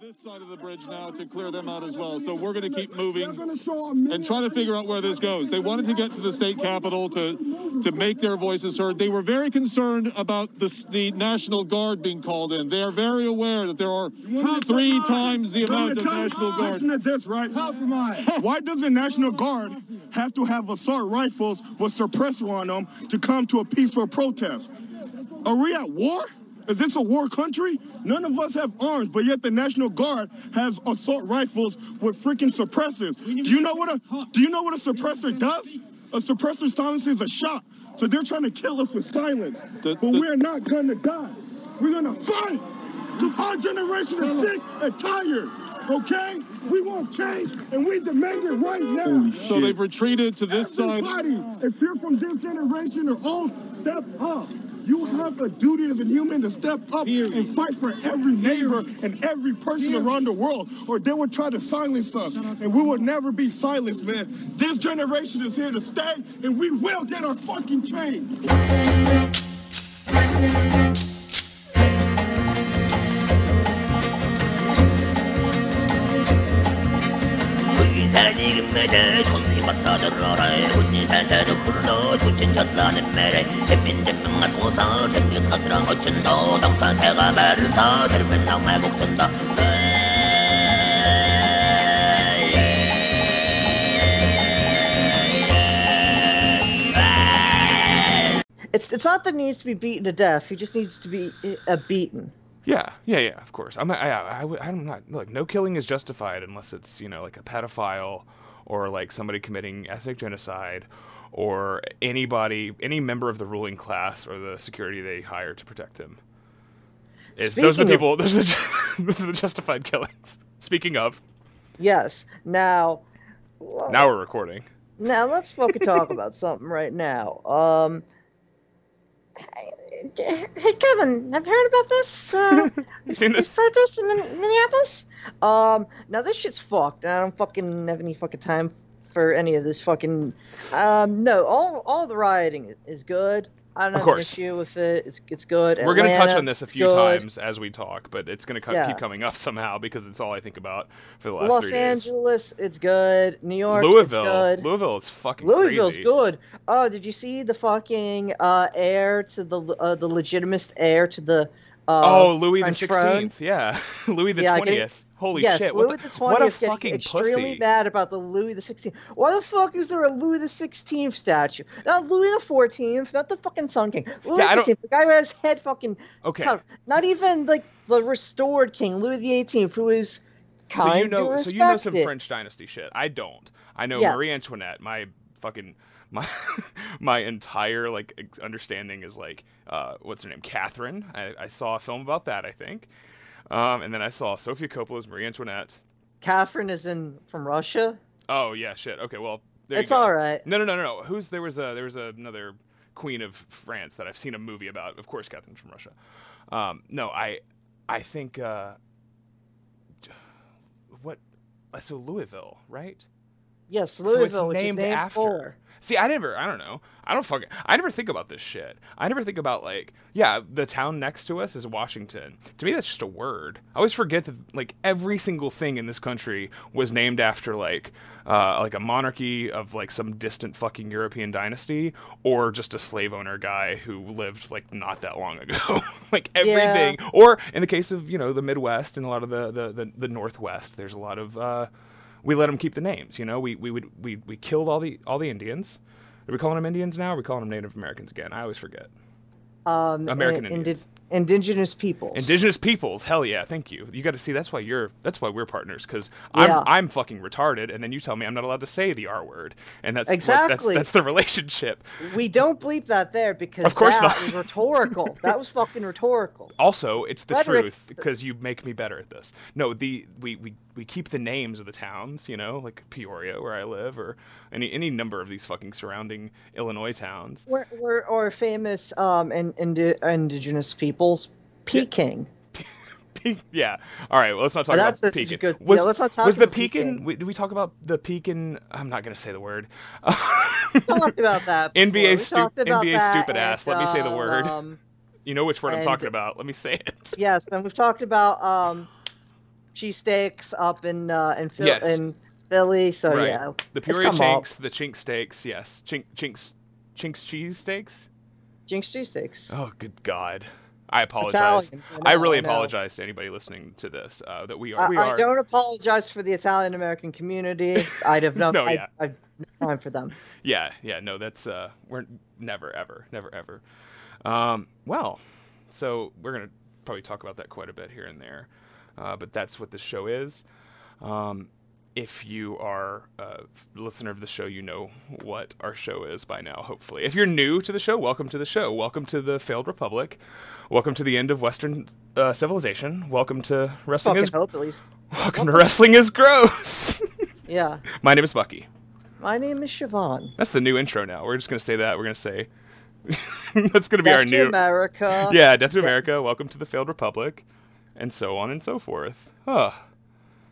this side of the bridge now to clear them out as well. So we're going to keep moving They're gonna show a million and try to figure out where this goes. They wanted to get to the state capitol to to make their voices heard. They were very concerned about the the National Guard being called in. They are very aware that there are three times the amount of National Guard. Listen to this, right? Why does the National Guard have to have assault rifles with suppressor on them to come to a peaceful protest? Are we at war? Is this a war country? None of us have arms, but yet the National Guard has assault rifles with freaking suppressors. Do you know what a Do you know what a suppressor does? A suppressor silences a shot. So they're trying to kill us with silence. The- but we're not gonna die. We're gonna fight. Because our generation is sick and tired. Okay? We want change, and we demand it right now. So they've retreated to this side. Everybody, if you're from this generation or old, step up. You have a duty as a human to step up and fight for every neighbor and every person around the world, or they will try to silence us, and we will never be silenced, man. This generation is here to stay, and we will get our fucking change. 매대 천피 맞다들어라 혼니사태도 굴러 도친 젖라는 매래 햇민진명아 도사 댐기 타드랑 어쩐다 당타태가 말을사 들면 나말 복된다 It's it's not that he needs to be beaten to death. He just needs to be uh, beaten. Yeah, yeah, yeah. Of course. I'm not. I, I, I, I'm not. Look, no killing is justified unless it's you know like a pedophile or like somebody committing ethnic genocide or anybody, any member of the ruling class or the security they hire to protect him. Is, those are the Speaking of- people. Those are, the, those are the justified killings. Speaking of, Yes. Now, now we're recording. now let's fucking talk about something right now. Um, hey, Kevin, have you heard about this? Uh, seen this this? protest in Min- Minneapolis? Um, now this shit's fucked. I don't fucking have any fucking time for any of this fucking. Um, no, all all the rioting is good. I don't Of have an issue with it. It's it's good. We're going to touch on this a few good. times as we talk, but it's going to Yeah. keep coming up somehow because it's all I think about for the last Los three days. Angeles, it's good. New York, Louisville, it's good. Louisville, it's fucking Louisville's crazy. good. Oh, did you see the fucking uh, heir to the uh, the legitimist heir to the? Uh, Oh, Louis the Sixteenth, yeah, Louis the Yeah, Twentieth. Holy yes, shit! Louis what, the, the what a fucking extremely pussy! mad about the Louis the Sixteenth. Why the fuck is there a Louis the Sixteenth statue? Not Louis the Fourteenth, not the fucking Sun King. Louis Yeah, the Sixteenth, the guy who has head fucking. Okay. Not even like the restored king, Louis the Eighteenth, who is kind So you know, of so you know some. French dynasty shit. I don't. I know Yes. Marie Antoinette. My fucking my my entire like understanding is like uh, what's her name, Catherine. I, I saw a film about that. I think. Um, and then I saw Sofia Coppola's Marie Antoinette. Catherine is in from Russia. Oh yeah, shit. Okay, well there It's you go. all right. No, no, no, no, no. Who's there was a there was another queen of France that I've seen a movie about. Of course, Catherine's from Russia. Um, no, I I think uh, what so Louisville, right? Yes, So Louisville, it's which is named named after. See, I never, I don't know. I don't fucking, I never think about this shit. I never think about like, yeah, the town next to us is Washington. To me, that's just a word. I always forget that like every single thing in this country was named after like, uh, like a monarchy of like some distant fucking European dynasty, or just a slave owner guy who lived like not that long ago. like everything, or in the case of you know the Midwest and a lot of the the the, the Northwest, there's a lot of. Uh, we let them keep the names. You know, we we would we we killed all the all the Indians. Are we calling them Indians now? Or are we calling them Native Americans again? I always forget. Um, American in- Indians. indigenous peoples. Indigenous peoples. Hell yeah, thank you. You got to see. That's why you're. That's why we're partners. Because Yeah. I'm I'm fucking retarded, and then you tell me I'm not allowed to say the R word, and that's what- Exactly. that's, that's the relationship. We don't bleep that there because Of course that not. was rhetorical. that was fucking rhetorical. Also, it's the Rhetoric- truth because you make me better at this. No, the we, we we keep the names of the towns, you know, like Peoria where I live, or any any number of these fucking surrounding Illinois towns. We're, we're or famous um in, indi- indigenous peoples, Peking. Pe- yeah. All right. Well, let's not talk Oh, that's about Pekin. good- Was, yeah, let's not talk was the about Pekin. Pekin? we- Did we talk about the Pekin? I'm not going to say the word. We talked about that. before. NBA stu- NBA that stupid ass. Let me say the word. Um, you know which word I'm talking about. Let me say it. yes, and we've talked about um cheesesteaks up in uh, in, Phil- Yes. in Philly. So right. yeah, the Peoria come up. Chinks, the Chink steaks, yes. Chink Chinks Chinks cheese steaks? Jinx cheesesteaks. Oh, good God. I apologize. Italians, I I, really I apologize to anybody listening to this. Uh, that we are. I, we I don't apologize for the Italian American community. I'd have no, No, I, yeah. I've no time for them. Yeah, yeah. No, that's uh, we're never, ever, never, ever. Um, well, so we're gonna probably talk about that quite a bit here and there, uh, but that's what the show is. Um, if you are a listener of the show, you know what our show is by now, hopefully. If you're new to the show, welcome to the show. Welcome to the failed republic. Welcome to the end of Western uh, civilization. Welcome to wrestling Fucking is hope at least. welcome to wrestling is gross. Yeah. My name is Bucky. My name is Siobhan. That's the new intro now. We're just gonna say that. We're gonna say that's gonna be our Death new America. yeah, Death to America. Welcome to the failed republic, and so on and so forth. Huh.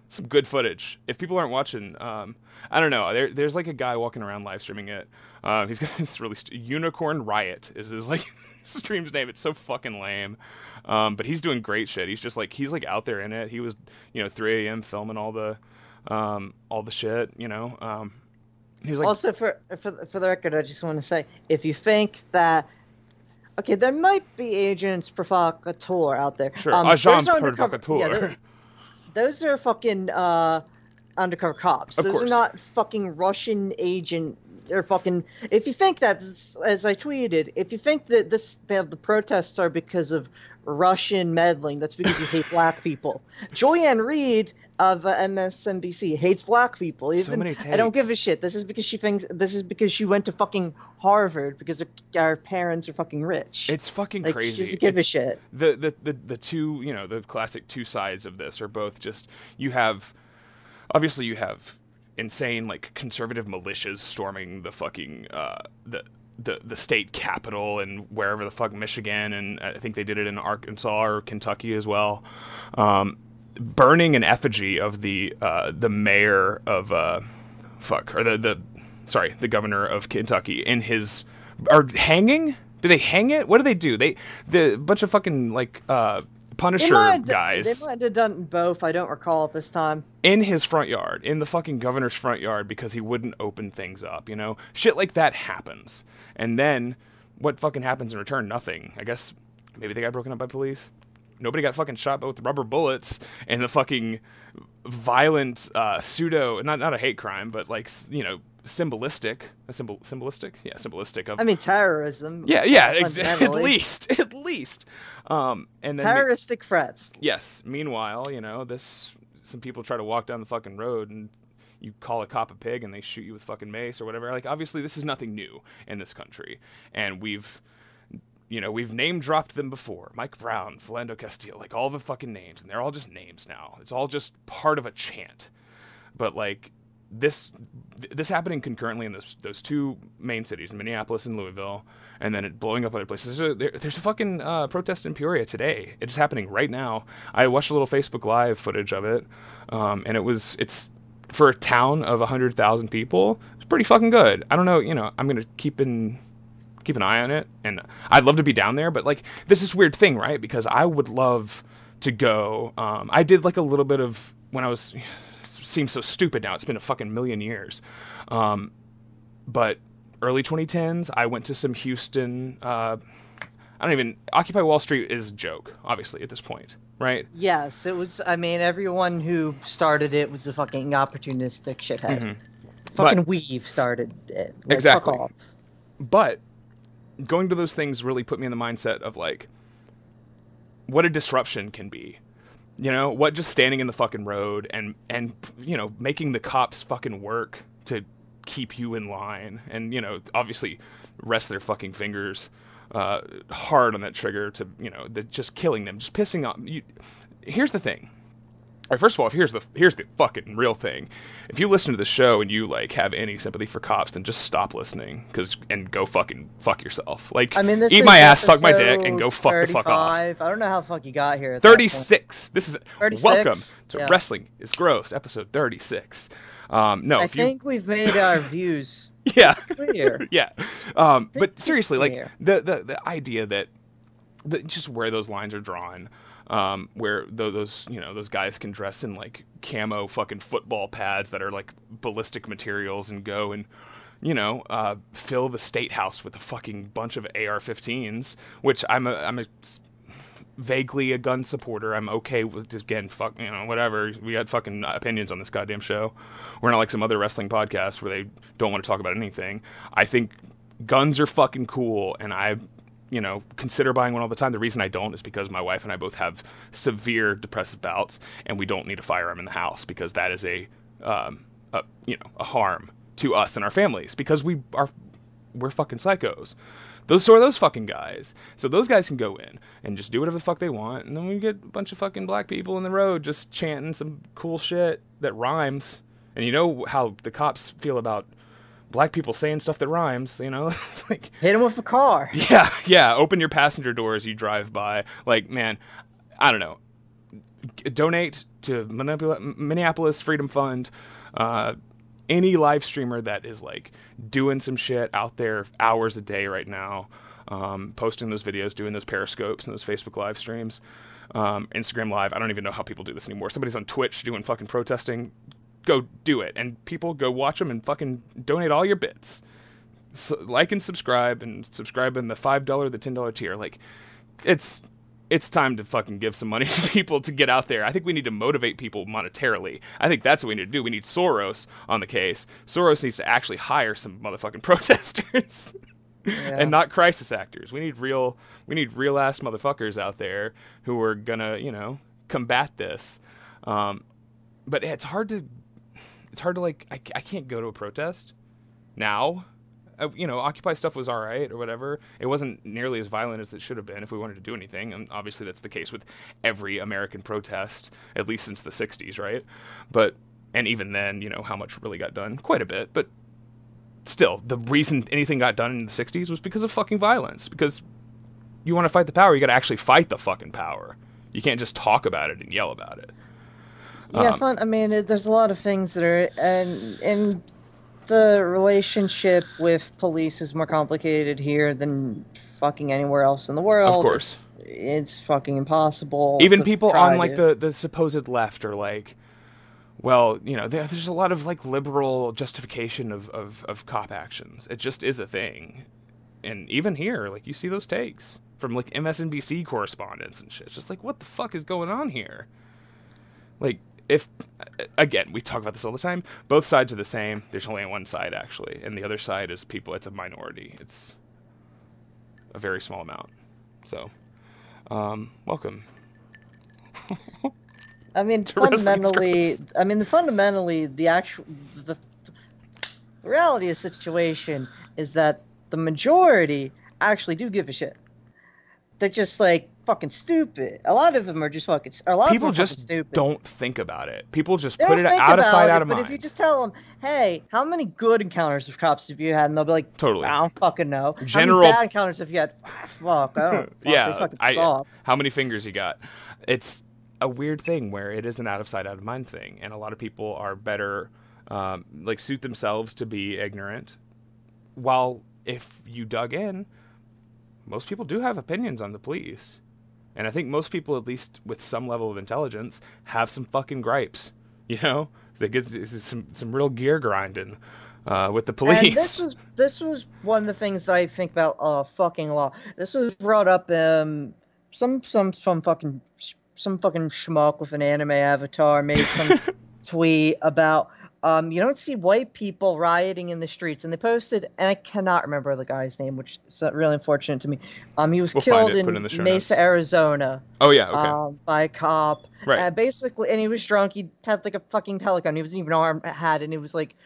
Some good footage. If people aren't watching, um, I don't know. There, there's like a guy walking around live streaming it. Um, he's got this really st- Unicorn Riot is his like stream's name. It's so fucking lame. Um, but he's doing great shit. He's just like he's like out there in it. He was you know 3 a.m. filming all the um, all the shit. You know. Um, he's like also, for for for the record, I just want to say, if you think that, okay, there might be agents provocateur out there. Sure, Um, agent those are undercover- provocateur. yeah, tho- those are fucking uh, undercover cops. Of those course. are not fucking Russian agent. They're fucking. If you think that, as I tweeted, if you think that this that the protests are because of Russian meddling, that's because you hate black people. Joy-Ann Reid of uh, MSNBC hates black people. Even many I don't give a shit. This is because she thinks. This is because she went to fucking Harvard because our parents are fucking rich. It's fucking like, crazy. She doesn't give a It's- shit. The, the the the two you know the classic two sides of this are both just you have obviously you have insane like conservative militias storming the fucking uh, the. The, the state capital and wherever the fuck Michigan and I think they did it in Arkansas or Kentucky as well, um, burning an effigy of the uh, the mayor of uh, fuck or the the sorry the governor of Kentucky in his or hanging. Do they hang it? What do they do? They the bunch of fucking like uh, They Punisher might, guys they might have done both. I don't recall at this time. in his front yard, in the fucking governor's front yard, because he wouldn't open things up. You know, shit like that happens, and then what fucking happens in return? Nothing. I guess maybe they got broken up by police. Nobody got fucking shot but with rubber bullets and the fucking violent uh, pseudo not not a hate crime, but like you know symbolistic, a symbol symbolistic, yeah, symbolistic of I mean, terrorism. yeah yeah ex- at least at least. Um, and then Terroristic threats. Yes. Meanwhile, you know, this some people try to walk down the fucking road and you call a cop a pig and they shoot you with fucking mace or whatever. Like obviously this is nothing new in this country. And we've you know, we've name dropped them before. Mike Brown, Philando Castile, like all the fucking names, and they're all just names now. It's all just part of a chant. But like this th- this happening concurrently in those those two main cities, Minneapolis and Louisville, and then it blowing up other places. There's a, there, there's a fucking uh, protest in Peoria today. It's happening right now. I watched a little Facebook Live footage of it, um, and it was it's for a town of hundred thousand people. It's pretty fucking good. I don't know. You know, I'm gonna keep in keep an eye on it and i'd love to be down there but like this is weird thing right because i would love to go um, i did like a little bit of when i was seems so stupid now it's been a fucking million years um, but early 2010s i went to some houston uh, i don't even occupy wall street is a joke obviously at this point right Yes, it was. I mean, everyone who started it was a fucking opportunistic shithead. Fucking weave started it. Like, Exactly. Fuck off. but going to those things really put me in the mindset of like what a disruption can be. You know what just standing in the fucking road and and you know making the cops fucking work to keep you in line and you know obviously rest their fucking fingers uh, hard on that trigger to you know the, just killing them just pissing off. You here's the thing all right, first of all, here's the here's the fucking real thing. If you listen to the show and you like have any sympathy for cops, then just stop listening, cause and go fucking fuck yourself. Like, I mean, this eat my ass, suck my dick, and go fuck the fuck off. I don't know how fuck you got here. at that point. Thirty six. This is 36? welcome to Yeah. wrestling is gross, episode thirty six. Um, no, I you think we've made our views yeah clear. yeah. Um, but seriously, like the, the the idea that the, just where those lines are drawn. Um, where tho- those you know those guys can dress in like camo fucking football pads that are like ballistic materials and go and you know uh, fill the state house with a fucking bunch of AR-15s, which I'm a I'm a vaguely a gun supporter. I'm okay with just again, fuck, you know, whatever. We got fucking opinions on this goddamn show. We're not like some other wrestling podcasts where they don't want to talk about anything. I think guns are fucking cool, and I, you know, consider buying one all the time. The reason I don't is because my wife and I both have severe depressive bouts, and we don't need a firearm in the house because that is a, um, a you know, a harm to us and our families because we are we're fucking psychos. Those so are those fucking guys. So those guys can go in and just do whatever the fuck they want, and then we get a bunch of fucking black people in the road just chanting some cool shit that rhymes. And you know how the cops feel about black people saying stuff that rhymes, you know? like Hit them with a car. yeah, yeah. Open your passenger door as you drive by. Like, man, I don't know. Donate to Minneapolis, Minneapolis Freedom Fund. Uh, any live streamer that is like doing some shit out there hours a day right now, um, posting those videos, doing those periscopes and those Facebook live streams, um, Instagram live. I don't even know how people do this anymore. Somebody's on Twitch doing fucking protesting. Go do it, and people go watch them and fucking donate all your bits. So like and subscribe and subscribe in the five dollar the ten dollar tier. Like it's it's time to fucking give some money to people to get out there. I think we need to motivate people monetarily. I think that's what we need to do. We need soros on the case. Soros needs to actually hire some motherfucking protesters. And not crisis actors. We need real we need real ass motherfuckers out there who are gonna you know combat this. Um, but it's hard to it's hard to like I, I can't go to a protest now uh, you know, Occupy stuff was all right or whatever. It wasn't nearly as violent as it should have been if we wanted to do anything. And obviously, that's the case with every American protest, at least since the 60s, right? But, and even then, you know, how much really got done? Quite a bit. But still, the reason anything got done in the 60s was because of fucking violence. Because you want to fight the power, you got to actually fight the fucking power. You can't just talk about it and yell about it. Yeah, Um, fun. I mean, it, there's a lot of things that are, and and the relationship with police is more complicated here than fucking anywhere else in the world. Of course. it's, it's fucking impossible. even people on like to- the the supposed left are like well you know there, there's a lot of like liberal justification of, of of cop actions it just is a thing and even here like you see those takes from like msnbc correspondents and shit it's just like what the fuck is going on here like if again we talk about this all the time both sides are the same. There's only one side actually. And the other side is people it's a minority. It's a very small amount. So um welcome. I mean, fundamentally. I mean, fundamentally, the actual the, the reality of the situation is that the majority actually do give a shit. They're just like fucking stupid. A lot of them are just fucking. A lot people of are just stupid. don't think about it. People just They put it out of sight, it, out of but mind. But if you just tell them, "Hey, how many good encounters with cops have you had?" and they'll be like, Totally. I don't fucking know." General- How many bad encounters have you had? Ah, Fuck, I don't. Fuck, yeah, fucking I, how many fingers you got? It's a weird thing where it is an out of sight, out of mind thing, and a lot of people are better, um, like suit themselves to be ignorant. While if you dug in, most people do have opinions on the police, and I think most people, at least with some level of intelligence, have some fucking gripes. You know, they get some some real gear grinding uh, with the police. And this was this was one of the things that I think about uh fucking law. This was brought up um some some some fucking some fucking schmuck with an anime avatar made some tweet about um you don't see white people rioting in the streets and they posted and I cannot remember the guy's name which is really unfortunate to me. Um he was We'll killed in, in Mesa, notes. Arizona oh yeah, okay, um, by a cop. Right. And basically, and he was drunk. He had like a fucking pelican. He wasn't even armed, had, and it was like,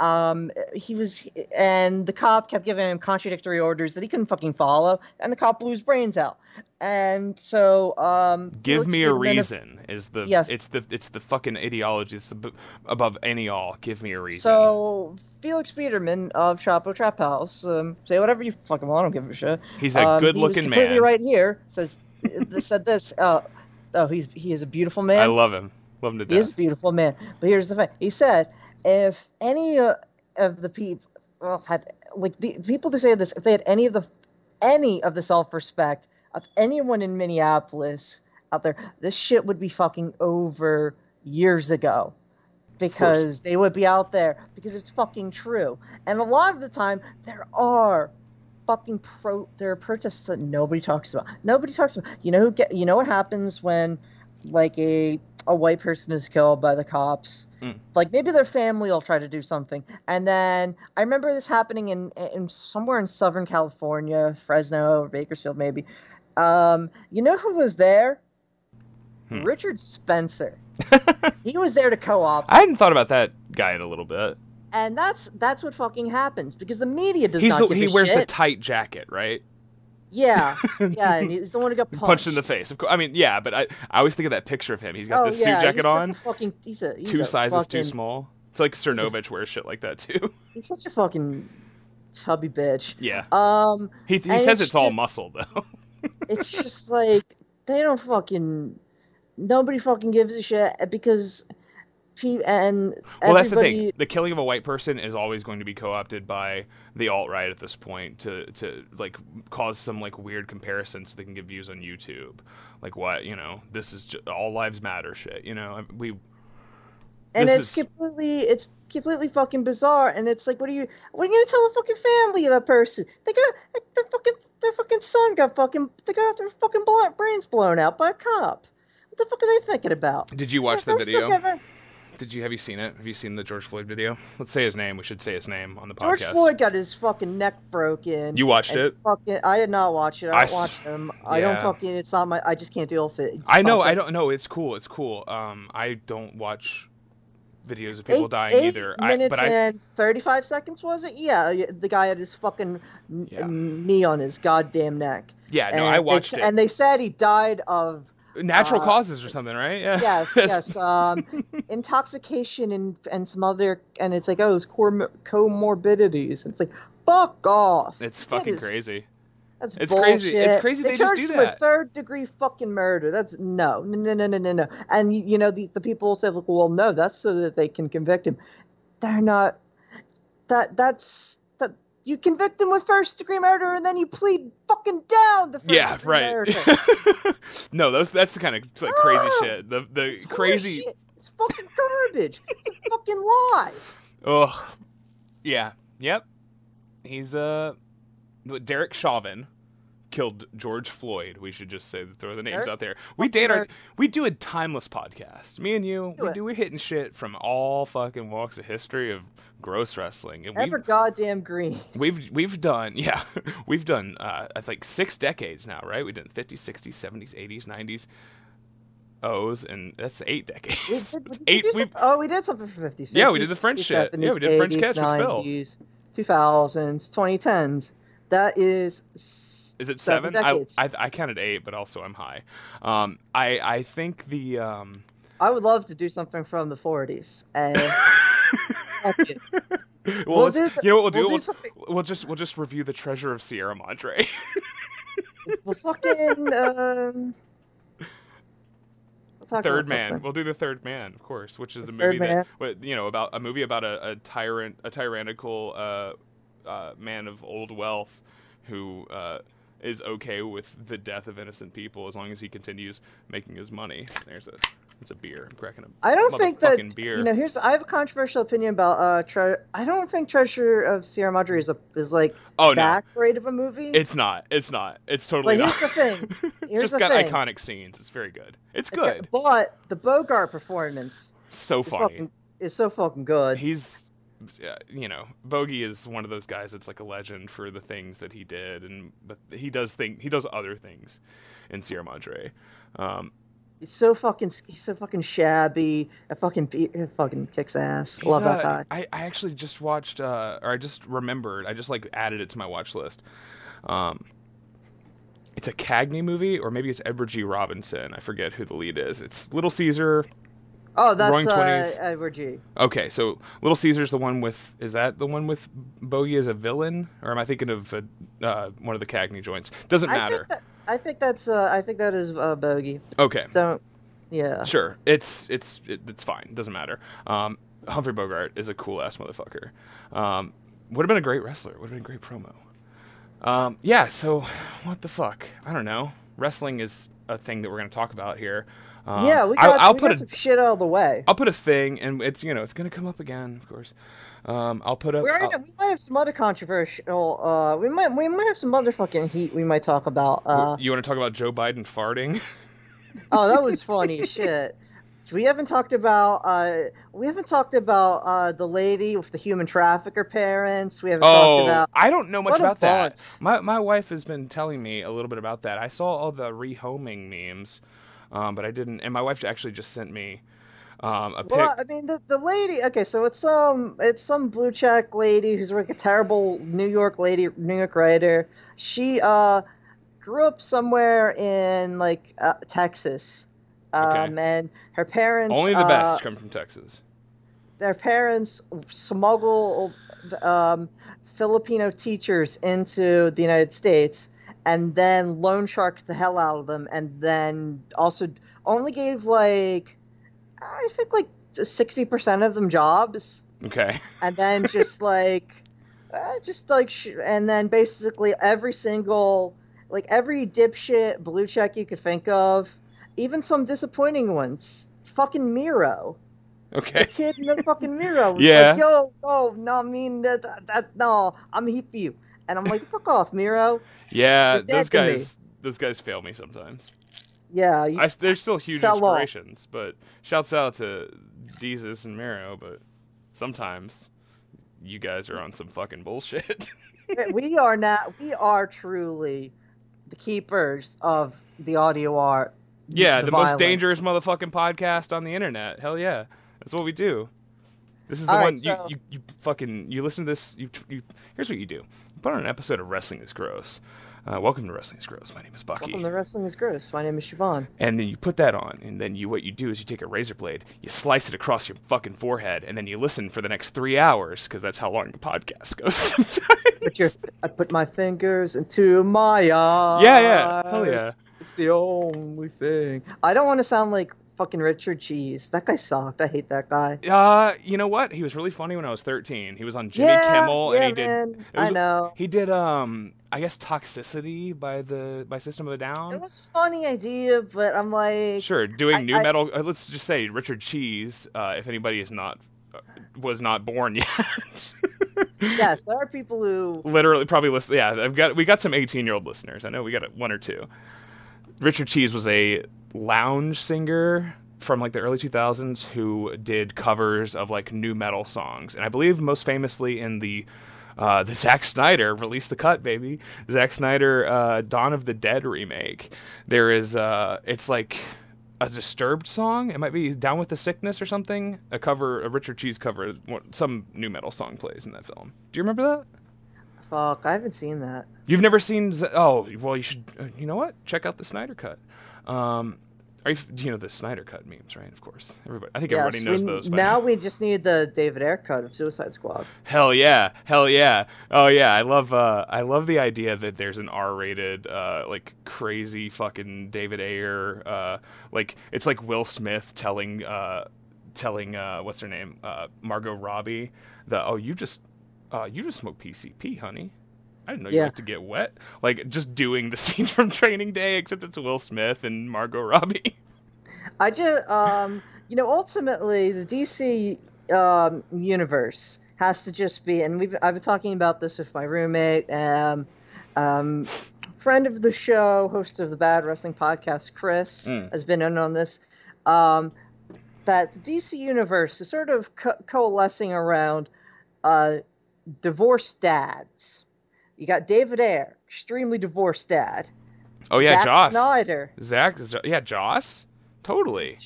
um, he was, and the cop kept giving him contradictory orders that he couldn't fucking follow, and the cop blew his brains out. And so, um, give me a reason is the Yeah. it's the it's the fucking ideology it's the above any all give me a reason So Felix Biederman of Chapo Trap House, um, say whatever you fucking want. I don't give a shit. he's a Um, good he was looking completely man right here. Says said this. Uh, oh, he's he is a beautiful man. i love him love him to He is a beautiful man. But here's the thing. He said, if any uh, of the people well, had like the people who say this, if they had any of the any of the self-respect of anyone in Minneapolis out there, this shit would be fucking over years ago. Because they would be out there because it's fucking true. And a lot of the time there are fucking pro there are protests that nobody talks about. Nobody talks about you know who get you know what happens when like a a white person is killed by the cops. Mm. Like maybe their family will try to do something, and then I remember this happening in, in somewhere in Southern California, Fresno or Bakersfield, maybe. Um, you know who was there? Hmm. Richard Spencer. he was there to co-op, I hadn't thought about that guy in a little bit. and that's that's what fucking happens because the media does He's not the, he wears the tight jacket, right? Yeah, yeah, and he's the one who got punched, Punched in the face. Of course. I mean, yeah, but I, I always think of that picture of him. He's got oh, the suit jacket on, A fucking, he's a, he's two a sizes too small. It's like Cernovich wears shit like that too. He's such a fucking chubby bitch. yeah. Um, He, he says it's it's all just- muscle though. it's just like they don't fucking nobody fucking gives a shit because pe- and well, that's the thing. The killing of a white person is always going to be co-opted by the alt right at this point to to like cause some like weird comparisons so they can get views on YouTube. Like what you know, this is just, all lives matter shit. You know, we and it's is- completely it's completely fucking bizarre and it's like what are you what are you gonna tell the fucking family of that person they got their fucking their fucking son got fucking they got their fucking brains blown out by a cop what the fuck are they thinking about did you watch the video? Did you have you seen it? Have you seen the George Floyd video? Let's say his name. We should say his name on the podcast. George. Floyd got his fucking neck broken. You watched it? Fucking, I did not watch it. I I don't watch him. I don't fucking. It's not my. I just can't deal with it. It's I know. I don't know. It's cool. It's cool. Um, I don't watch videos of people eight, dying eight either. I, minutes I and thirty-five seconds was it? Yeah, the guy had his fucking Yeah. knee on his goddamn neck. yeah no. And I watched it. And they said he died of Natural uh, causes or something, right? Yeah. yes, yes, um, intoxication and and some other. And it's like oh, it's cor- comorbidities. It's like fuck off. It's fucking is- crazy. That's It's bullshit. crazy- it's crazy they just charged do him with that. third degree fucking murder. That's no, no, no, no, no, no, no. And you, know the the people say, like, well, no, that's so that they can convict him. They're not. That that's that. You convict him with first degree murder, and then you plead fucking down the first Yeah, right. no, those that's the kind of like crazy No! shit. The the It's crazy. horseshit. It's fucking garbage. it's a fucking lie. Ugh. Yeah. Yep. He's uh, Derek Chauvin killed George Floyd. We should just say throw the names Derek out there. We date our we do a timeless podcast. Me and you, Do we it. do we're hitting shit from all fucking walks of history of gross wrestling, and we Ever goddamn green. We've we've done yeah we've done uh, I think six decades now right we've done 50s 60s 70s 80s 90s O's and that's eight We decades did, we did eight we some- oh, we did something for 50s. Yeah, we did the 50s, French shit. 60s, Yeah, we did French 80s, Catch with Phil. 2000s, 2010s. That is. s- is it seven, I. I I counted eight but also I'm high um I I think the um I would love to do something from the 40s. And well We'll do the- you know what we'll do we'll do we'll, we'll just we'll just review the treasure of Sierra Madre We'll fucking. Um, we'll talk Third Man. something. We'll do the Third Man, of course, which is the, Third movie that you know about a movie about a, a tyrant, a tyrannical uh, uh, man of old wealth who uh, is okay with the death of innocent people as long as he continues making his money. There's a it's a beer. I'm cracking a I don't think that beer. you know. Here's I have a controversial opinion about uh. Tre- I don't think Treasure of Sierra Madre is a is like Oh, no. that great of a movie. it's not. It's not. It's totally But not. here's the thing. it's Here's just the got thing. iconic scenes. It's very good. It's It's got- good. but the Bogart performance so is funny. fucking is so fucking good. he's you know bogey is one of those guys that's like a legend for the things that he did and but he does think he does other things in sierra madre um He's so fucking he's so fucking shabby. A fucking fucking kicks ass. Love that guy. I, I actually just watched uh or i just remembered i just like added it to my watch list um it's a cagney movie or maybe it's edward g robinson i forget who the lead is it's little caesar Oh, that's uh, Edward G. Okay, so Little Caesar's the one with is that the one with Bogey as a villain, or am I thinking of uh, uh, one of the Cagney joints? Doesn't I matter. think that, I think that's uh, I think that is uh, Bogey. Okay, Don't. Yeah. sure, it's it's it, it's fine. Doesn't matter. Um, Humphrey Bogart is a cool ass motherfucker. Um, would have been a great wrestler. Would have been a great promo. Um, yeah. So what the fuck? I don't know. wrestling is a thing that we're going to talk about here. Um, yeah, we I'll- got, I'll we put got a some shit out of the way. I'll put a thing, and it's you know it's gonna come up again, of course. Um, I'll put up. We're I'll- we might have some other controversial. Uh, we might we might have some motherfucking heat we might talk about. Uh, you want to talk about Joe Biden farting? oh, that was funny shit. We haven't talked about. Uh, we haven't talked about uh, the lady with the human trafficker parents. We haven't talked oh, about. I don't know much What about that. My my wife has been telling me a little bit about that. I saw all the rehoming memes, um, but I didn't. And my wife actually just sent me um, a pic. Well, I mean, the, the lady. Okay, so it's some it's some blue check lady who's like a terrible New York lady, New York writer. She uh grew up somewhere in like uh, Texas, um, Okay. and her parents Only the uh, best come from Texas. their parents smuggle um, Filipino teachers into the United States and then loan sharked the hell out of them and then also only gave like I think like 60% of them jobs Okay. and then just like uh, just like sh- and then basically every single like every dipshit blue check you could think of even some disappointing ones fucking Miro Okay. the kid in the fucking was Yeah. like, yo, no, no, I mean, that, that, that, no, I'm here for you. And I'm like, fuck off, Miro. Yeah, those guys. Those guys fail me sometimes. Yeah, you, I, s- they're still huge Fell off. inspirations, but shouts out to Jesus and Miro. But sometimes you guys are on some fucking bullshit. we are not, we are truly the keepers of the audio art. yeah, the, most dangerous motherfucking podcast on the internet. Hell yeah, that's what we do. This is the All right, one so- you, you you fucking you listen to this. You, you here's what you do. Put on an episode of Wrestling is Gross. Uh, welcome to Wrestling is Gross. My name is Bucky. Welcome to Wrestling is Gross. My name is Siobhan. and then you put that on, and then you what you do is you take a razor blade, you slice it across your fucking forehead, and then you listen for the next three hours because that's how long the podcast goes. Sometimes. Put your, I put my fingers into my eyes. Yeah, yeah. Hell yeah. It's the only thing. I don't want to sound like fucking Richard Cheese. That guy sucked. I hate that guy. Uh, you know what? He was really funny when I was 13. He was on Jimmy yeah, Kimmel, yeah, and he did. man. it was- I know. He did um, I guess Toxicity by the by System of a Down. It was a funny idea, but I'm like, Sure, doing I- new I- metal. Uh, let's just say Richard Cheese. Uh, if anybody is not uh, was not born yet. yes, there are people who. literally probably listen. Yeah, I've got we got some 18 year old listeners. I know we got one or two. Richard Cheese was a lounge singer from like the early 2000s who did covers of like nu metal songs, and I believe most famously in the uh, the Zack Snyder release the cut baby Zack Snyder uh, Dawn of the Dead remake. There is uh, it's like a disturbed song. It might be Down with the Sickness or something. A cover, a Richard Cheese cover. Some nu metal song plays in that film. Do you remember that? Fuck, I haven't seen that. You've never seen? Z- Oh, well, you should. Uh, you know what? Check out the Snyder Cut. Um, are you, f- you know the Snyder Cut memes, right? Of course, everybody. I think Yes, everybody knows we, those. Now we just need the David Ayer cut of Suicide Squad. Hell yeah, hell yeah, oh yeah. I love, uh, I love the idea that there's an R-rated, uh, like crazy fucking David Ayer, uh, like it's like Will Smith telling, uh, telling, uh, what's her name, uh, Margot Robbie, the oh you just, uh, you just smoke PCP, honey. I didn't know you Yeah. like to get wet. Like just doing the scene from Training Day, except it's Will Smith and Margot Robbie. I just, um, you know, ultimately the DC um, universe has to just be, and we've I've been talking about this with my roommate, um, um, friend of the show, host of the Bad Wrestling Podcast, Chris Mm. has been in on this. Um, that the DC universe is sort of co- coalescing around uh, divorced dads. You got David Ayer, extremely divorced dad. Oh yeah, Zack Joss. Snyder. Zach, yeah, Joss, totally.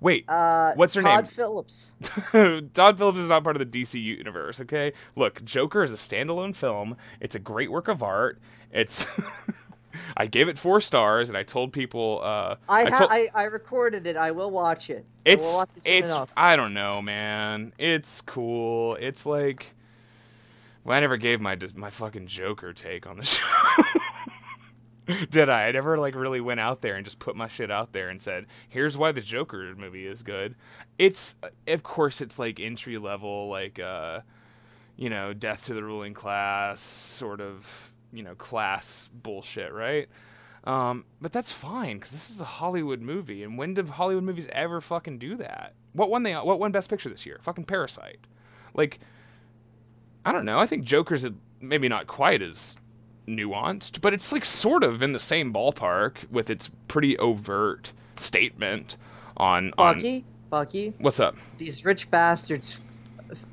Wait, Uh, What's her Todd name? Phillips. Todd Phillips is not part of the DC universe. Okay, look, Joker is a standalone film. It's a great work of art. It's. I gave it four stars, and I told people. Uh, I, ha- told- I I recorded it. I will watch it. I it's watch it it's enough. I don't know, man. It's cool. It's like. Well, I never gave my my fucking Joker take on the show. Did I? I never like really went out there and just put my shit out there and said, "Here's why the Joker movie is good." It's of course it's like entry level, like uh, you know, death to the ruling class sort of you know class bullshit, right? Um, but that's fine because this is a Hollywood movie, and when did Hollywood movies ever fucking do that? What won they? What won Best Picture this year? Fucking Parasite. Like, I don't know. I think Joker's maybe not quite as nuanced, but it's like sort of in the same ballpark with its pretty overt statement on on Bucky, Bucky, what's up. these rich bastards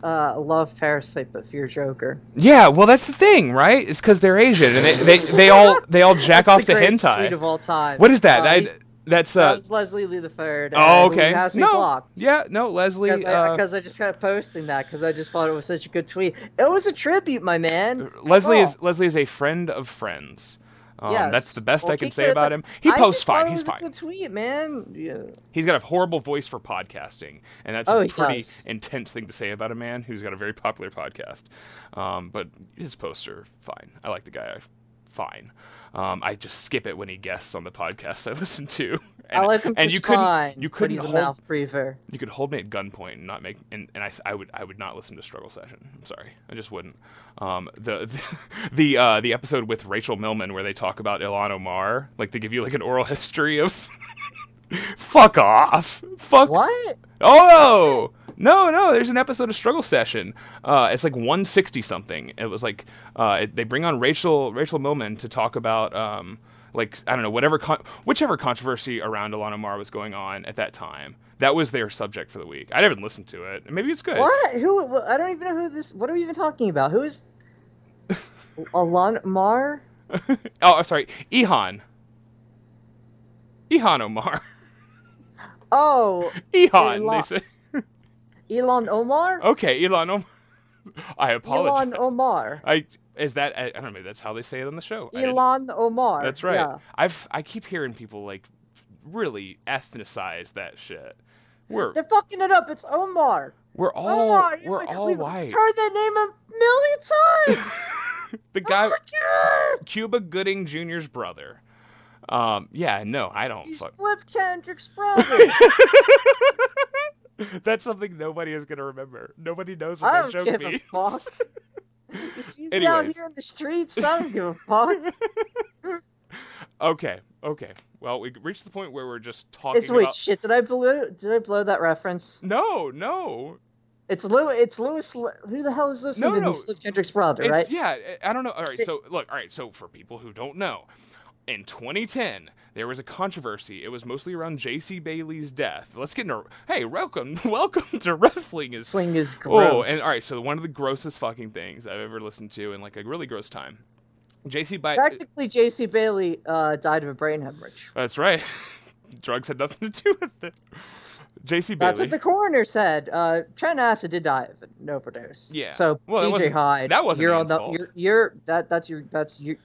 uh, love Parasite but fear Joker. Yeah, well, that's the thing, right? It's because they're Asian and they, they, they all they all jack off the to hentai. of all time. What is that? Uh, I, that's that uh. was Leslie Lee the Third. Oh, okay. has me no, blocked. yeah, no, Leslie. Because uh, I, I just kept posting that because I just thought it was such a good tweet. It was a tribute, my man. Leslie Oh. is Leslie is a friend of friends. Um, Yes. That's the best Well, I can say about him. He I posts fine. He's fine. good tweet, man. Yeah. He's got a horrible voice for podcasting, and that's Oh, a pretty does. intense thing to say about a man who's got a very popular podcast. Um, but his posts are fine. I like the guy. Fine. Um, I just skip it when he guests on the podcast I listen to. And, I like him and you couldn't, fine, you couldn't he's a hold, mouth breather. you could hold me at gunpoint and not make and, and I, I would I would not listen to struggle session i'm sorry i just wouldn't um the the the, uh, the episode with rachel millman where they talk about ilan omar like they give you like an oral history of fuck off fuck What? oh no no no, there's an episode of struggle session uh it's like 160 something it was like uh it, they bring on rachel rachel millman to talk about um like I don't know whatever con- whichever controversy around Ilana Mar was going on at that time. That was their subject for the week. I didn't listen to it. Maybe it's good. What? Who? I don't even know who this. What are we even talking about? Who is? Alon Mar? oh, I'm sorry, Ihan. Ihan Omar. Oh, Ihan. They say. Elon Omar. Okay, Elon Omar. I apologize. Elon Omar. I is that I, I don't know. Maybe that's how they say it on the show. Elon Omar. That's right. Yeah. I've I keep hearing people like really ethnicize that shit. We're They're fucking it up. It's Omar. we're It's all Omar. we're We- all we've white. Heard that name a million times. the guy oh. Cuba Gooding Jr.'s brother. Um, yeah, no, I don't. He's Fuck. Flip Kendrick's brother. That's something nobody is gonna remember. Nobody knows what I that don't joke give a fuck. You see me out here in the streets. I don't give a fuck. okay, okay. Well, we reached the point where we're just talking It's wait, about. shit. Did I blow? Did I blow that reference? No, no. It's Lou. It's Lewis. Who the hell is Lewis No, no. Kendrick's brother, It's, right? Yeah, I don't know. All right, so look, all right, so for people who don't know, in 2010 there was a controversy. It was mostly around J.C. Bailey's death. Let's get into. Hey, welcome, welcome to wrestling. Is Sling is gross. Oh, and all right, so one of the grossest fucking things I've ever listened to in like a really gross time. J.C. Bailey. Practically, J.C. Bailey uh, died of a brain hemorrhage. That's right. Drugs had nothing to do with it. J.C. Bailey. That's what the coroner said. Uh, Trent Acid did die of an overdose. Yeah. So Well, DJ Hyde, that wasn't you're on the fault. you're, you're that that's your that's your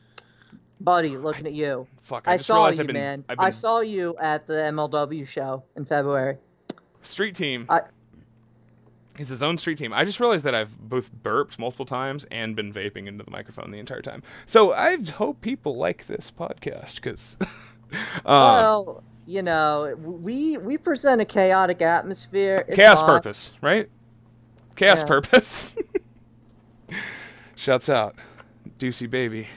buddy looking at you. Fuck, I, I, saw you, been, man. Been I saw you at the MLW show in February. street team. I- It's his own street team. I just realized that I've both burped multiple times and been vaping into the microphone the entire time. So I hope people like this podcast because. um, well, you know, we we present a chaotic atmosphere. It's chaos purpose, right? Chaos Yeah. purpose. Shouts out, Deucey baby.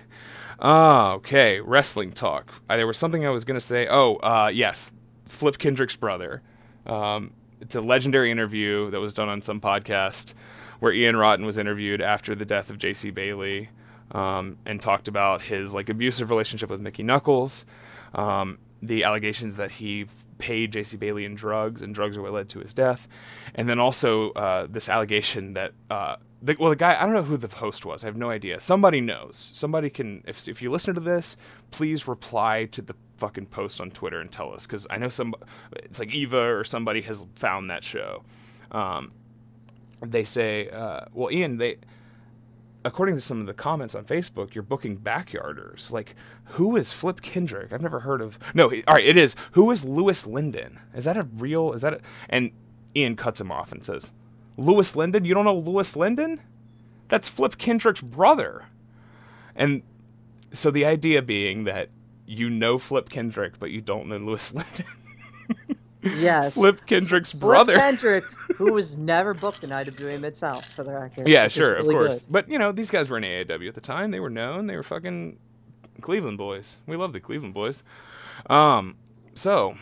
Ah, okay. Wrestling talk. Uh, there was something I was gonna say. Oh, uh, yes, Flip Kendrick's brother. Um, it's a legendary interview that was done on some podcast where Ian Rotten was interviewed after the death of J.C. Bailey um, and talked about his like abusive relationship with Mickey Knuckles, um, the allegations that he paid J.C. Bailey in drugs and drugs are what led to his death, and then also uh, this allegation that uh, the, well the guy I don't know who the host was I have no idea somebody knows somebody can if if you listen to this please reply to the fucking post on Twitter and tell us because I know some it's like Eva or somebody has found that show. Um, they say, uh, well, Ian, they according to some of the comments on Facebook, you're booking backyarders. Like, who is Flip Kendrick? I've never heard of. No, all right, it is. Who is Louis Lyndon? Is that a real? Is that a? And Ian cuts him off and says, "Louis Lyndon? You don't know Louis Lyndon? That's Flip Kendrick's brother." And so the idea being that you know Flip Kendrick, but you don't know Lewis Linden. Yes. Flip Kendrick's Flip brother. Kendrick, who was never booked in IWA Mid South, for the record. Yeah, sure, really of course. good. But you know, these guys were in AAW at the time. They were known. They were fucking Cleveland boys. We love the Cleveland boys. Um, so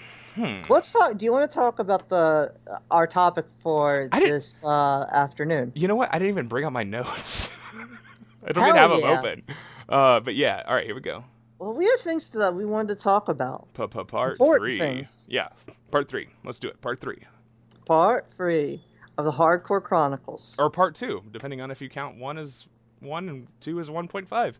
Let's talk. Do you want to talk about the our topic for this uh, afternoon? you know what? I didn't even bring out my notes. I don't Hell even have them open. Uh, but yeah, all right, here we go. Well, we have things that we wanted to talk about. Pa- pa- Part Important three. things. Yeah, part three. Let's do it. Part three Part three of the Hardcore Chronicles. or part two, depending on if you count one as one and two as one point five.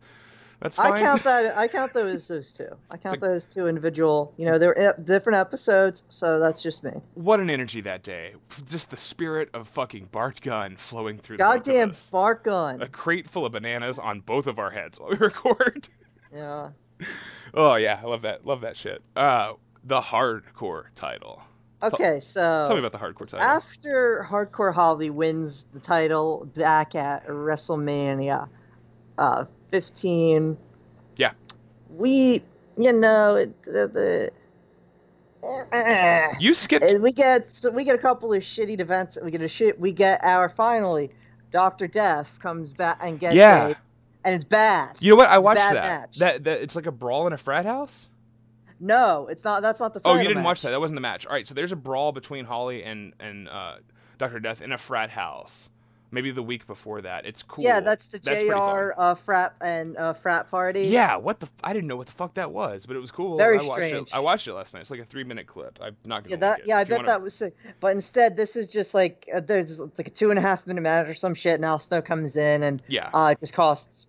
That's fine. I count that. I count those as those two. I count those two individual. You know, they're eh, different episodes, so that's just me. What an energy that day! Just the spirit of fucking Bart Gunn flowing through. the Goddamn. Bart Gunn. A crate full of bananas on both of our heads while we record. Yeah. Oh yeah, I love that. Love that shit. Uh, the hardcore title. Okay, so Tell me about the hardcore title. after Hardcore Holly wins the title back at WrestleMania uh, 15, yeah. we, you know, it, the, the You skipped. And we get so we get a couple of shitty events. We get a shit. We get our finally, Doctor Death comes back and gets Yeah. a, and it's bad. You know what? I It's watched that. match. That that it's like a brawl in a frat house. No, it's not. That's not the. Oh, you didn't watch that. That wasn't the match. All right, so there's a brawl between Holly and and uh, Doctor Death in a frat house. Maybe the week before that. It's cool. Yeah, that's the fun. JR uh, frat and uh, frat party. Yeah, what the? F- I didn't know what the fuck that was, but it was cool. Very I watched strange. It. I watched it last night. It's like a three minute clip. I'm not gonna. Yeah, that. Yeah, I bet wanna- that was sick. But instead, this is just like uh, there's it's like a two and a half minute match or some shit. And now Snow comes in and Yeah. uh, it just costs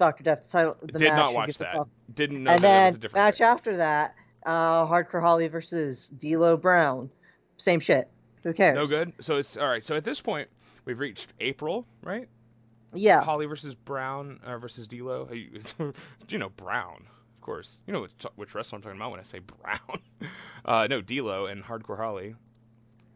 Doctor Death title. The Did match not watch that. Didn't know and that it was then a different match thing. after that, uh, Hardcore Holly versus D'Lo Brown. Same shit. Who cares? No good. So it's all right. So at this point, we've reached April, right? Yeah. Holly versus Brown uh, versus D'Lo. You- you know Brown, of course. You know which, which wrestler I'm talking about when I say Brown. Uh, no, D'Lo and Hardcore Holly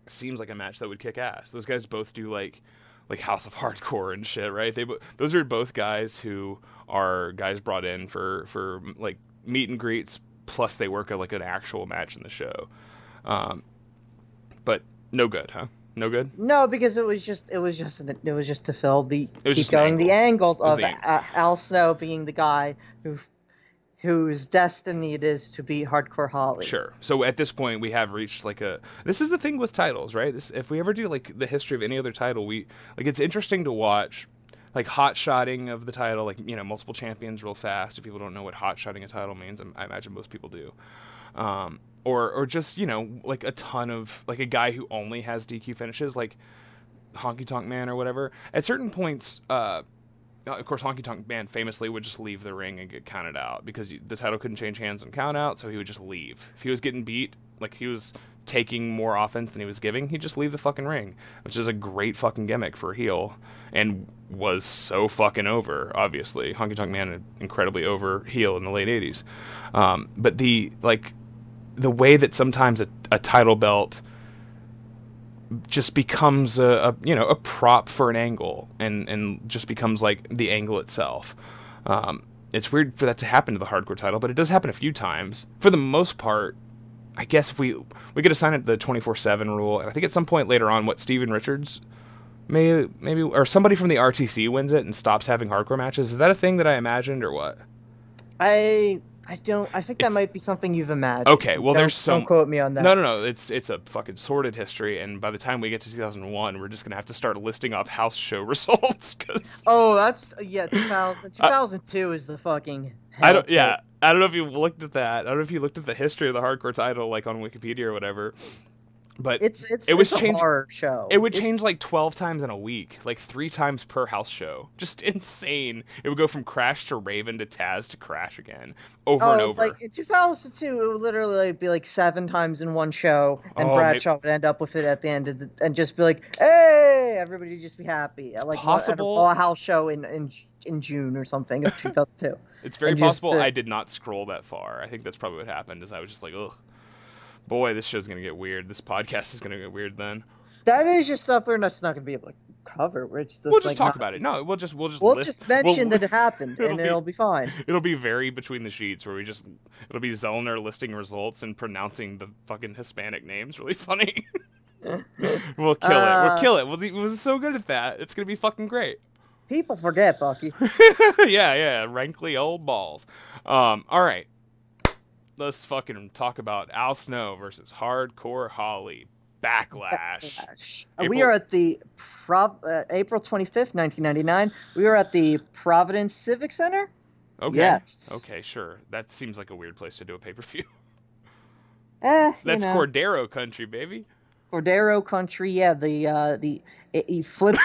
seems like a match that would kick ass. Those guys both do like like House of Hardcore and shit, right? They those are both guys who are guys brought in for for like meet and greets. Plus, they work at like an actual match in the show. Um, but no good, huh? No good. No, because it was just it was just it was just to fill the keep going the angle of the angle. uh, Al Snow being the guy who whose destiny it is to beat Hardcore Holly. Sure. So at this point, we have reached like a. This is the thing with titles, right? This, if we ever do like the history of any other title, we like it's interesting to watch, like hot shotting of the title, like you know multiple champions real fast. If people don't know what hot shotting a title means, I'm- I imagine most people do. Um, or or just you know like a ton of like a guy who only has DQ finishes, like Honky Tonk Man or whatever. At certain points, uh, of course, Honky Tonk Man famously would just leave the ring and get counted out because the title couldn't change hands on count out, so he would just leave. If he was getting beat, like he was taking more offense than he was giving, he'd just leave the fucking ring, which is a great fucking gimmick for a heel and was so fucking over, obviously. Honky Tonk Man, an incredibly over heel in the late 80s. Um, but the, like, the way that sometimes a, a title belt just becomes a, a you know a prop for an angle and and just becomes like the angle itself. Um, it's weird for that to happen to the hardcore title, but it does happen a few times. For the most part, I guess if we we could assign it the twenty four seven rule, and I think at some point later on, what Steven Richards may maybe or somebody from the RTC wins it and stops having hardcore matches. Is that a thing that I imagined or what? I I don't I think that It's- might be something you've imagined. Okay, well, Don't- there's some. Don't quote me on that. No, no, no. It's it's a fucking sordid history, and by the time we get to 2001, we're just gonna have to start listing off house show results because Oh, that's yeah. 2000, 2002 is the fucking. I don't. Yeah, I don't know if you looked at that. I don't know if you looked at the history of the hardcore title, like on Wikipedia or whatever. But It's it's It was it's a changed- show. it would It's- change like 12 times in a week, like three times per house show. Just insane. It would go from Crash to Raven to Taz to Crash again, over Oh, and over. like in 2002, it would literally be like seven times in one show, and Oh, Bradshaw would end up with it at the end, of the, and just be like, "Hey, everybody, just be happy." Like possible- a, a house show in in in June or something of 2002. It's very And just, possible uh, I did not scroll that far. I think that's probably what happened. Is I was just like, ugh, boy, this show's gonna get weird. This podcast is gonna get weird. Then that is just stuff we're not, not going to be able to cover. We're just, we'll just like, talk not- about it. No, we'll just we'll just We'll list- just mention we'll- that it happened, it'll and be- it'll be fine. It'll be very between the sheets where we just it'll be Zellner listing results and pronouncing the fucking Hispanic names really funny. we'll kill it. Uh, We'll kill it. We'll, be- we're so good at that. It's gonna be fucking great. People forget, Bucky. yeah, yeah, rankly old balls. Um, all right, let's fucking talk about Al Snow versus Hardcore Holly Backlash. Backlash. Uh, We are at the Prov- uh, April 25th, 1999. We are at the Providence Civic Center. Okay. Yes. Okay, sure. That seems like a weird place to do a pay per view. Eh, you That's know, Cordero country, baby. Cordero country. Yeah, the uh, the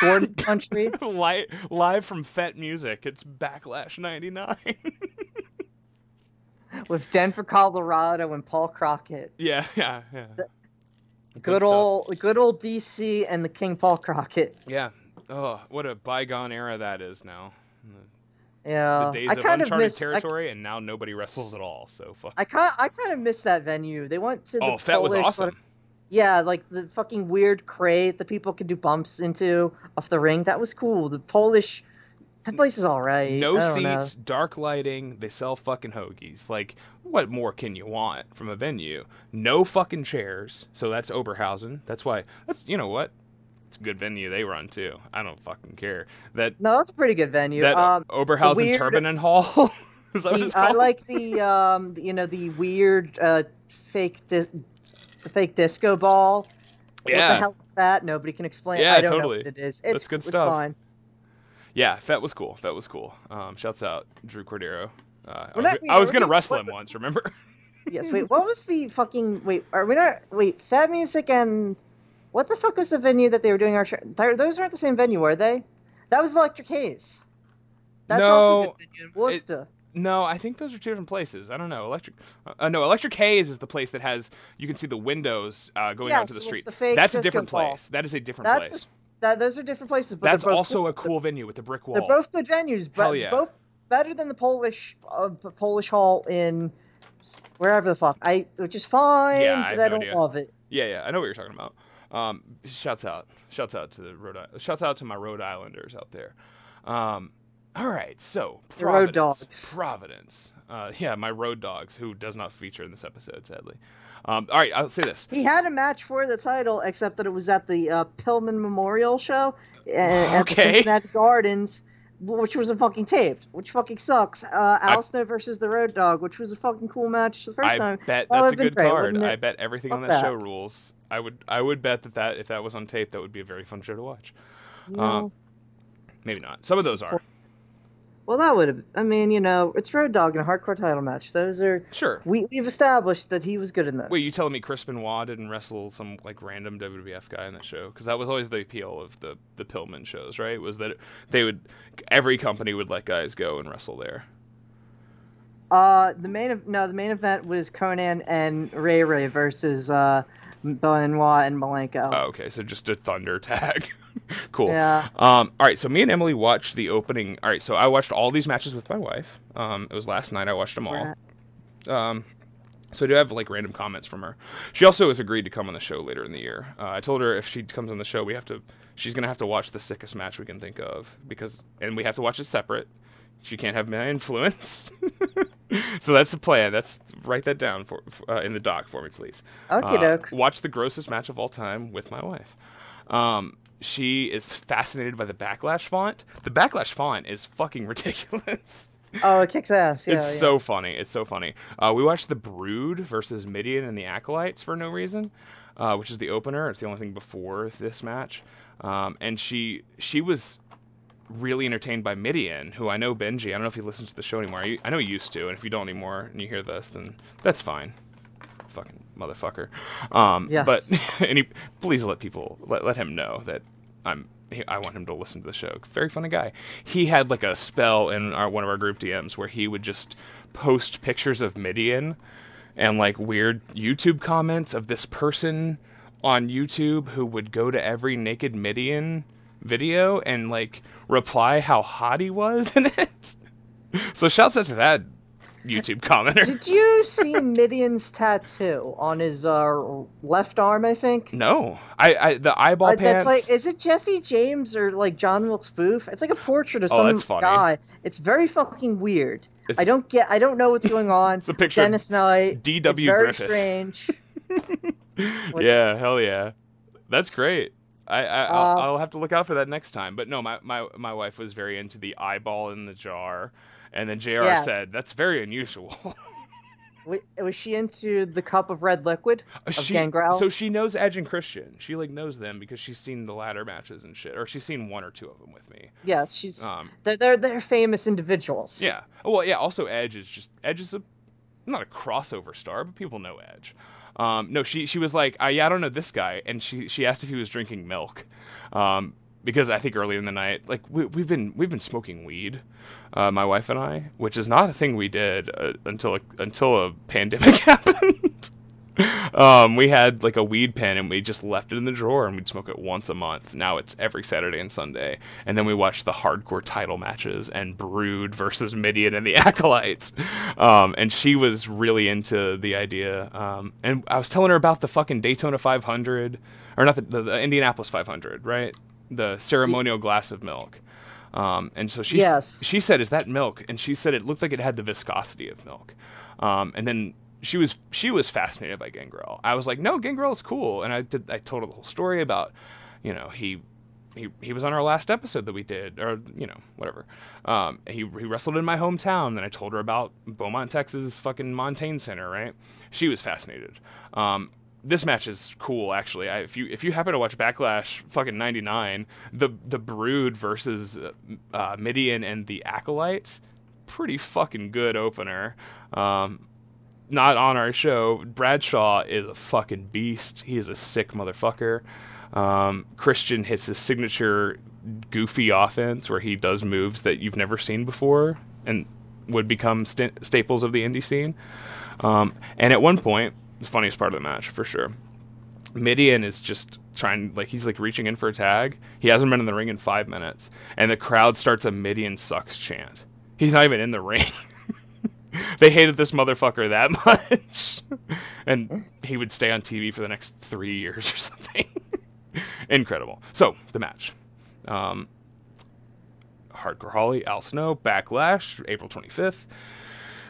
Gordon country. live, live from Fete Music. It's Backlash '99. with Denver, Colorado, and Paul Crockett. yeah, yeah, yeah. Good stuff. old, good old DC and the King Paul Crockett. Yeah. Oh, what a bygone era that is now. Yeah, The days I of kind of uncharted miss. I, territory, and now nobody wrestles at all. So fuck. I kind, I kind of miss that venue. They went to the oh, Fete was Polish, awesome. Yeah, like the fucking weird crate that people could do bumps into off the ring. That was cool. The Polish, that place is all right. No don't know. seats, dark lighting. They sell fucking hoagies. Like, what more can you want from a venue? No fucking chairs. So that's Oberhausen. That's why. That's you know what? It's a good venue they run too. I don't fucking care. That No, that's a pretty good venue. that um, Oberhausen weird- Turbinen Hall. is that what the- I like the um, you know, the weird uh, fake, di- the fake disco ball. Yeah. What the hell is that? Nobody can explain. Yeah, I don't totally. know what it is. That's good it's stuff. fine. Yeah, Fete was cool. Fete was cool. Um, shouts out Drew Cordero. Uh, I was, not- I was gonna wrestle him once. Remember? Yes. Wait. What was the fucking? Wait. Are we not? Wait. Fete Music and what the fuck was the venue that they were doing our? Show? Those weren't the same venue, were they? That was Electric Haze. That's also a No, good venue in Worcester. No, I think those are two different places. I don't know. Electric, uh, no, Electric Haze is the place that has you can see the windows uh, going out Yes, to the street. the fake That's a different ball. place. That is a different That's place. that. Those are different places, but That's also cool. a cool venue with the brick wall. They're both good venues, but yeah. both better than the Polish uh, Polish Hall in wherever the fuck I, which is fine, Yeah, I but I no don't idea. love it. Yeah, yeah, I know what you're talking about. Um, shouts out, shouts out to the Rhode, shouts out to my Rhode Islanders out there. Um, all right, so The road Providence, dogs. Providence. Uh, yeah, my road dogs, who does not feature in this episode, sadly. Um, all right, I'll say this. He had a match for the title, except that it was at the uh, Pillman Memorial Show uh, at the Cincinnati Gardens, which was a fucking taped, which fucking sucks. Uh, Al Snow versus the Road Dog, which was a fucking cool match the first I time. bet That that's a good great, card. I bet everything on that, that. show rules. I would I would bet that, that if that was on tape, that would be a very fun show to watch. No. Um, maybe not. Some of those are well, that would have. I mean, you know, it's Road Dog in a hardcore title match. Those are. sure. We, we've established that he was good in this. Wait, you telling me Chris Benoit didn't wrestle some like random WWF guy in that show? Because that was always the appeal of the the Pillman shows, right? Was that they would every company would let guys go and wrestle there. Uh, the main no, the main event was Konnan and Ray Ray versus uh, Benoit and Malenko. Oh, okay, so just a thunder tag. cool. Yeah. Um, all right, so me and Emily watched the opening. All right, so I watched all these matches with my wife. Um, it was last night. I watched them all. Um, so I do have like random comments from her. She also has agreed to come on the show later in the year. Uh, I told her if she comes on the show, we have to. She's gonna have to watch the sickest match we can think of because, and we have to watch it separate. She can't have my influence. so that's the plan. That's write that down for uh, in the doc for me, please. Okey Uh, doke. watch the grossest match of all time with my wife. Um, she is fascinated by the backlash font. The backlash font is fucking ridiculous. Oh, it kicks ass. Yeah, it's yeah. so funny. It's so funny. Uh, we watched the Brood versus Mideon and the Acolytes for no reason, uh, which is the opener. It's the only thing before this match. Um, and she she was really entertained by Mideon, who I know Benji. I don't know if he listens to the show anymore. I, I know he used to, and if you don't anymore and you hear this, then that's fine. Fucking motherfucker. Um, Yeah. But and he, please let people let, let him know that I'm. I want him to listen to the show. Very funny guy. He had like a spell in our, one of our group DMs where he would just post pictures of Mideon and like weird YouTube comments of this person on YouTube who would go to every naked Mideon video and like reply how hot he was in it. So shouts out to that YouTube commenter. Did you see Mideon's tattoo on his uh, left arm? I think. No, I, I the eyeball Uh, that's like, is it Jesse James or like John Wilkes Booth? It's like a portrait of Oh, some that's funny. guy. It's very fucking weird. It's- I don't get. I don't know what's going on. It's a picture Dennis Knight. D.W. It's very Griffith. strange. Yeah, hell yeah, that's great. I, I I'll, Uh, I'll have to look out for that next time. But no, my, my my wife was very into the eyeball in the jar, and then Jr. Yes. said that's very unusual. was she into the cup of red liquid of she, Gangrel? So she knows Edge and Christian. She like knows them because she's seen the ladder matches and shit, or she's seen one or two of them with me. yes, she's. Um, they're, they're they're famous individuals. Yeah. Well, yeah. Also, Edge is just Edge is a not a crossover star, but people know Edge. Um, no, she she was like, I, yeah, I don't know this guy, and she she asked if he was drinking milk, um, because I think earlier in the night, like we, we've been we've been smoking weed, uh, my wife and I, which is not a thing we did uh, until a, until a pandemic happened. um, we had like a weed pen and we just left it in the drawer and we'd smoke it once a month. Now it's every Saturday and Sunday. And then we watched the hardcore title matches and Brood versus Mideon and the Acolytes. Um, and she was really into the idea. Um, and I was telling her about the fucking Daytona 500, or not the, the, the Indianapolis 500, right? The ceremonial glass of milk. Um, and so she Yes. she said, "Is that milk?" And she said it looked like it had the viscosity of milk. Um, and then she was she was fascinated by Gangrel. I was like, "No, Gangrel is cool." And I did I told her the whole story about, you know, he he he was on our last episode that we did, or you know, whatever. Um, he he wrestled in my hometown. Then I told her about Beaumont, Texas, fucking Montagne Center. Right? She was fascinated. Um, this match is cool, actually. I, if you if you happen to watch Backlash, fucking '99, the the Brood versus uh, uh, Mideon and the Acolytes, pretty fucking good opener. Um, not on our show. Bradshaw is a fucking beast. He is a sick motherfucker. Um, Christian hits his signature goofy offense where he does moves that you've never seen before and would become sta- staples of the indie scene. Um, and at one point, the funniest part of the match for sure. Mideon is just trying, like he's like reaching in for a tag. He hasn't been in the ring in five minutes, and the crowd starts a Mideon sucks chant. He's not even in the ring. they hated this motherfucker that much, and he would stay on TV for the next three years or something. Incredible. So the match. Um, Hardcore Holly, Al Snow, Backlash, April 25th.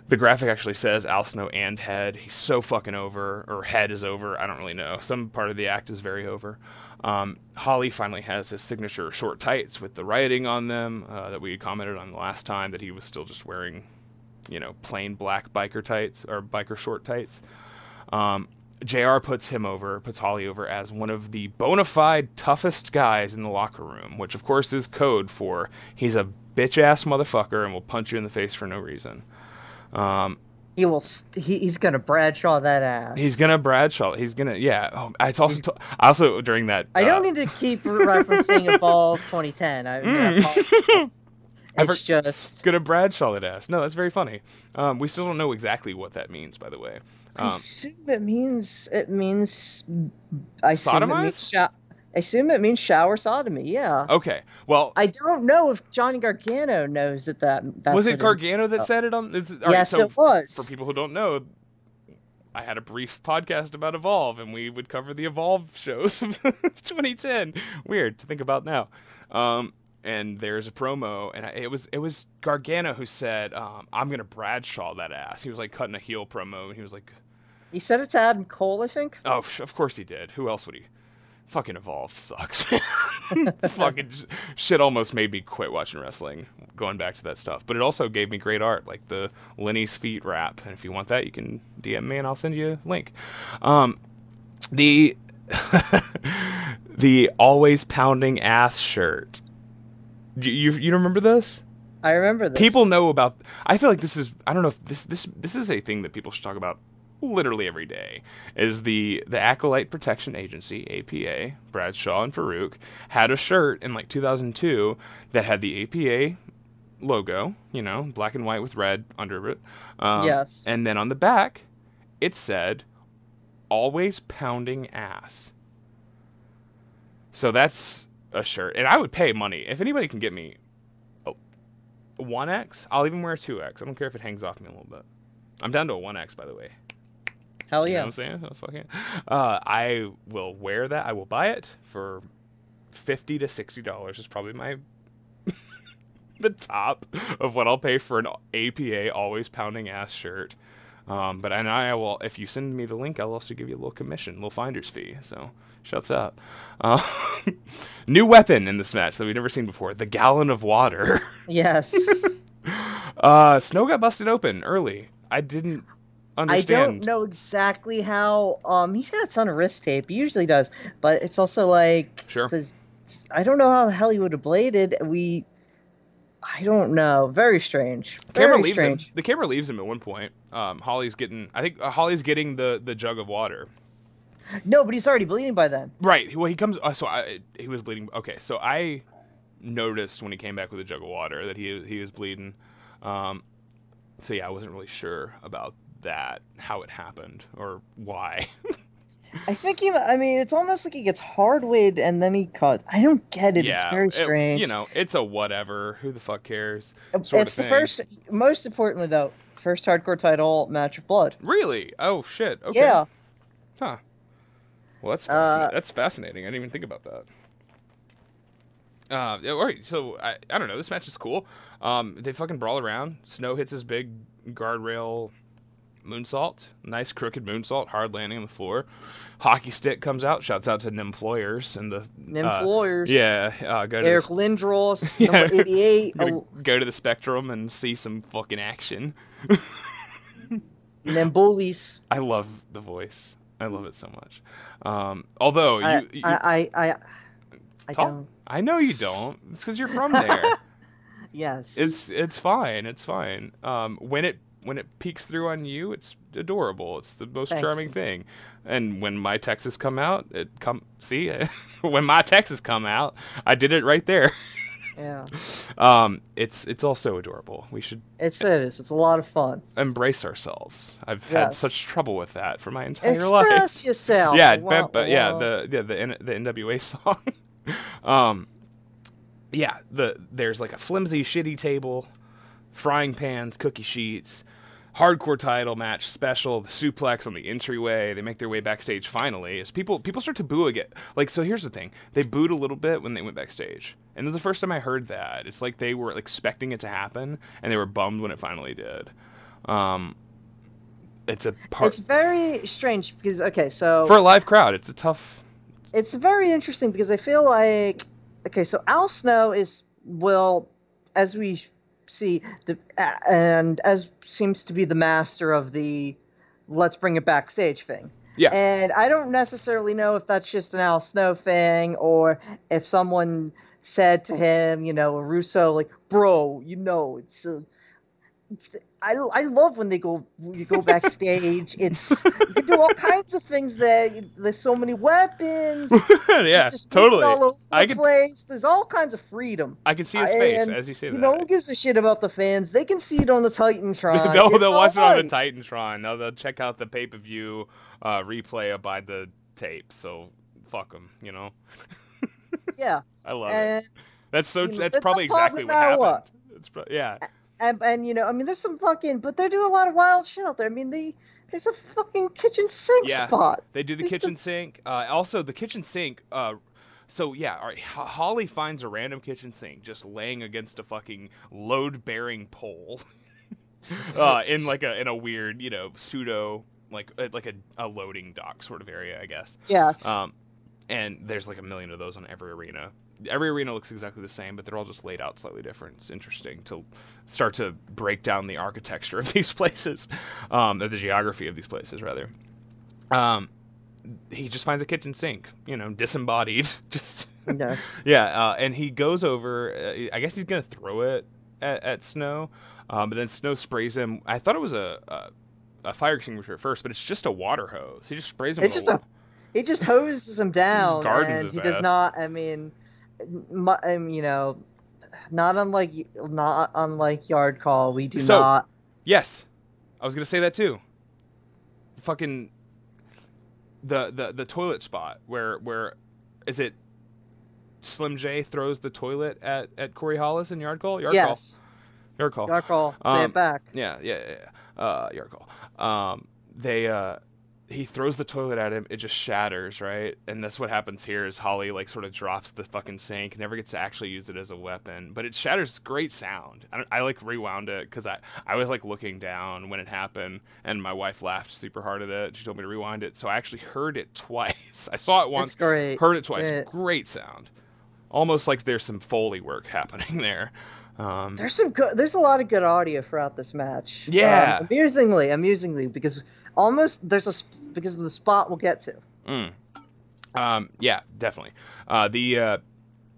The graphic actually says Al Snow and Head. He's so fucking over, or Head is over. I don't really know. Some part of the act is very over. Um, Holly finally has his signature short tights with the writing on them uh, that we commented on the last time that he was still just wearing, you know, plain black biker tights or biker short tights. Um, JR puts him over, puts Holly over as one of the bona fide toughest guys in the locker room, which of course is code for he's a bitch ass motherfucker and will punch you in the face for no reason. Um, He will. St- he, he's gonna Bradshaw that ass. he's gonna Bradshaw. He's gonna yeah. Oh, I also to- I also during that I uh, don't need to keep referencing Evolve 2010. I, I. I've it's just. gonna Bradshaw that ass. No, that's very funny. Um, we still don't know exactly what that means, by the way. I Um, assume it means it means. I assume it Sodomize? means I assume it means shower sodomy. Yeah. okay, well, I don't know if Johnny Gargano knows that that. That's was it Gargano that said it on? This, right, Yes, so it was. For people who don't know, I had a brief podcast about Evolve, and we would cover the Evolve shows of 2010. Weird to think about now. Um, and there's a promo, and I, it was it was Gargano who said, um, "I'm gonna Bradshaw that ass." He was like cutting a heel promo, and he was like, He said it to Adam Cole, I think. "Oh, of course he did. Who else would he?" Fucking Evolve sucks. Fucking shit almost made me quit watching wrestling. Going back to that stuff, but it also gave me great art, like the Lenny's feet rap. And if you want that, you can DM me and I'll send you a link. Um, the the always pounding ass shirt. Do you you remember this? I remember this. People know about. I feel like this is. I don't know if this this this is a thing that people should talk about literally every day. Is the the Acolyte Protection Agency (APA) Bradshaw and Faarooq had a shirt in like 2002 that had the APA logo, you know, black and white with red under it. Um, Yes. And then on the back, it said, "Always pounding ass." So that's a shirt, and I would pay money if anybody can get me one X. I'll even wear a two X. I don't care if it hangs off me a little bit. I'm down to a one X, by the way. Hell You know yeah. what I'm saying? Oh, fuck it. Uh, I will wear that. I will buy it for fifty to sixty dollars. Is probably my the top of what I'll pay for an APA always pounding ass shirt. Um, but and I will, if you send me the link, I'll also give you a little commission, little finder's fee. So shouts up. Uh, new weapon in this match that we've never seen before: the gallon of water. Yes. Uh, Snow got busted open early. I didn't I don't know exactly how. Um, he's got a ton of wrist tape. He usually does, but it's also like Sure. this- I don't know how the hell he would have bladed. We, I don't know. Very strange. The camera Very leaves strange. him. The camera leaves him at one point. Um, Holly's getting. I think uh, Holly's getting the the jug of water. No, but he's already bleeding by then. Right. Well, he comes. Uh, so I, he was bleeding. Okay. So I noticed when he came back with a jug of water that he he was bleeding. Um, so yeah, I wasn't really sure about that, how it happened or why. I think he. I mean, it's almost like he gets hardwood and then he cuts. I don't get it. it's very it- strange. you know, it's a whatever. Who the fuck cares? Uh, it's the first. Most importantly, though, first hardcore title match of blood. Really? Oh shit. Okay. Yeah. Huh. Well, that's Uh, fascinating. that's fascinating. I didn't even think about that. Uh, all right. So I, I don't know. This match is cool. Um, they fucking brawl around. Snow hits his big guardrail moonsault. Nice crooked moonsault. Hard landing on the floor. Hockey stick comes out. Shouts out to Nymployers and the Nymployers. Uh, yeah. Uh, go to Eric the, Lindros, Yeah. number eighty-eight. Oh, go to the Spectrum and see some fucking action. and then bullies. I love the voice. I love it so much. Um, although I, you, you I, I, I, I talk- don't. I know you don't. It's because you're from there. Yes. it's it's fine. It's fine. Um, when it when it peeks through on you, it's adorable. It's the most Thank charming you. thing. And when my Texas come out, it come see when my Texas come out, I did it right there. yeah. Um, it's it's also adorable. We should It's it is. It's a lot of fun. embrace ourselves. I've had such trouble with that for my entire life. Express yourself. yeah, Wah, but, but yeah, the yeah the N- the NWA song. um, yeah, the there's like a flimsy, shitty table, frying pans, cookie sheets, hardcore title match special, the suplex on the entryway. They make their way backstage finally. As people people start to boo again. Like so, here's the thing: they booed a little bit when they went backstage, and this is the first time I heard that. It's like they were expecting it to happen, and they were bummed when it finally did. Um, it's a part It's very strange because okay, so for a live crowd. It's a tough. it's very interesting because I feel like okay, so Al Snow is well, as we see, the, and as seems to be the master of the let's bring it backstage thing. Yeah. And I don't necessarily know if that's just an Al Snow thing or if someone said to him, you know, Russo, like, bro, you know, it's. Uh, I, I love when they go you go backstage. It's you can do all kinds of things there. There's so many weapons. yeah, just totally. all over the I could place. There's all kinds of freedom. I can see his face And, as you say you that. know, who gives a shit about the fans? They can see it on the Titantron. they'll It's they'll watch it on the. Titantron. They'll, they'll check out the pay per view uh, replay by the tape. So fuck them. You know, Yeah, I love it. That's so. you know, That's probably exactly what happened. what. It's pro- yeah. And and you know, I mean, there's some fucking, but they do a lot of wild shit out there. I mean, they there's a fucking kitchen sink Yeah. spot. They do the It's kitchen just- sink. Uh, also, the kitchen sink. Uh, so yeah, all right. H- Holly finds a random kitchen sink just laying against a fucking load-bearing pole, uh, in like a in a weird, you know, pseudo like uh, like a, a loading dock sort of area, I guess. Yeah, Um, and there's like a million of those on every arena. Every arena looks exactly the same, but they're all just laid out slightly different. It's interesting to start to break down the architecture of these places, um, or the geography of these places, rather. Um, he just finds a kitchen sink, you know, disembodied. Just yes. yeah, uh, and he goes over. Uh, I guess he's gonna throw it at, at Snow, um, but then Snow sprays him. I thought it was a, a a fire extinguisher at first, but it's just a water hose. He just sprays him. It's just a he just hoses him down, and he does ass. not. I mean, you know, not unlike not unlike Yard Call, we do So- not. Yes, I was gonna say that too. Fucking the the the toilet spot where where is it? Slim J throws the toilet at at Corey Hollis in yard call. Yard Call? yes, call. Yard call. Yard Call, say Um, it back. Yeah, yeah, yeah. yeah. Uh, yard call. Um, they uh, he throws the toilet at him. It just shatters, right? And that's what happens here. Is Holly like sort of drops the fucking sink, never gets to actually use it as a weapon, but it shatters. Great sound. I, I like rewound it because I I was like looking down when it happened, and my wife laughed super hard at it. She told me to rewind it, so I actually heard it twice. I saw it once, great. heard it twice. Yeah. Great sound. Almost like there's some foley work happening there. Um, There's some good. There's a lot of good audio throughout this match. Yeah. Um, amusingly, amusingly, because almost there's a because of the spot we'll get to. Um, yeah, definitely. Uh, the uh,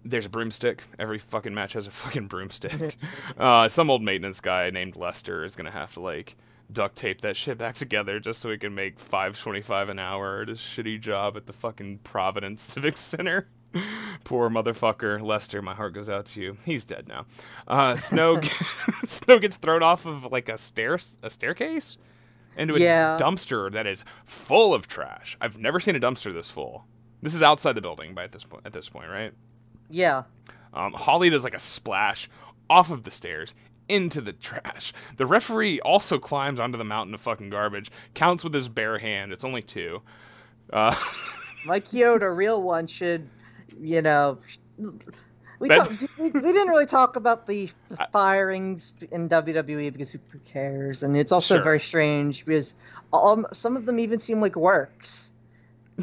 there's a broomstick. Every fucking match has a fucking broomstick. uh, some old maintenance guy named Lester is gonna have to like duct tape that shit back together just so he can make five twenty five an hour at his shitty job at the fucking Providence Civic Center. Poor motherfucker, Lester. My heart goes out to you. He's dead now. Uh, Snow, Snow gets thrown off of like a stair, a staircase, into a Yeah. dumpster that is full of trash. I've never seen a dumpster this full. This is outside the building by at this point. At this point, right? Yeah. Um, Holly does like a splash off of the stairs into the trash. The referee also climbs onto the mountain of fucking garbage, counts with his bare hand. It's only two. Uh, Mike Chioda, real one, should you know. We, talk, we, we didn't really talk about the, the firings in WWE because who cares? And it's also Sure. very strange because um, some of them even seem like works.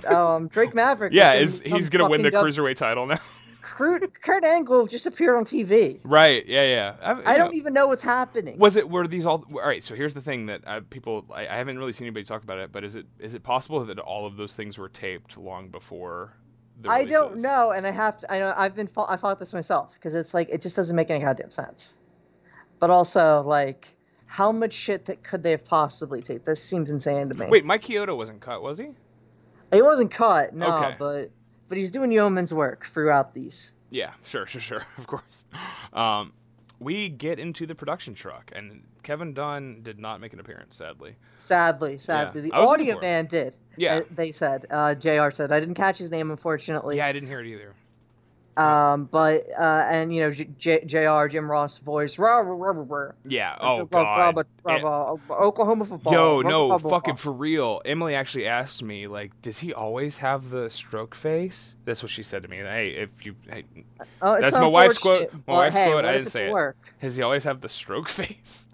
Um, Drake Maverick. yeah, is he's gonna win the W- cruiserweight title now? Kurt, Kurt Angle just appeared on TV. right? Yeah, yeah. I, I don't know, even know what's happening. Was it? Were these all? All right. So here's the thing that uh, people. I, I haven't really seen anybody talk about it, but is it is it possible that all of those things were taped long before? I don't know, and I have to. I know I've been. I thought this myself because it's like it just doesn't make any goddamn sense. But also, like, how much shit that could they have possibly taped? This seems insane to me. Wait, Mike Chioda wasn't cut, was he? he wasn't cut, no, Okay. but but he's doing yeoman's work throughout these. Yeah, sure, sure, sure. Of course. Um, we get into the production truck, and Kevin Dunn did not make an appearance, sadly. Sadly, sadly, the was looking audio man did. Yeah. uh, they said. Uh, Jr. said I didn't catch his name, unfortunately. Yeah, I didn't hear it either. Um, but uh, and you know, J- J- Jr. Jim Ross voice. Rah, rah, rah. Yeah. Oh God. Oklahoma football. Yo, no, fucking for real. Emily actually asked me, like, does he always have the stroke face? That's what she said to me. Hey, if you, hey, Oh, it's That's my wife's quote. My wife's hey, quote, I didn't say it. does he always have the stroke face?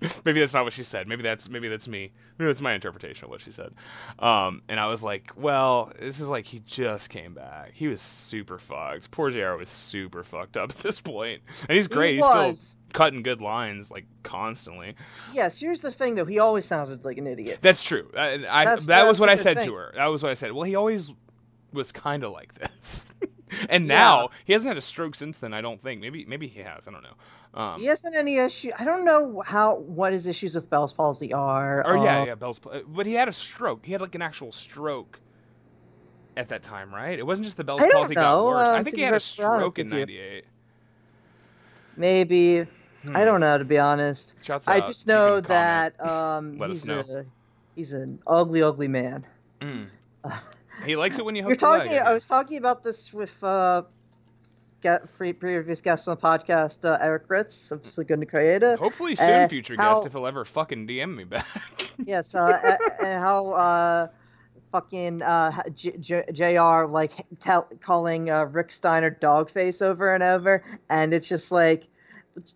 maybe that's not what she said. Maybe that's maybe that's me. Maybe that's my interpretation of what she said. Um, and I was like, well, this is like he just came back. He was super fucked. Poor Jr. was super fucked up at this point. and he's great. he's was. still cutting good lines like constantly. Yes, here's the thing though. He always sounded like an idiot. That's true. I, I, That's- that was what I said thing. to her. That was what I said. Well, he always was kind of like this, and now he hasn't had a stroke since then. I don't think. Maybe maybe he has. I don't know. Um, He hasn't any issue. I don't know how what his issues with Bell's palsy are. Or yeah, uh, yeah, Bell's. But he had a stroke. He had like an actual stroke at that time, right? It wasn't just the Bell's palsy got know, worse. I um, think he had a stroke in '98. Maybe. I don't know to be honest. Hmm. Shouts I out. just know that um, he's know. a he's an ugly, ugly man. He likes it when you hook. You're the leg, talking. I was talking about this with uh, get free previous guest on the podcast, uh, Eric Ritz of Segunda Creator. Hopefully, soon uh, future how- guest if he'll ever fucking DM me back. Yes, uh, and how uh, fucking uh, J- J- Jr. like tell, calling uh, Rick Steiner dogface over and over, and it's just like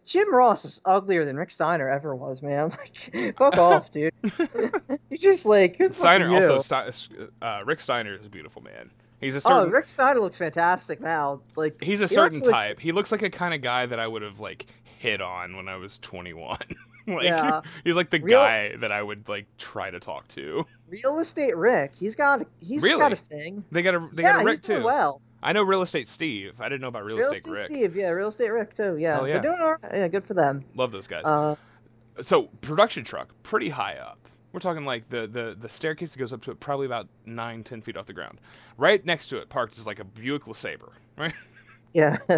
Jim Ross is uglier than Rick Steiner ever was, man. Like, fuck off, dude. He's just like good Steiner also uh, Rick Steiner is a beautiful man. He's a certain. Oh, Rick Steiner looks fantastic now. Like he's a he certain looks like- type. He looks like a kind of guy that I would have like hit on when I was 21. like Yeah. he's like the Real- guy that I would like try to talk to. Real estate Rick. He's got he's Really? got a thing. They got a they yeah, got a Rick he's too. well. I know real estate Steve. I didn't know about real, Real estate, estate Rick. Steve, yeah, real estate Rick too. Yeah, Hell yeah. they're doing all right. Yeah, good for them. Love those guys. Uh, so production truck, pretty high up. We're talking like the, the, the staircase that goes up to it, probably about nine, ten feet off the ground. Right next to it, parked is like a Buick LeSabre, right? yeah.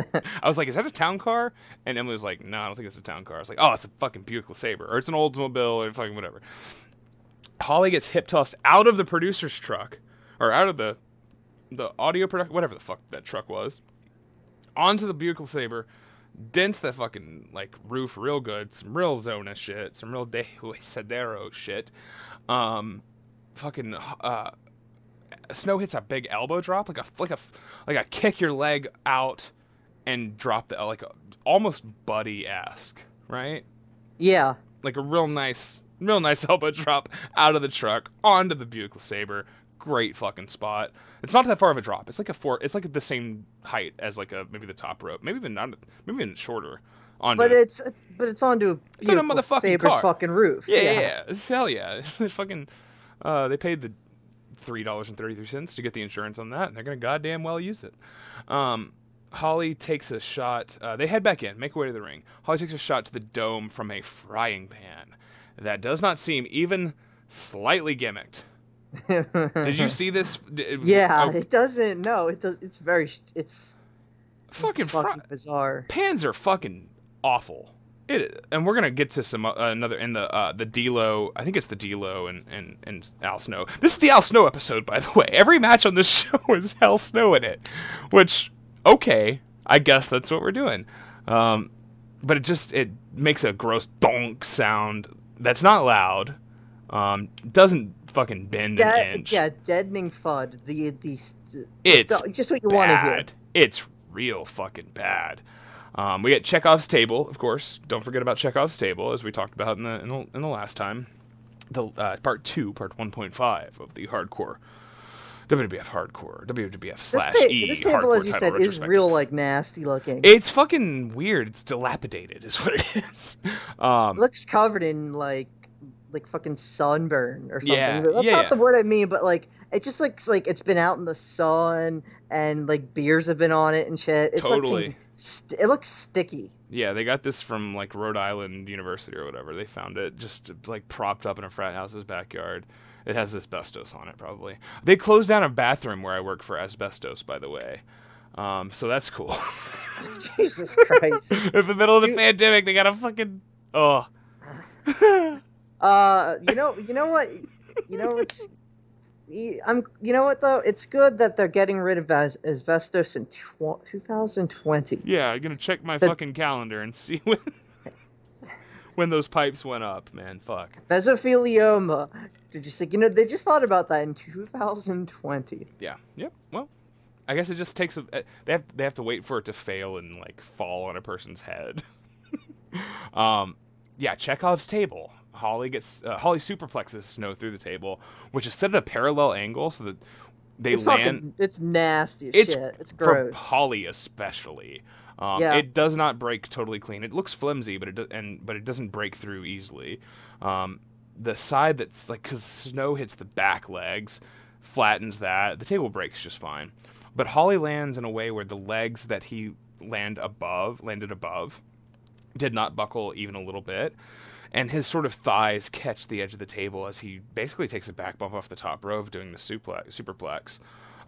I was like, "Is that a town car?" And Emily was like, "No, I don't think it's a town car." I was like, "Oh, it's a fucking Buick LeSabre, or it's an Oldsmobile, or fucking whatever." Holly gets hip tossed out of the producer's truck, or out of the the audio production, whatever the fuck that truck was, onto the Buick LeSabre, dents the fucking like roof real good, some real Zona shit, some real De Huesadero shit. Um, fucking uh, Snow hits a big elbow drop, like a like a like a kick your leg out and drop the like a, almost buddy esque, right? Yeah. Like a real nice, real nice elbow drop out of the truck onto the Buick LeSabre. Great fucking spot. It's not that far of a drop. It's like a four. It's like the same height as like a maybe the top rope. Maybe even not. Maybe even shorter. On But it's, it's but it's onto a on a motherfucking Saber's car. fucking roof. Yeah, yeah, yeah. It's- Hell yeah. They fucking uh, they paid the three dollars and thirty three cents to get the insurance on that, and they're gonna goddamn well use it. Um, Holly takes a shot. Uh, they head back in, make way to the ring. Holly takes a shot to the dome from a frying pan that does not seem even slightly gimmicked. Did you see this? D- Yeah, uh, it doesn't. No, it does. It's very. It's fucking fucking bizarre. pans are fucking awful. It and we're gonna get to some uh, another in the uh, the D'Lo. I think it's the D'Lo and, and and Al Snow. This is the Al Snow episode, by the way. Every match on this show is Al Snow in it, which okay, I guess that's what we're doing. Um, but it just it makes a gross donk sound that's not loud. Um, doesn't fucking bend an Dead, inch. yeah, deadening fud. The the st- It's st- just what you want to hear. It's real fucking bad. Um, we get Chekhov's table, of course. Don't forget about Chekhov's table, as we talked about in the in the, in the last time. The uh, part two, part one point five of the hardcore WWF hardcore WWF This, slash ta- E this table, as you said, is real like nasty looking. It's fucking weird. It's dilapidated, is what it is. Um, It looks covered in like like fucking sunburn or something. Yeah, But That's yeah, not yeah. the word I mean, but like it just looks like it's been out in the sun and like beers have been on it and shit. It's Totally. st- it looks sticky. Yeah, they got this from like Rhode Island University or whatever. They found it just like propped up in a frat house's backyard. It has asbestos on it, probably. They closed down a bathroom where I work for asbestos, by the way. Um, so that's cool. Jesus Christ. in the middle of the pandemic, they got a fucking oh. Uh, you know, you know what, you know it's. I'm. You know what though? It's good that they're getting rid of as- asbestos in tw- 2020. Yeah, I'm gonna check my The- fucking calendar and see when when those pipes went up. Man, fuck. Mesothelioma. Did you say? You know, they just thought about that in 2020. Yeah. Yep. Well, I guess it just takes a. They have they have to wait for it to fail and like fall on a person's head. um, yeah. Chekhov's table. Holly gets uh, Holly superplexes Snow through the table, which is set at a parallel angle so that they It's land. fucking. It's nasty it's shit. It's for gross. Holly especially. Um, Yeah. It does not break totally clean. It looks flimsy, but it do- and but it doesn't break through easily. Um, the side that's like because snow hits the back legs, flattens that. The table breaks just fine, but Holly lands in a way where the legs that he land above landed above did not buckle even a little bit. And his sort of thighs catch the edge of the table as he basically takes a back bump off the top rope doing the suplex, superplex.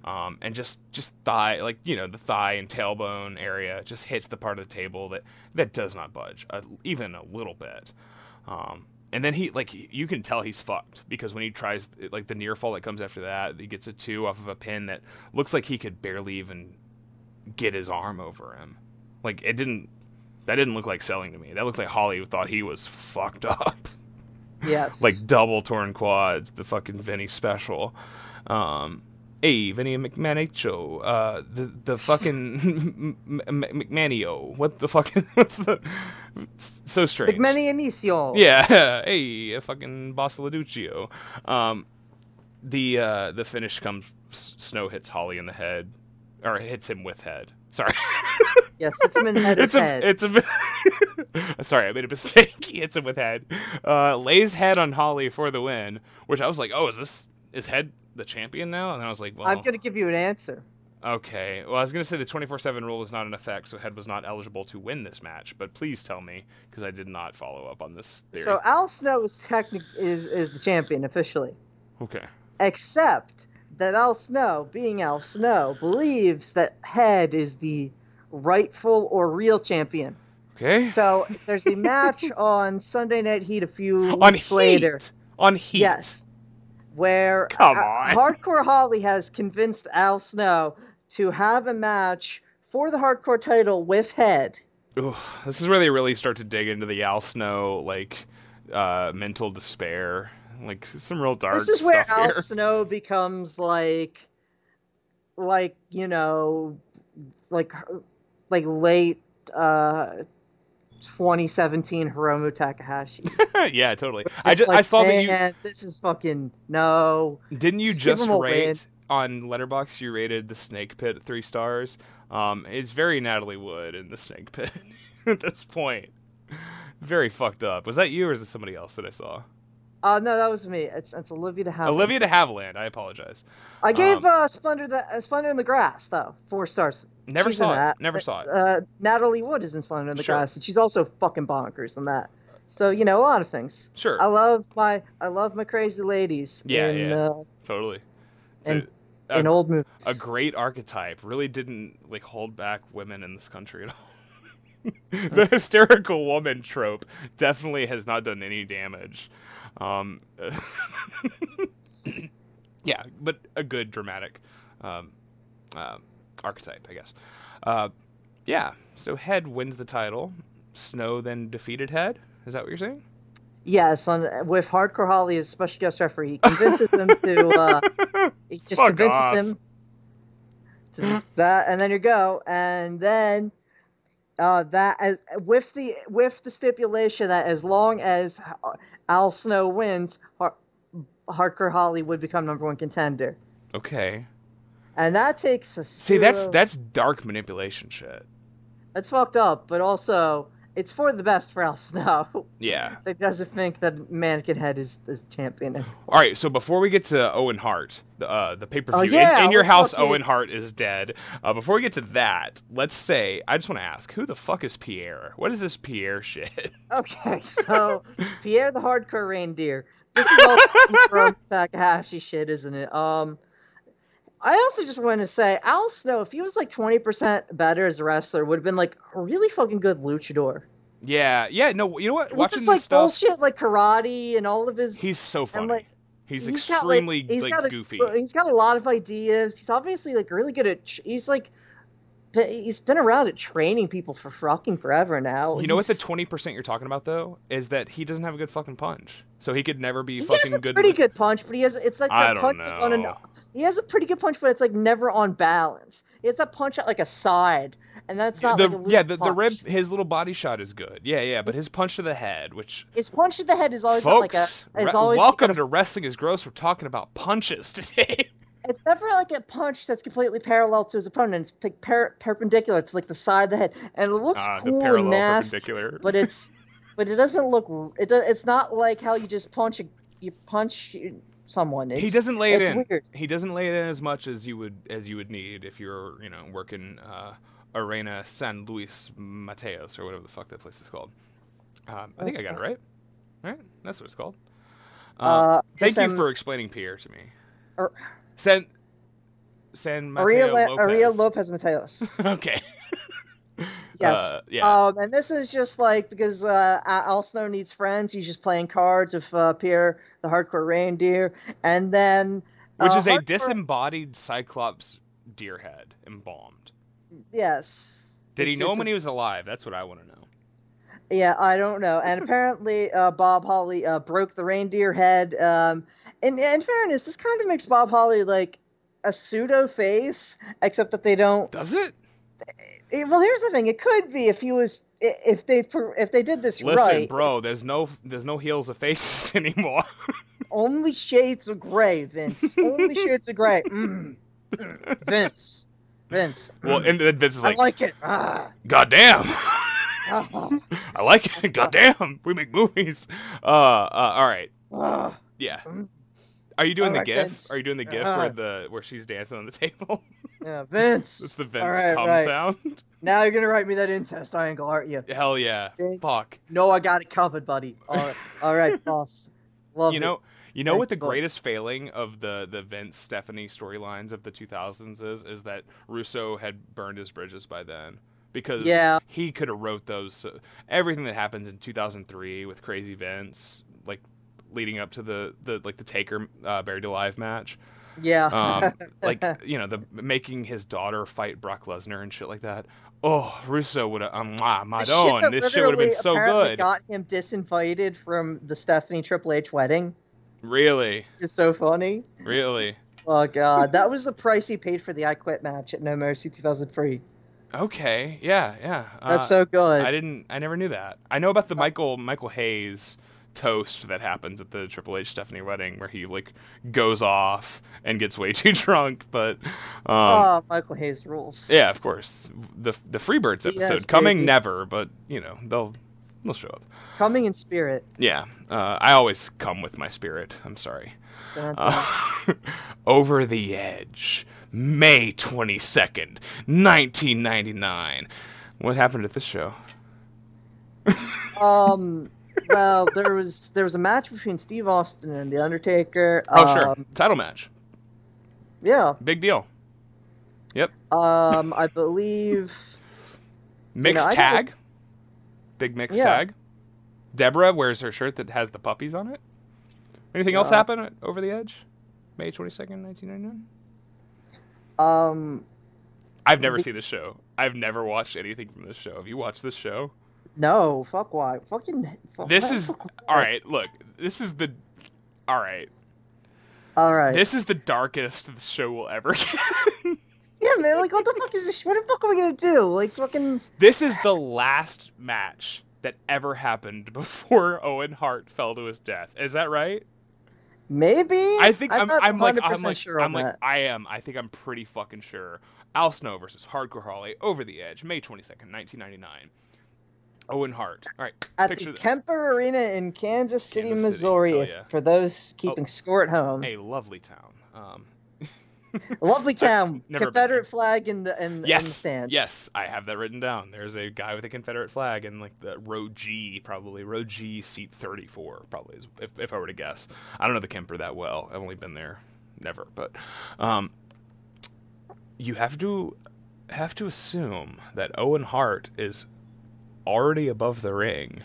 Um, and just, just thigh, like, you know, the thigh and tailbone area just hits the part of the table that, that does not budge, uh, even a little bit. Um, and then he, like, you can tell he's fucked because when he tries, like, the near fall that comes after that, he gets a two off of a pin that looks like he could barely even get his arm over him. Like, it didn't, that didn't look like selling to me. That looked like Holly thought he was fucked up. yes. like double torn quads, the fucking Vinny special. Um, hey, Vinny McManicho, uh, the the fucking M- M- McManio. What the fuck? What's the so strange? McMany Inicio. Yeah, hey, a fucking Boss Laduccio. Um, the uh, the finish comes. S- Snow hits Holly in the head, or hits him with head. Sorry. Yes, it's the head. it's a, head. it's a. Sorry, I made a mistake. He hits him with head. Uh, lays head on Holly for the win. Which I was like, oh, is this is head the champion now? And I was like, well, I'm gonna give you an answer. okay. Well, I was gonna say the 24/7 rule is not in effect, so head was not eligible to win this match. But please tell me, because I did not follow up on this theory. So Al Snow is technic is is the champion officially, okay. except that Al Snow, being Al Snow, believes that Head is the rightful or real champion. Okay. So there's a match on Sunday Night Heat a few on weeks heat. later. On heat. Yes, where Come on. Hardcore Holly has convinced Al Snow to have a match for the Hardcore title with Head. Ooh, this is where they really start to dig into the Al Snow like uh, mental despair Like some real dark. This is where Al here. Snow becomes like, like you know, like like late uh 2017 Hiromu Takahashi. yeah, totally. I Just just, I like, saw that you "Man, This is fucking no. didn't you just just rate win." on Letterboxd. You rated the Snake Pit three stars. Um, it's very Natalie Wood in the Snake Pit at this point. Very fucked up. Was that you or is it somebody else that I saw? Uh no, that was me. It's it's Olivia de Havilland. Olivia de Havilland. I apologize. I gave um, uh, Splendor the uh, Splendor in the Grass though four stars. Never She's saw it. that. Never saw it. Uh, Natalie Wood is in Splendor in the Sure. Grass, and she's also fucking bonkers in that. So you know a lot of things. Sure. I love my I love my crazy ladies Yeah, in yeah. Uh, Totally. And- a, in old movies. a great archetype. Really didn't like hold back women in this country at all. the hysterical woman trope definitely has not done any damage. Um, yeah, but a good dramatic um, uh, archetype, I guess. Uh, yeah, so Head wins the title. Snow then defeated Head. Is that what you're saying? Yes, on with Hardcore Holly as special guest referee, he convinces him to. Uh, he just Fuck convinces off. him to that, and then you go, and then uh, that as with the with the stipulation that as long as Al Snow wins, Har- Hardcore Holly would become number one contender, Okay. and that takes a See, that's that's dark manipulation shit. that's fucked up, but also it's for the best for Al Snow. Yeah. that doesn't think that Mannequin Head is is champion. All right, so before we get to Owen Hart, the uh, the pay per view Oh, yeah, in, in your house, Owen Hart is dead. Uh, before we get to that, let's say I just want to ask, who the fuck is Pierre? What is this Pierre shit? Okay, so Pierre the Hardcore Reindeer. This is all from Takahashi shit, isn't it? Um, I also just want to say Al Snow, if he was like twenty percent better as a wrestler, would have been like a really fucking good luchador. yeah, yeah. No, you know what? With Watching just like stuff, bullshit like karate and all of his. he's so funny. like, he's, he's got, like, he's like got a- goofy. He's got a lot of ideas. He's obviously like really good at. He's like, he's been around at training people for fucking forever now. You know what the twenty percent you're talking about though is that he doesn't have a good fucking punch, so he could never be He fucking has a good. pretty good punch, but he has it's like I that don't punch like, on an he has a pretty good punch, but it's like never on balance. He has that punch at like a side, and that's not the, like a yeah, the, the rib, his little body shot is good. Yeah, yeah, but his punch to the head, which His punch to the head is always got like a. folks, re- always welcome got a- to Wrestling is Gross. We're talking about punches today. It's never like a punch that's completely parallel to his opponent. It's like per- perpendicular. It's like the side of the head, and it looks the cool and nasty. But it's, but it doesn't look. It does, It's not like how you just punch a, you punch someone. It's, he doesn't lay it in. Weird. He doesn't lay it in as much as you would as you would need if you're you know working uh, Arena San Luis Mateos or whatever the fuck that place is called. Um, I think I got it right. Right, that's what it's called. Uh, Uh, thank you for explaining Pierre to me. Ar- San San Mateo Aria, Lopez. Aria Lopez Mateos. okay. Yes. Uh, yeah. Um, and this is just like because uh, Al Snow needs friends. He's just playing cards with uh, Pierre, the hardcore reindeer, and then Which uh, is a disembodied Cyclops deer head embalmed. Yes. Did he know him when he was alive? That's what I want to know. Yeah, I don't know. And apparently, uh, Bob Holly uh, broke the reindeer head. Um, and in fairness, this kind of makes Bob Holly like a pseudo face, except that they don't. Does it? eh, Well, here's the thing: it could be if he was, if they, if they did this Listen, right. bro. There's no there's no heels of faces anymore. Only shades of gray, Vince. Only shades of gray. Mm. Mm. Vince. Vince. well, and then Vince is like, I like, it. Ah. "God damn, Ah. I like it. God damn, we make movies." Uh, uh, all right, Ah. yeah. Are you doing All the right, gif? Vince. Are you doing the gif Uh. where the where she's dancing on the table? Yeah, Vince. It's the Vince All right, cum right. sound. Now you're gonna write me that incest triangle, aren't you? Hell yeah, Vince. fuck. No, I got it covered, buddy. All right, all right boss. Love you it. know you know what the greatest failing of the the Vince Stephanie storylines of the 2000s is is that Russo had burned his bridges by then because Yeah. he could have wrote those so- everything that happens in 2003 with Crazy Vince like leading up to the the like the Taker uh, buried alive match Yeah. um, like you know the making his daughter fight Brock Lesnar and shit like that oh Russo would have um, ah, The Madone that this shit would have been so good Got him disinvited from the Stephanie Triple H wedding. Really, It's so funny. really. Oh god, that was the price he paid for the I Quit match at No Mercy 2003. Okay, yeah, yeah. That's Uh, so good. I didn't. I never knew that. I know about the Michael Michael Hayes toast that happens at the Triple H Stephanie wedding, where he like goes off and gets way too drunk. But um, oh, Michael Hayes rules. yeah, of course, the the Freebirds episode coming never, but you know they'll they'll show up. Coming in spirit. Yeah, uh, I always come with my spirit. I'm sorry. Uh, Over the Edge, May 22nd, 1999. What happened at this show? Um. Well, there was there was a match between Steve Austin and The Undertaker. Oh, sure. Um, Title match. Yeah. Big deal. Yep. Um. I believe. Mixed I gotta- tag. Big mixed Yeah. tag. Deborah wears her shirt that has the puppies on it. Anything else Uh, happen at Over the Edge? May 22nd, 1999? Um. I've never the- seen this show. I've never watched anything from this show. Have you watched this show? No. Fuck why. Fucking. Fuck, This is fuck- all right. Look, this is the all right. All right. This is the darkest the show will ever get. Yeah, man. Like, what the fuck is this? What the fuck are we gonna do? Like, fucking. this is the last match that ever happened before Owen Hart fell to his death. Is that right? Maybe. I think I'm, not I'm, like 100% I'm like sure I'm like that. I am. I think I'm pretty fucking sure. Al Snow versus Hardcore Holly over the edge, May 22nd, 1999. Owen Hart. All right, at picture the this. Kemper Arena in Kansas City, Kansas City, Missouri. if- yeah. For those keeping score at home, a lovely town. Um, lovely town. been Confederate flag in the in, in the yes, stands. yes, I have that written down. There's a guy with a Confederate flag in like the row G, probably row G, seat 34, probably is, if if I were to guess. I don't know the Kemper that well. I've only been there, never. But um, you have to have to assume that Owen Hart is already above the ring,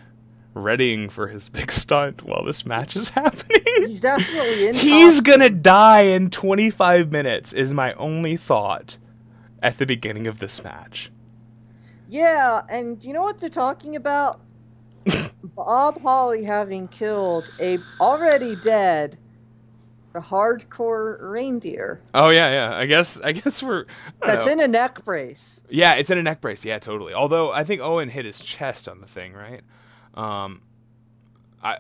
readying for his big stunt while this match is happening. He's definitely in. He's costume. gonna die in 25 minutes, is my only thought at the beginning of this match. Yeah, and you know what they're talking about? Bob Holly having killed a already dead, the hardcore reindeer Oh yeah, yeah. I guess I guess we're I that's know. in a neck brace. Yeah, it's in a neck brace. Yeah, totally. Although I think Owen hit his chest on the thing, right? Um, I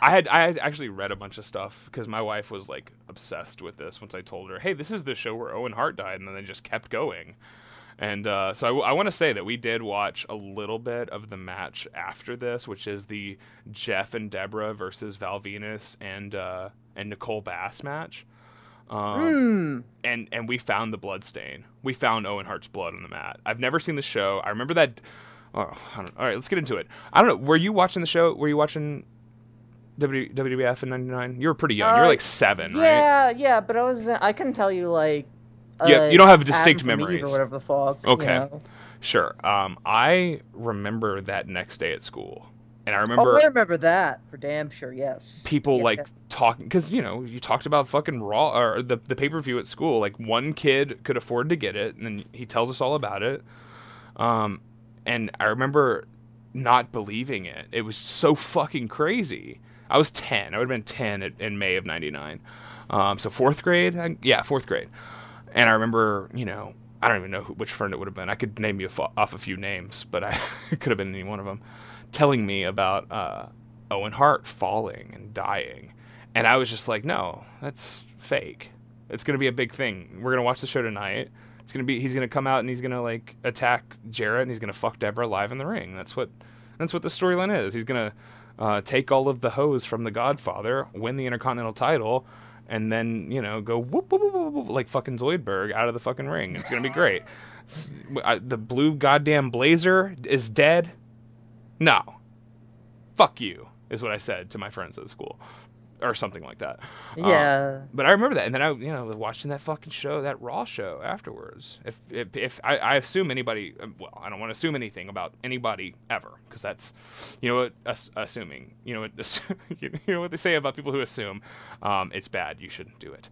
I had I had actually read a bunch of stuff because my wife was like obsessed with this. Once I told her, "Hey, this is the show where Owen Hart died," and then they just kept going. And uh, so I, want to say that we did watch a little bit of the match after this, which is the Jeff and Deborah versus Val Venis and uh, and Nicole Bass match. Um, Hmm. and and we found the blood stain. We found Owen Hart's blood on the mat. I've never seen the show. I remember that. Oh, I don't, all right, let's get into it. I don't know. Were you watching the show? Were you watching w, WWF in '99? You were pretty young. you were Uh, like seven, right? Yeah, yeah, but I was I couldn't tell you like. Yeah, uh, you don't have distinct memories. or whatever the fuck. you Okay. know. Sure. Um, I remember that next day at school, and I remember. Oh, remember I remember that for damn sure. Yes. people Yes, like yes. talking because you know you talked about fucking raw or the the pay per view at school. Like one kid could afford to get it, and then he tells us all about it. Um, and I remember not believing it. It was so fucking crazy. I was ten. I would have been ten at, in May of '99. Um, so fourth grade, I, yeah, fourth grade. And I remember, you know, I don't even know who, which friend it would have been. I could name you off a few names, but I could have been any one of them, telling me about uh, Owen Hart falling and dying, and I was just like, no, that's fake. It's gonna be a big thing. We're gonna watch the show tonight. It's gonna be he's gonna come out and he's gonna like attack Jarrett and he's gonna fuck Deborah live in the ring. That's what that's what the storyline is. He's gonna uh, take all of the hose from the Godfather, win the Intercontinental title, and then you know go whoop whoop whoop, whoop, like fucking Zoidberg out of the fucking ring. It's gonna be great. I, the blue goddamn blazer is dead. No, fuck you is what I said to my friends at school, or something like that. Um, Yeah. but I remember that, and then I, you know, watching that fucking show, that Raw show afterwards. If if, if I, I assume anybody, um, well, I don't want to assume anything about anybody ever, because that's, you know what, ass- assuming, you know what, you know what they say about people who assume, um, it's bad. You shouldn't do it.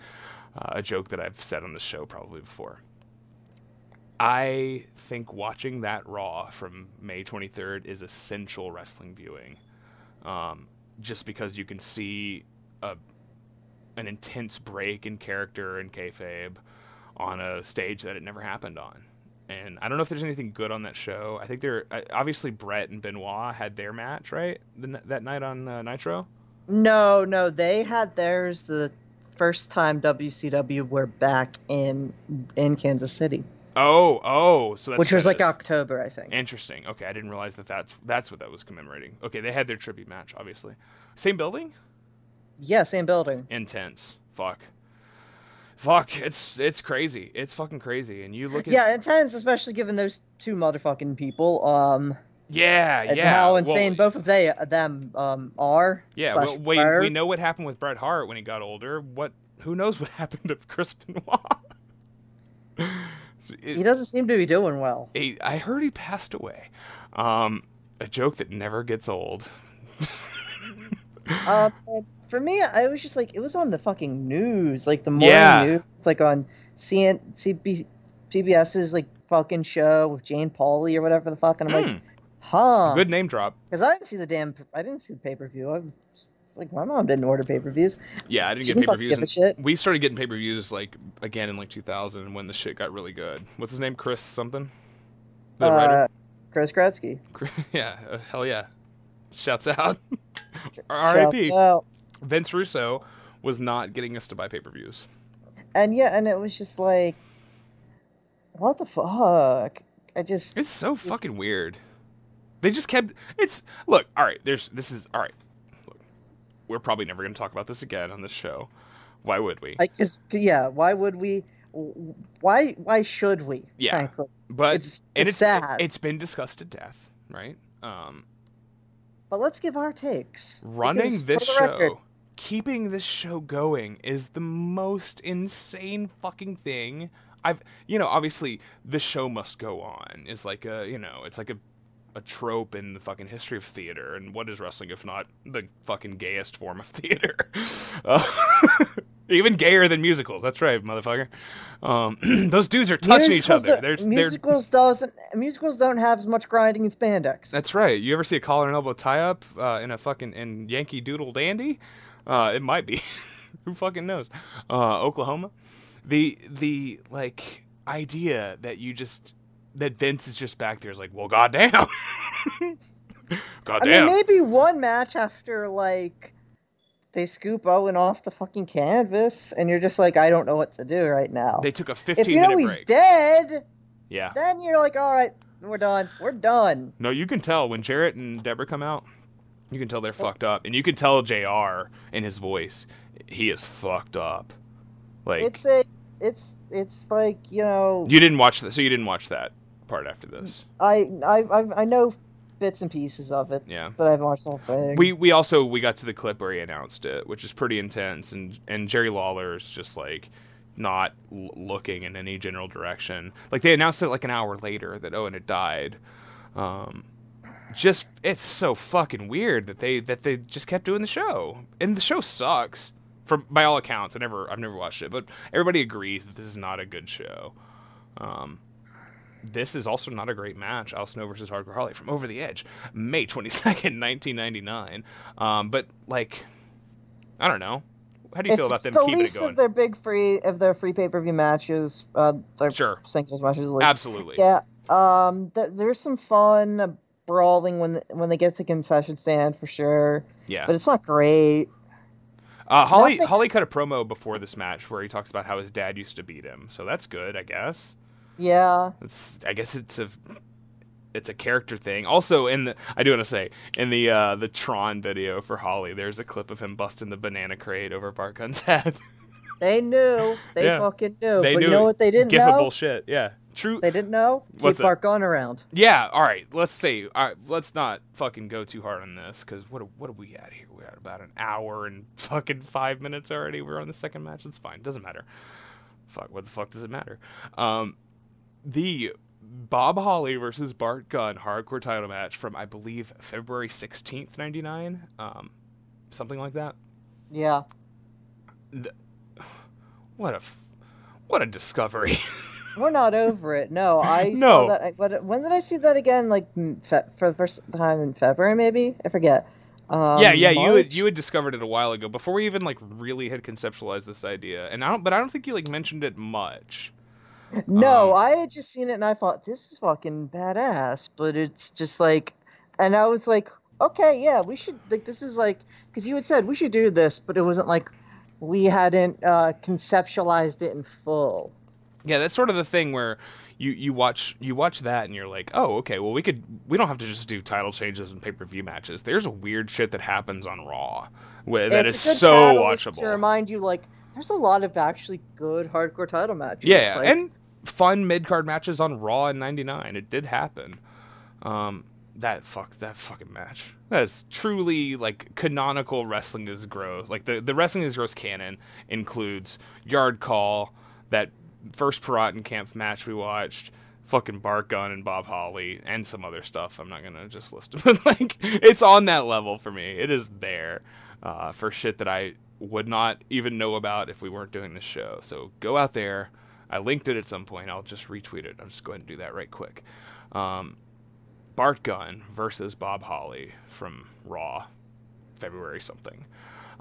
Uh, a joke that I've said on the show probably before. I think watching that Raw from May 23rd is essential wrestling viewing, um, just because you can see a an intense break in character and kayfabe on a stage that it never happened on. And I don't know if there's anything good on that show. I think there uh, obviously Bret and Benoit had their match right the, that night on uh, Nitro. No, no, they had theirs the first time WCW were back in in Kansas City, Oh, oh, so that's which was like is. October, I think. Interesting. Okay, I didn't realize that that's that's what that was commemorating. Okay, they had their tribute match, obviously. Same building. yeah, same building. Intense. Fuck. Fuck. It's it's crazy. It's fucking crazy. And you look at Yeah, intense, especially given those two motherfucking people. Um, yeah, and yeah. how Well, insane both of they them um are. Yeah, well, we we know what happened with Bret Hart when he got older. What? Who knows what happened to Chris Benoit? It- He doesn't seem to be doing well. he- I heard he passed away. Um, a joke that never gets old. And for me, I was just like, it was on the fucking news, like the morning Yeah. news, like on CN, CB, CBS's like fucking show with Jane Pauley or whatever the fuck, and I'm like, Hmm, huh? Good name drop. Because I didn't see the damn, I didn't see the pay per view. I was like, my mom didn't order pay per views. Yeah, I didn't She get pay per fucking give a views. We started getting pay per views like again in like 2000 when the shit got really good. What's his name? Chris something. The Uh, writer. Chris Kreski. yeah, uh, hell yeah. Shouts out. R.I.P. Vince Russo was not getting us to buy pay per views. And yeah, and it was just like, what the fuck? I just It's so fucking weird. They just kept. It's look. All right. There's. This is all right. We're probably never going to talk about this again on this show. Why would we? I just yeah. Why would we? Why why should we? Yeah. Frankly, but it's- and it's sad. It's been discussed to death, right? Um, but let's give our takes. running this the record, show, keeping this show going is the most insane fucking thing. I've, you know, obviously the show must go on is like a, you know, it's like a, a trope in the fucking history of theater. And what is wrestling if not the fucking gayest form of theater? Uh, even gayer than musicals. That's right, motherfucker. Um, those dudes are touching each other. They're, they're musicals doesn't musicals don't have as much grinding and spandex. That's right. You ever see a collar and elbow tie up uh, in a fucking in Yankee Doodle Dandy? Uh, it might be. Who fucking knows? Uh, Oklahoma. The the like idea that you just that Vince is just back there is like, well, goddamn, goddamn. I mean, maybe one match after like they scoop Owen off the fucking canvas, and you're just like, I don't know what to do right now. they took a 15 if you know he's break. dead, Yeah. then you're like, all right, we're done. We're done. No, you can tell when Jarrett and Deborah come out. You can tell they're fucked up, and you can tell Jr. in his voice. He is fucked up. Like It's a, it's, it's like you know, you didn't watch that, so you didn't watch that part after this. I, I, I, I know bits and pieces of it, Yeah. but I haven't watched the whole thing. We we also we got to the clip where he announced it, which is pretty intense, and and Jerry Lawler is just like not l- looking in any general direction. Like they announced it like an hour later that Owen had died. Um, just it's so fucking weird that they that they just kept doing the show, and the show sucks. From by all accounts, I never I've never watched it, but everybody agrees that this is not a good show. Um, this is also not a great match. Al Snow versus Hardcore Holly from Over the Edge, May 22nd, 1999. Um, but, like, I don't know. How do you If feel about them the keeping it least going? of their big free of their free pay per view matches, uh, their Sure. singles matches. Like, Absolutely. Yeah. Um. Th- there's some fun brawling when when they get to concession stand for sure, Yeah. but it's not great. Uh, Holly nothing- Holly cut a promo before this match where he talks about how his dad used to beat him. So that's good, I guess. Yeah. It's I guess it's a it's a character thing. Also in the I do want to say in the uh the Tron video for Holly, there's a clip of him busting the banana crate over Bart Gunn's head. They knew. They Yeah. fucking knew. they but knew you know what they didn't of know? bullshit. Yeah. True. They didn't know. What's Keep our around. Yeah, all right. Let's say, all right, let's not fucking go too hard on this because what are, what are we at here? We're at about an hour and fucking five minutes already. We're on the second match. It's fine. Doesn't matter. Fuck. What the fuck does it matter? Um, the Bob Holly versus Bart Gunn hardcore title match from I believe February sixteenth, ninety nine. Um, something like that. Yeah. What a what a discovery. We're not over it. No, I No. saw that. But when did I see that again? Like mm, for the first time in February, maybe I forget. Um, yeah, yeah, you had you had discovered it a while ago before we even like really had conceptualized this idea, and I don't, but I don't think you like mentioned it much. No, Um, I had just seen it and I thought this is fucking badass, but it's just like, and I was like, okay, yeah, we should like this is like because you had said we should do this, but it wasn't like we hadn't uh, conceptualized it in full. Yeah, that's sort of the thing where you you watch you watch that and you're like, oh, okay, well we could we don't have to just do title changes and pay per view matches. There's a weird shit that happens on Raw where, that is so watchable. to remind you like there's a lot of actually good hardcore title matches. Yeah, like, and fun mid card matches on Raw in '99. It did happen. Um, that fuck that fucking match. That is truly like canonical wrestling is gross. Like the the wrestling is gross canon includes Yard Call, that first Piraten Camp match we watched. Fucking Bart Gunn and Bob Holly and some other stuff. I'm not gonna just list them. like it's on that level for me. It is there uh, for shit that I would not even know about if we weren't doing this show. So go out there. I linked it at some point. I'll just retweet it. I'm just going to do that right quick. Um, Bart Gunn versus Bob Holly from Raw, February something.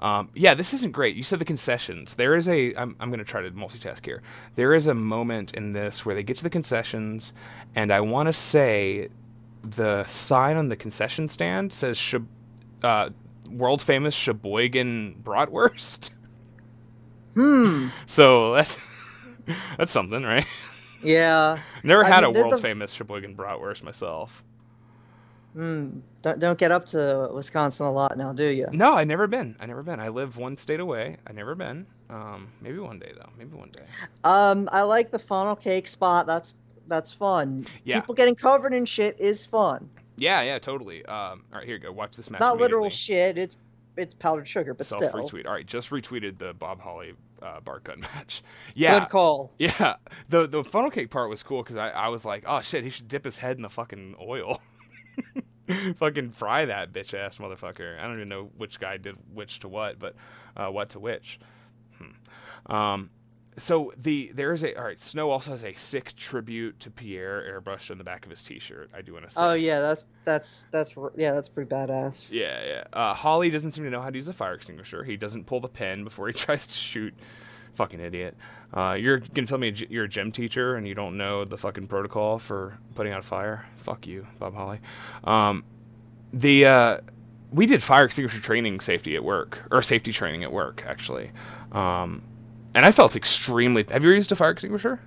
Um, yeah, this isn't great. You said the concessions. There is a. I'm, I'm going to try to multitask here. There is a moment in this where they get to the concessions, and I want to say the sign on the concession stand says Shab- uh, world famous Sheboygan bratwurst. hmm, So that's that's something, right? yeah. Never I had mean, a world the- famous Sheboygan bratwurst myself. Hmm. Don't don't get up to Wisconsin a lot now, do you? No, I never been. I never been. I live one state away. I never been. Um, maybe one day though. Maybe one day. Um, I like the funnel cake spot. That's that's fun. Yeah. People getting covered in shit is fun. Yeah, yeah, totally. Um, all right, here you go. Watch this match. Not literal shit. It's it's powdered sugar, but Self still. retweet. All right, just retweeted the Bob Holly uh, Bart Gunn match. Yeah, Good call. yeah. The the funnel cake part was cool because I, I was like, oh shit, he should dip his head in the fucking oil. fucking fry that bitch ass motherfucker. I don't even know which guy did which to what, but uh, what to which. Hmm. Um, so the there is a all right. Snow also has a sick tribute to Pierre airbrushed on the back of his T-shirt. I do want to say. Oh yeah, that's that's that's yeah, that's pretty badass. Yeah, yeah. Uh, Holly doesn't seem to know how to use a fire extinguisher. He doesn't pull the pin before he tries to shoot. Fucking idiot. Uh, you're gonna tell me you're a gym teacher and you don't know the fucking protocol for putting out a fire? Fuck you, Bob Holly. Um, the uh, we did fire extinguisher training safety at work or safety training at work actually, um, and I felt extremely. Have you ever used a fire extinguisher?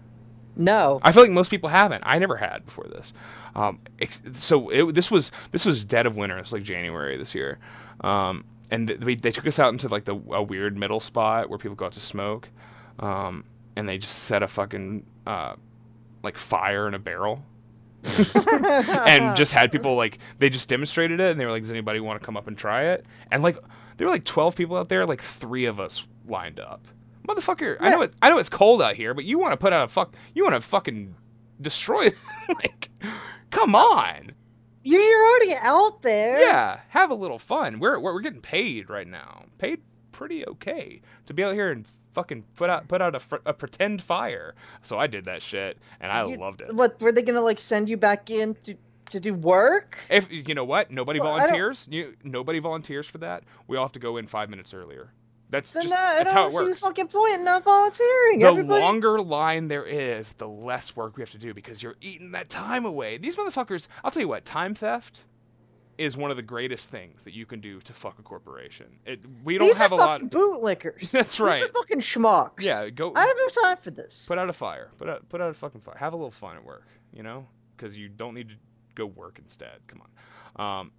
No. I feel like most people haven't. I never had before this. Um, ex- so it, this was this was dead of winter. It's like January this year, um, and th- they, they took us out into like the a weird middle spot where people go out to smoke, um, and they just set a fucking uh, like fire in a barrel. and just had people like they just demonstrated it and they were like does anybody want to come up and try it and like there were like 12 people out there like three of us lined up motherfucker i know it, i know it's cold out here but you want to put out a fuck you want to fucking destroy like come on You're, already out there. yeah have a little fun we're, we're, we're getting paid right now paid pretty okay to be out here and fucking put out put out a, fr- a pretend fire so i did that shit and i You- loved it What were they gonna like send you back in to to do work? If you know what, nobody Well, volunteers. You nobody volunteers for that. We all have to go in five minutes earlier. That's Then just I that's how it see the works. fucking point in not volunteering. The Everybody. longer line there is, the less work we have to do because you're eating that time away. These motherfuckers. I'll tell you what, time theft is one of the greatest things that you can do to fuck a corporation. It, we don't These have are a lot. fucking bootlickers. That's These right. are fucking schmucks. Yeah, go I have no time for this. put out a fire. Put out put out a fucking fire. Have a little fun at work, you know, because you don't need to go work instead. Come on. Um,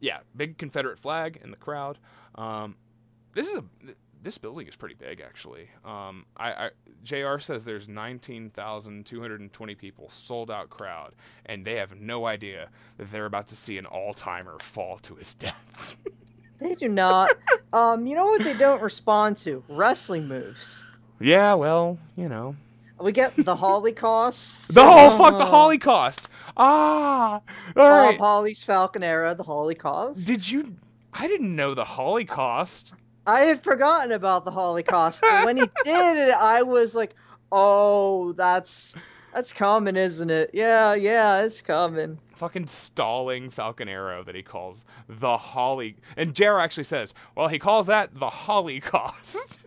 yeah, big Confederate flag in the crowd. Um, this is a this building is pretty big actually. Um, I, I Jr. says there's 19,220 people, sold out crowd, and they have no idea that they're about to see an all timer fall to his death. They do not. um, you know what they don't respond to? Wrestling moves. yeah, well, you know. We get the Holocaust. The whole fuck the Holocaust. Ah, all Bob right. Holly's Falcon Arrow, the Holocaust. Did you? I didn't know the Holocaust. I had forgotten about the Holocaust. and when he did it, I was like, "Oh, that's That's common, isn't it? Yeah, yeah, it's common. Fucking stalling Falcon Arrow that he calls the Holly. And Jarrow actually says, well, he calls that the Holocaust.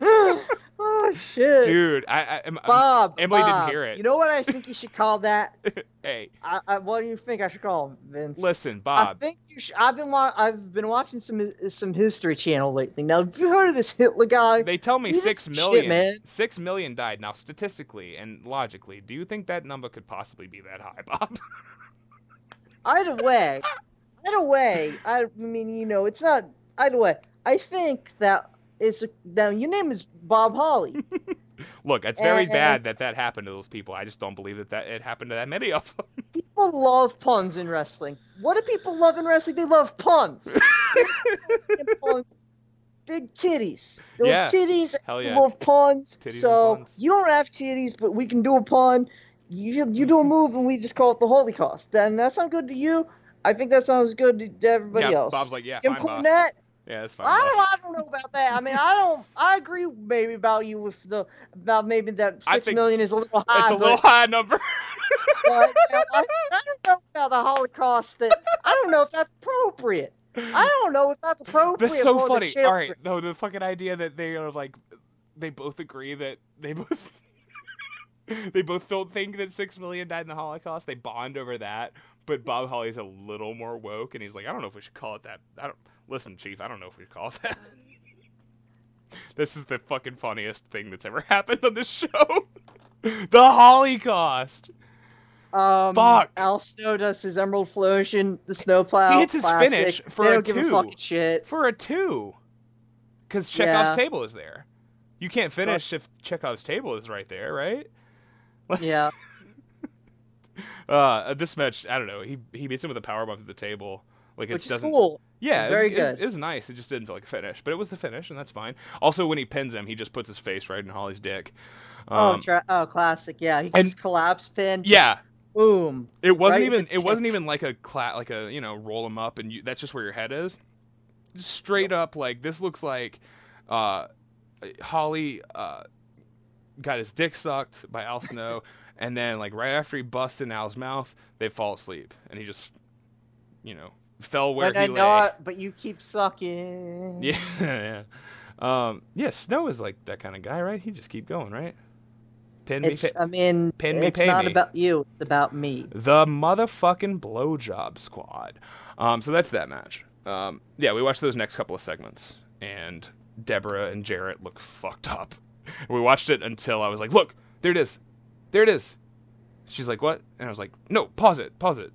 oh shit, Dude, I, I em- Bob. Emily Bob, didn't hear it. You know what I think you should call that? hey, I, I, what do you think I should call him, Vince? listen, Bob. I think you should. I've been wa- I've been watching some some History Channel lately. Now, have you heard of this Hitler guy? They tell me He's six shit, man. Six million died. Now, statistically and logically, do you think that number could possibly be that high, Bob? Either way, either way, I mean, you know, it's not either way. I think that it's now your name is Bob Holly. Look, it's very And- bad that that happened to those people. I just don't believe that, that it happened to that many of them. People love puns in wrestling. What do people love in wrestling? They love puns. Big titties. They Yeah. love titties. Hell They yeah. love puns. Titties so puns. you don't have titties, but we can do a pun. You you do a move, and we just call it the Holocaust. Then that sound good to you? I think that sounds good to everybody yeah, else. Bob's like, yeah, fine, boss. Uh, Cornette. Yeah, that's fine. I don't, I don't know about that. I mean, I don't. I agree maybe about you with the about maybe that six million is a little high. It's a but- little high number. but, you know, I, I don't know about the Holocaust. That I don't know if that's appropriate. I don't know if that's appropriate. That's so funny. All right, no, the fucking idea that they are like, they both agree that they both, they both don't think that six million died in the Holocaust. They bond over that. But Bob Holly's a little more woke, and he's like, I don't know if we should call it that. I don't listen, Chief. I don't know if we should call it that. this is the fucking funniest thing that's ever happened on this show. the Holocaust. Um, Fuck. Al Snow does his Emerald Flosion, the snowplow. He hits his classic. finish for they a don't give two. a fucking shit. for a two, because Chekhov's Yeah. table is there. You can't finish if Chekhov's table is right there, right? Yeah. Uh, this match, I don't know. He he beats him with a power bomb to the table. Like it Which is doesn't. cool. Yeah, it Very was, it was- good. It was nice. It just didn't feel like a finish, but it was the finish, and that's fine. Also, when he pins him, he just puts his face right in Holly's dick. oh, Um, tra- oh, classic. Yeah, he just collapse pin. yeah. Boom. It wasn't Right? even. It's- It wasn't even like a cla- like a you know roll him up and you, that's just where your head is. Just straight up like this looks like uh, Holly uh, got his dick sucked by Al Snow, and then like right after he busts in Al's mouth, they fall asleep, and he just you know fell where But I he lay. know it, but you keep sucking. Yeah, yeah. Um, yeah, Snow is like that kind of guy, right? He just keep going, right? Pin me, It's. pa- I mean, pin me, it's pay not me. about you. It's about me. the motherfucking blowjob squad. Um, so that's that match. Um, yeah, we watched those next couple of segments, and Deborah and Jarrett look fucked up. We watched it until I was like, "Look, there it is, there it is." She's like, "What?" And I was like, "No, pause it, pause it."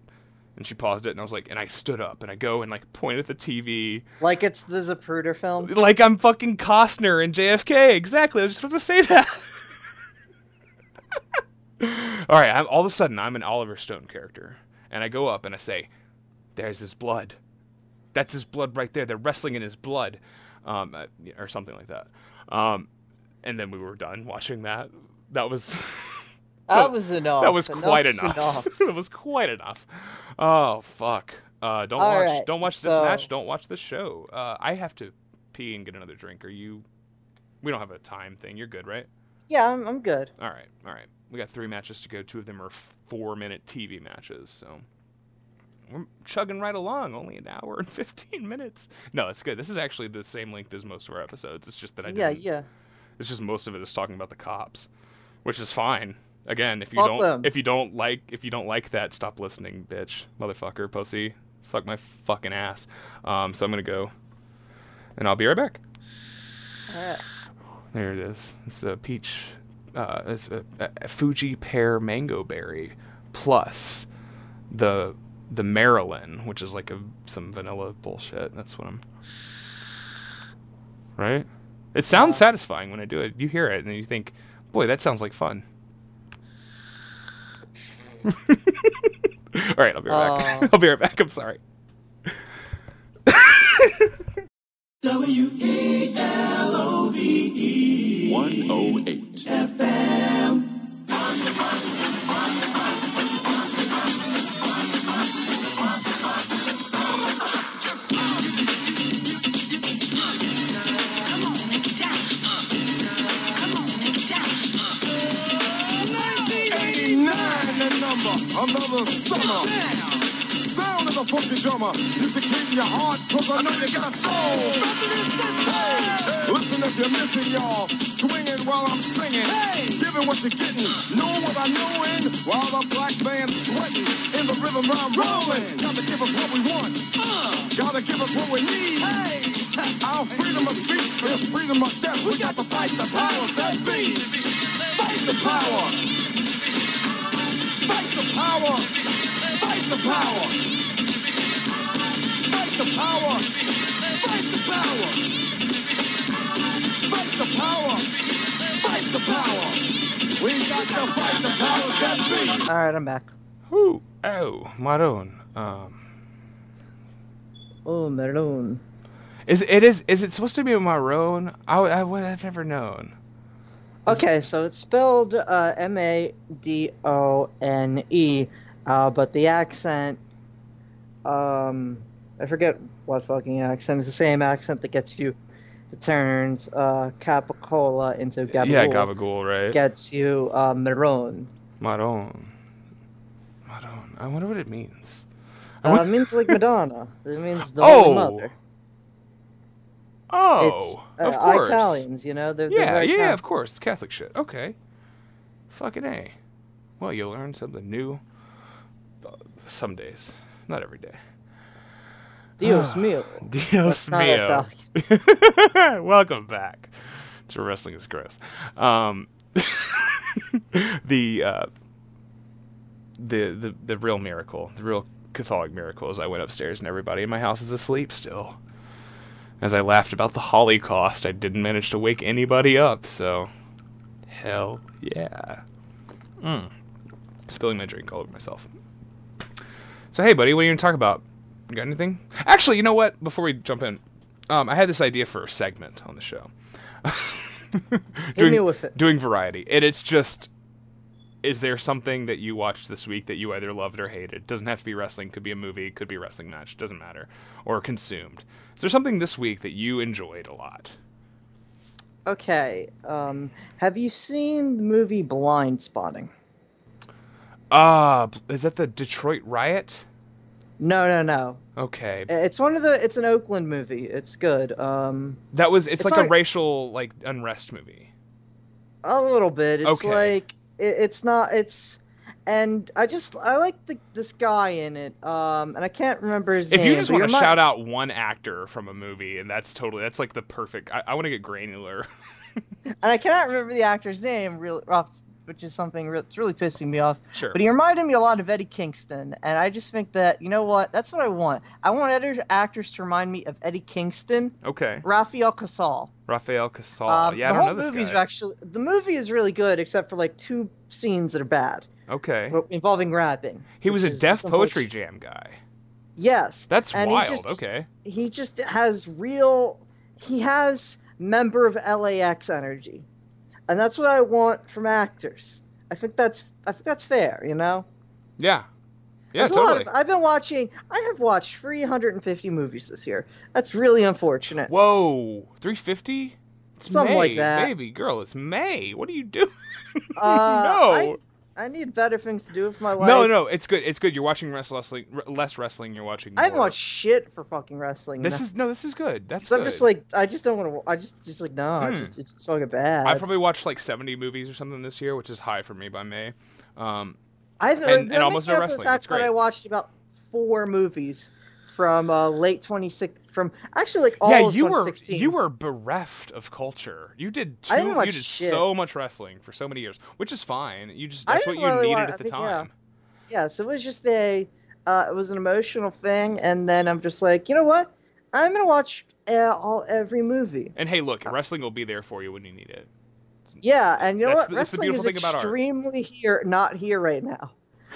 And she paused it, and I was like, and I stood up and I go and like point at the TV, Like it's the Zapruder film. like I'm fucking Costner in JFK. Exactly. I was just about to say that. all right. I'm, all of a sudden, I'm an Oliver Stone character, and I go up and I say, "There's his blood. That's his blood right there. They're wrestling in his blood, um, uh, or something like that." Um, and then we were done watching that. That was That was enough. that was Enough quite is enough. that was quite enough. Oh fuck! Uh, don't All watch. right, Don't watch this so- match. Don't watch this show. Uh, I have to pee and get another drink. Are you? We don't have a time thing. You're good, right? Yeah, I'm, I'm good. All right. All right. We got three matches to go. Two of them are four-minute TV matches. So we're chugging right along. Only an hour and fifteen minutes. No, it's good. This is actually the same length as most of our episodes. It's just that I Yeah, didn't. yeah. It's just most of it is talking about the cops, which is fine. Again, if you Fuck don't them. if you don't like if you don't like that, stop listening, bitch, motherfucker, pussy, suck my fucking ass. Um, so I'm gonna go, and I'll be right back. Right. There it is. It's a peach. Uh, it's a, a Fuji pear mango berry plus the the Maryland, which is like a some vanilla bullshit. That's what I'm. Right. It sounds satisfying when I do it. You hear it and you think, "Boy, that sounds like fun." All right, I'll be right back. Oh. I'll be right back. I'm sorry. One oh eight. Another summer. Sound of the funky drummer. Music in your heart, cause I know you got a soul. Hey, listen if you're missing, y'all. Swinging while I'm singing. Hey. Giving what you're getting. Know what I know in. While the black band's sweating. In the rhythm I'm rolling. Gotta give us what we want. Uh. Gotta give us what we need. Our freedom of speech is freedom of death. We got to fight the powers that be. Fight the power. Fight the power. Fight the power. Fight the power. Fight the power. Fight the power. Fight the power. We got to fight the powers that be. All right, I'm back. Ooh, oh, Maroon. Um, Oh, Maroon. is it is is it supposed to be Maroon? I, I would have never known. Okay, so it's spelled uh, M A D O N E, uh, but the accent, um, I forget what fucking accent. It's the same accent that gets you, that turns uh, Capicola into Gabagool. Yeah, Gabagool, right? Gets you uh, Maroon. Maroon. Maroon. I wonder what it means. Uh, it means like Madonna. It means the Oh! Holy Mother. Oh, it's, uh, of course. Italians, you know. They're, they're Yeah, yeah, Catholic. of course. Catholic shit. Okay. Fucking A. Well, you learn something new uh, some days. Not every day. Dios mío. Dios That's mío. Welcome back to Wrestling is Gross. Um, the, uh, the the the real miracle, the real Catholic miracle, is I went upstairs and everybody in my house is asleep still. As I laughed about the Holocaust, I didn't manage to wake anybody up. So, hell yeah. Mm. Spilling my drink all over myself. So hey, buddy, what are you gonna talk about? You got anything? Actually, you know what? Before we jump in, um, I had this idea for a segment on the show. doing, with it. Doing variety, and it's just: is there something that you watched this week that you either loved or hated? Doesn't have to be wrestling. Could be a movie. Could be a wrestling match. Doesn't matter. Or consumed. Is there something this week that you enjoyed a lot? Okay. Um, have you seen the movie Blindspotting? Uh, is that the Detroit riot? No, no, no. Okay, It's one of the. It's an Oakland movie. It's good. Um, that was. It's, It's like a racial like unrest movie. a little bit. It's Okay. like it, it's not. It's and I just I like the, this guy in it. Um, and I can't remember his If name. If you just want to you're my- shout out one actor from a movie, and that's totally that's like the perfect. I, I want to get granular. and I cannot remember the actor's name, real off, which is something re- that's really pissing me off. Sure. But he reminded me a lot of Eddie Kingston, and I just think that you know what? That's what I want. I want other actors to remind me of Eddie Kingston, Okay, Rafael Casal. Rafael Casal. Um, yeah, I the don't whole know this movie's actually the movie is really good, except for like two scenes that are bad Okay, involving rapping. he was a Def Poetry. Jam guy. Yes, That's and he wild. just- okay, he just has real. He has member of LAX energy, and that's what I want from actors. I think that's I think that's fair. You know. yeah, yeah, There's totally. of, I've been watching. I have watched 350 movies this year. That's really unfortunate. Whoa, three fifty. Something like May, that. baby girl. It's May. What are you doing? Uh, no. I, I need better things to do with my life. no, no, it's good. It's good. You're watching less wrestling. Less wrestling. You're watching. I haven't watched shit for fucking wrestling. This no. is no. This is good. That's So good. I'm just like, I just don't want to. I just, just like, no, Hmm. it's just, it's fucking bad. I probably watched like 70 movies or something this year, which is high for me by May. Um, I've and- and almost no wrestling. The fact That's that I watched about four movies from uh, late 26 from actually like all yeah, you were 2016. you were bereft of culture. You did two, I didn't watch you did shit. so much wrestling for so many years, which is fine. You just that's what you really needed wa- at the think, time. yeah, so it was just a, uh, it was an emotional thing, and then I'm just like, you know what? I'm gonna watch uh, all every movie. And hey, look, wrestling will be there for you when you need it. Yeah, and you know That's what? the- that's the Wrestling beautiful is thing about art. extremely here, not here right now.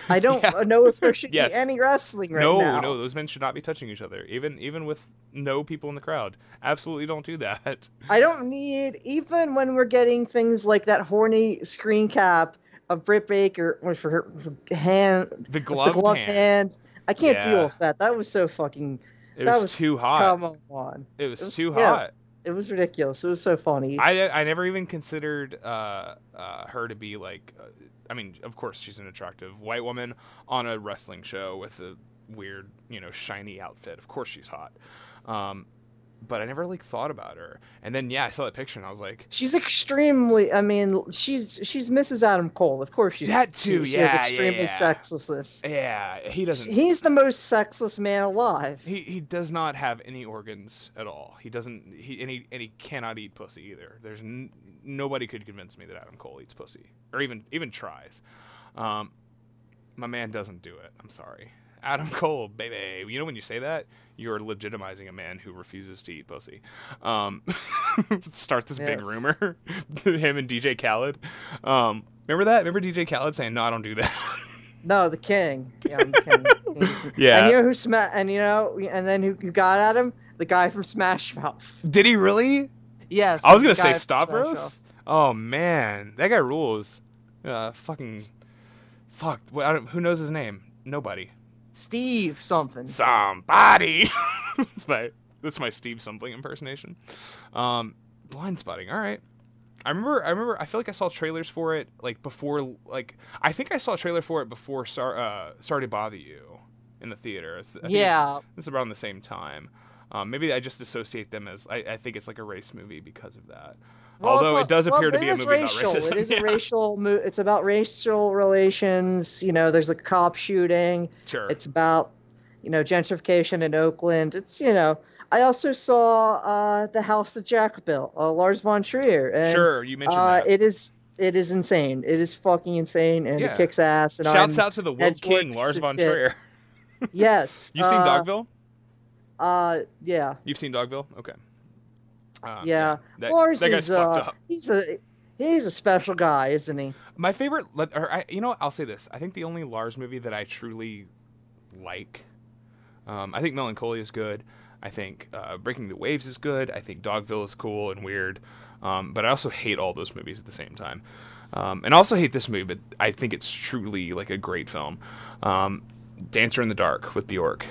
I don't Yeah. know if there should Yes. be any wrestling right no, now. no, no, those men should not be touching each other, even even with no people in the crowd. Absolutely, don't do that. I don't need even when we're getting things like that horny screen cap of Britt Baker with her, her hand, The with the gloved hand. hand. I can't Yeah. deal with that. That was so fucking. It that was, was- too hot. Come on, It was, It was- too yeah. hot. it was ridiculous. It was so funny. I I never even considered uh, uh, her to be like uh, I mean, of course, she's an attractive white woman on a wrestling show with a weird, you know, shiny outfit. Of course, she's hot. Um, but I never like thought about her. And then yeah, I saw that picture and I was like, She's extremely. I mean, she's she's Mrs. Adam Cole. Of course, she's That too, She, she yeah, yeah, extremely yeah. sexlessness. yeah, he doesn't. He's the most sexless man alive. He he does not have any organs at all. He doesn't. He and he and he cannot eat pussy either. There's n- nobody could convince me that Adam Cole eats pussy or even even tries. Um, my man doesn't do it. I'm sorry. Adam Cole, baby. You know when you say that, you're legitimizing a man who refuses to eat pussy. Um, start this big rumor. Him and DJ Khaled. Um, remember that? Remember DJ Khaled saying, "No, I don't do that." No, the king. Yeah, I'm the king. He's- Yeah. And you know who sma- And you know, and then who, who got at him? The guy from Smash Mouth. Did he really? Yes. I was gonna say Stavros. Oh man, that guy rules. Uh, fucking, fuck. What, I don't, who knows his name? Nobody. Steve something. Somebody. that's my that's my Steve something impersonation. Um, Blindspotting. All right. I remember. I remember. I feel like I saw trailers for it like before. Like I think I saw a trailer for it before. Sar, uh, Sorry to bother you in the theater. It's, I think Yeah. It's around the same time. Um, maybe I just associate them as I, I think it's like a race movie because of that. Well, Although it does well, appear to be a movie racial. about racism. It is yeah. a racial. Mo- it's about racial relations. You know, there's a cop shooting. Sure. It's about you know gentrification in Oakland. It's you know. I also saw uh, the house that Jack built, uh, Lars von Trier. And, sure, you mentioned uh, that. It is it is insane. It is fucking insane, and Yeah. it kicks ass. And Shouts I'm, out to the woke king, Lars von. Trier. Yes. You seen uh, Dogville? Uh, yeah, You've seen Dogville? Okay. Uh, yeah. That, Lars that is uh, he's a he's a special guy, isn't he? My favorite, let- or I, you know, I'll say this. I think the only Lars movie that I truly like, um, I think Melancholia is good. I think uh, Breaking the Waves is good. I think Dogville is cool and weird. Um, but I also hate all those movies at the same time. Um, and I also hate this movie, but I think it's truly like a great film. Um, Dancer in the Dark with Bjork.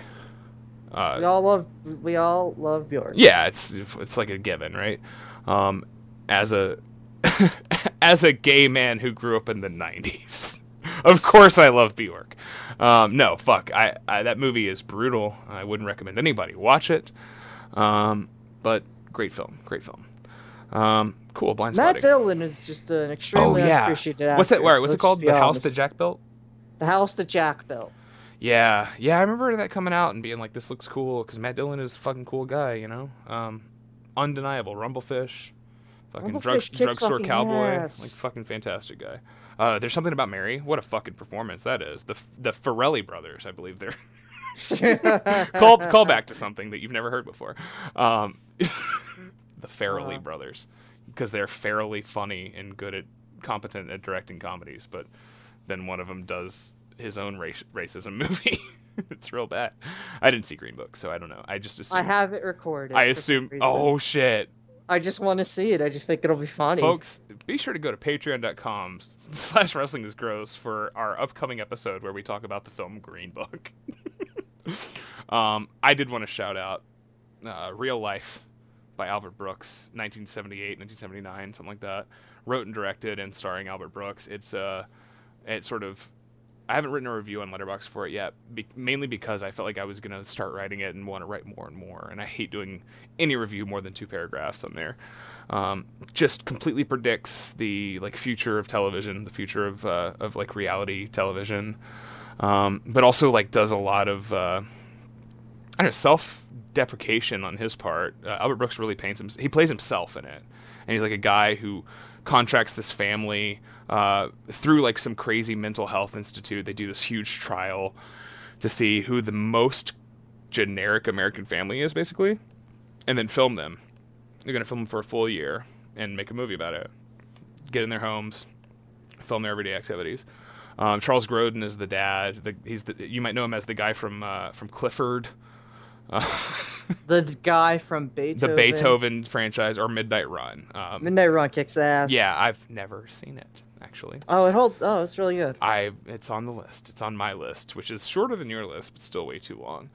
Uh, We all love we all love Bjork. yeah, it's it's like a given, right? Um, as a as a gay man who grew up in the '90s, of course I love Bjork. Um, no, fuck, I, I that movie is brutal. I wouldn't recommend anybody watch it. Um, but great film, great film. Um, cool, blind Matt. Dillon is just an Oh extremely yeah, unappreciated actor. what's that? Where, what's Let's it called? The House that Jack built. The house that Jack built. Yeah, yeah, I remember that coming out and being like, "This looks cool," because Matt Dillon is a fucking cool guy, you know. Um, undeniable, Rumblefish, fucking Rumblefish kicks drugstore fucking cowboy, ass. like fucking fantastic guy. Uh, there's something about Mary. What a fucking performance that is. The the Farrelly brothers, I believe they're call call back to something that you've never heard before. Um, the Farrelly Uh. brothers, because they're fairly funny and good at competent at directing comedies, but then one of them does his own race, racism movie. it's real bad. I didn't see Green Book, so I don't know. I just assume. I have it recorded. I assume. Oh shit, I just want to see it. I just think it'll be funny. folks! Be sure to go to patreon.com slash wrestling is gross for our upcoming episode where we talk about the film Green Book. um, I did want to shout out uh, Real Life by Albert Brooks, 1978, 1979, something like that. Wrote and directed and starring Albert Brooks. It's uh, it sort of. I haven't written a review on Letterboxd for it yet, be- mainly because I felt like I was gonna start writing it and want to write more and more, and I hate doing any review more than two paragraphs on there. Um, just completely predicts the like future of television, the future of uh, of like reality television, um, but also like does a lot of uh, I don't know self deprecation on his part. Uh, Albert Brooks really paints him. He plays himself in it, and he's like a guy who contracts this family uh, through like some crazy mental health institute. They do this huge trial to see who the most generic American family is, basically, and then film them. They're gonna film them for a full year and make a movie about it. Get in their homes, film their everyday activities. Um, Charles Grodin is the dad. The, he's the, you might know him as the guy from uh, from Clifford, The guy from Beethoven. the Beethoven franchise, or Midnight Run. Um, Midnight Run kicks ass. yeah, I've never seen it actually. Oh, it holds. Oh, it's really good. I it's on the list. It's on my list, which is shorter than your list, but still way too long.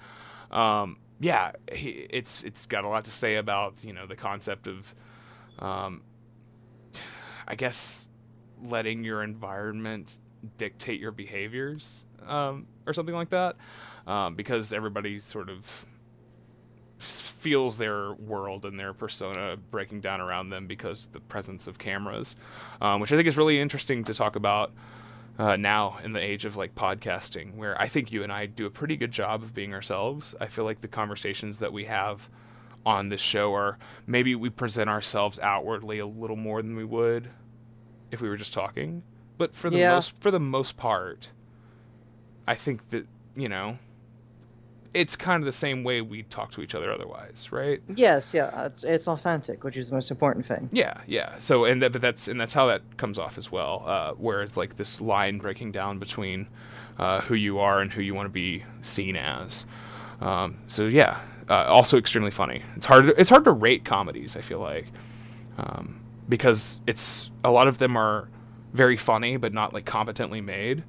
Um, yeah, he, it's it's got a lot to say about you know the concept of, um, I guess, letting your environment dictate your behaviors um, or something like that, um, because everybody sort of feels their world and their persona breaking down around them because the presence of cameras, um, which I think is really interesting to talk about uh, now in the age of like podcasting, where I think you and I do a pretty good job of being ourselves. I feel like the conversations that we have on this show are maybe we present ourselves outwardly a little more than we would if we were just talking, but for the Yeah. most for the most part, I think that you know it's kind of the same way we talk to each other otherwise, right? Yes, yeah, it's it's authentic, which is the most important thing. Yeah, yeah. So and that, but that's and that's how that comes off as well, uh, where it's like this line breaking down between uh, who you are and who you want to be seen as. Um, so yeah, uh, also extremely funny. It's hard. To, it's hard to rate comedies. I feel like um, because it's a lot of them are very funny but not like competently made.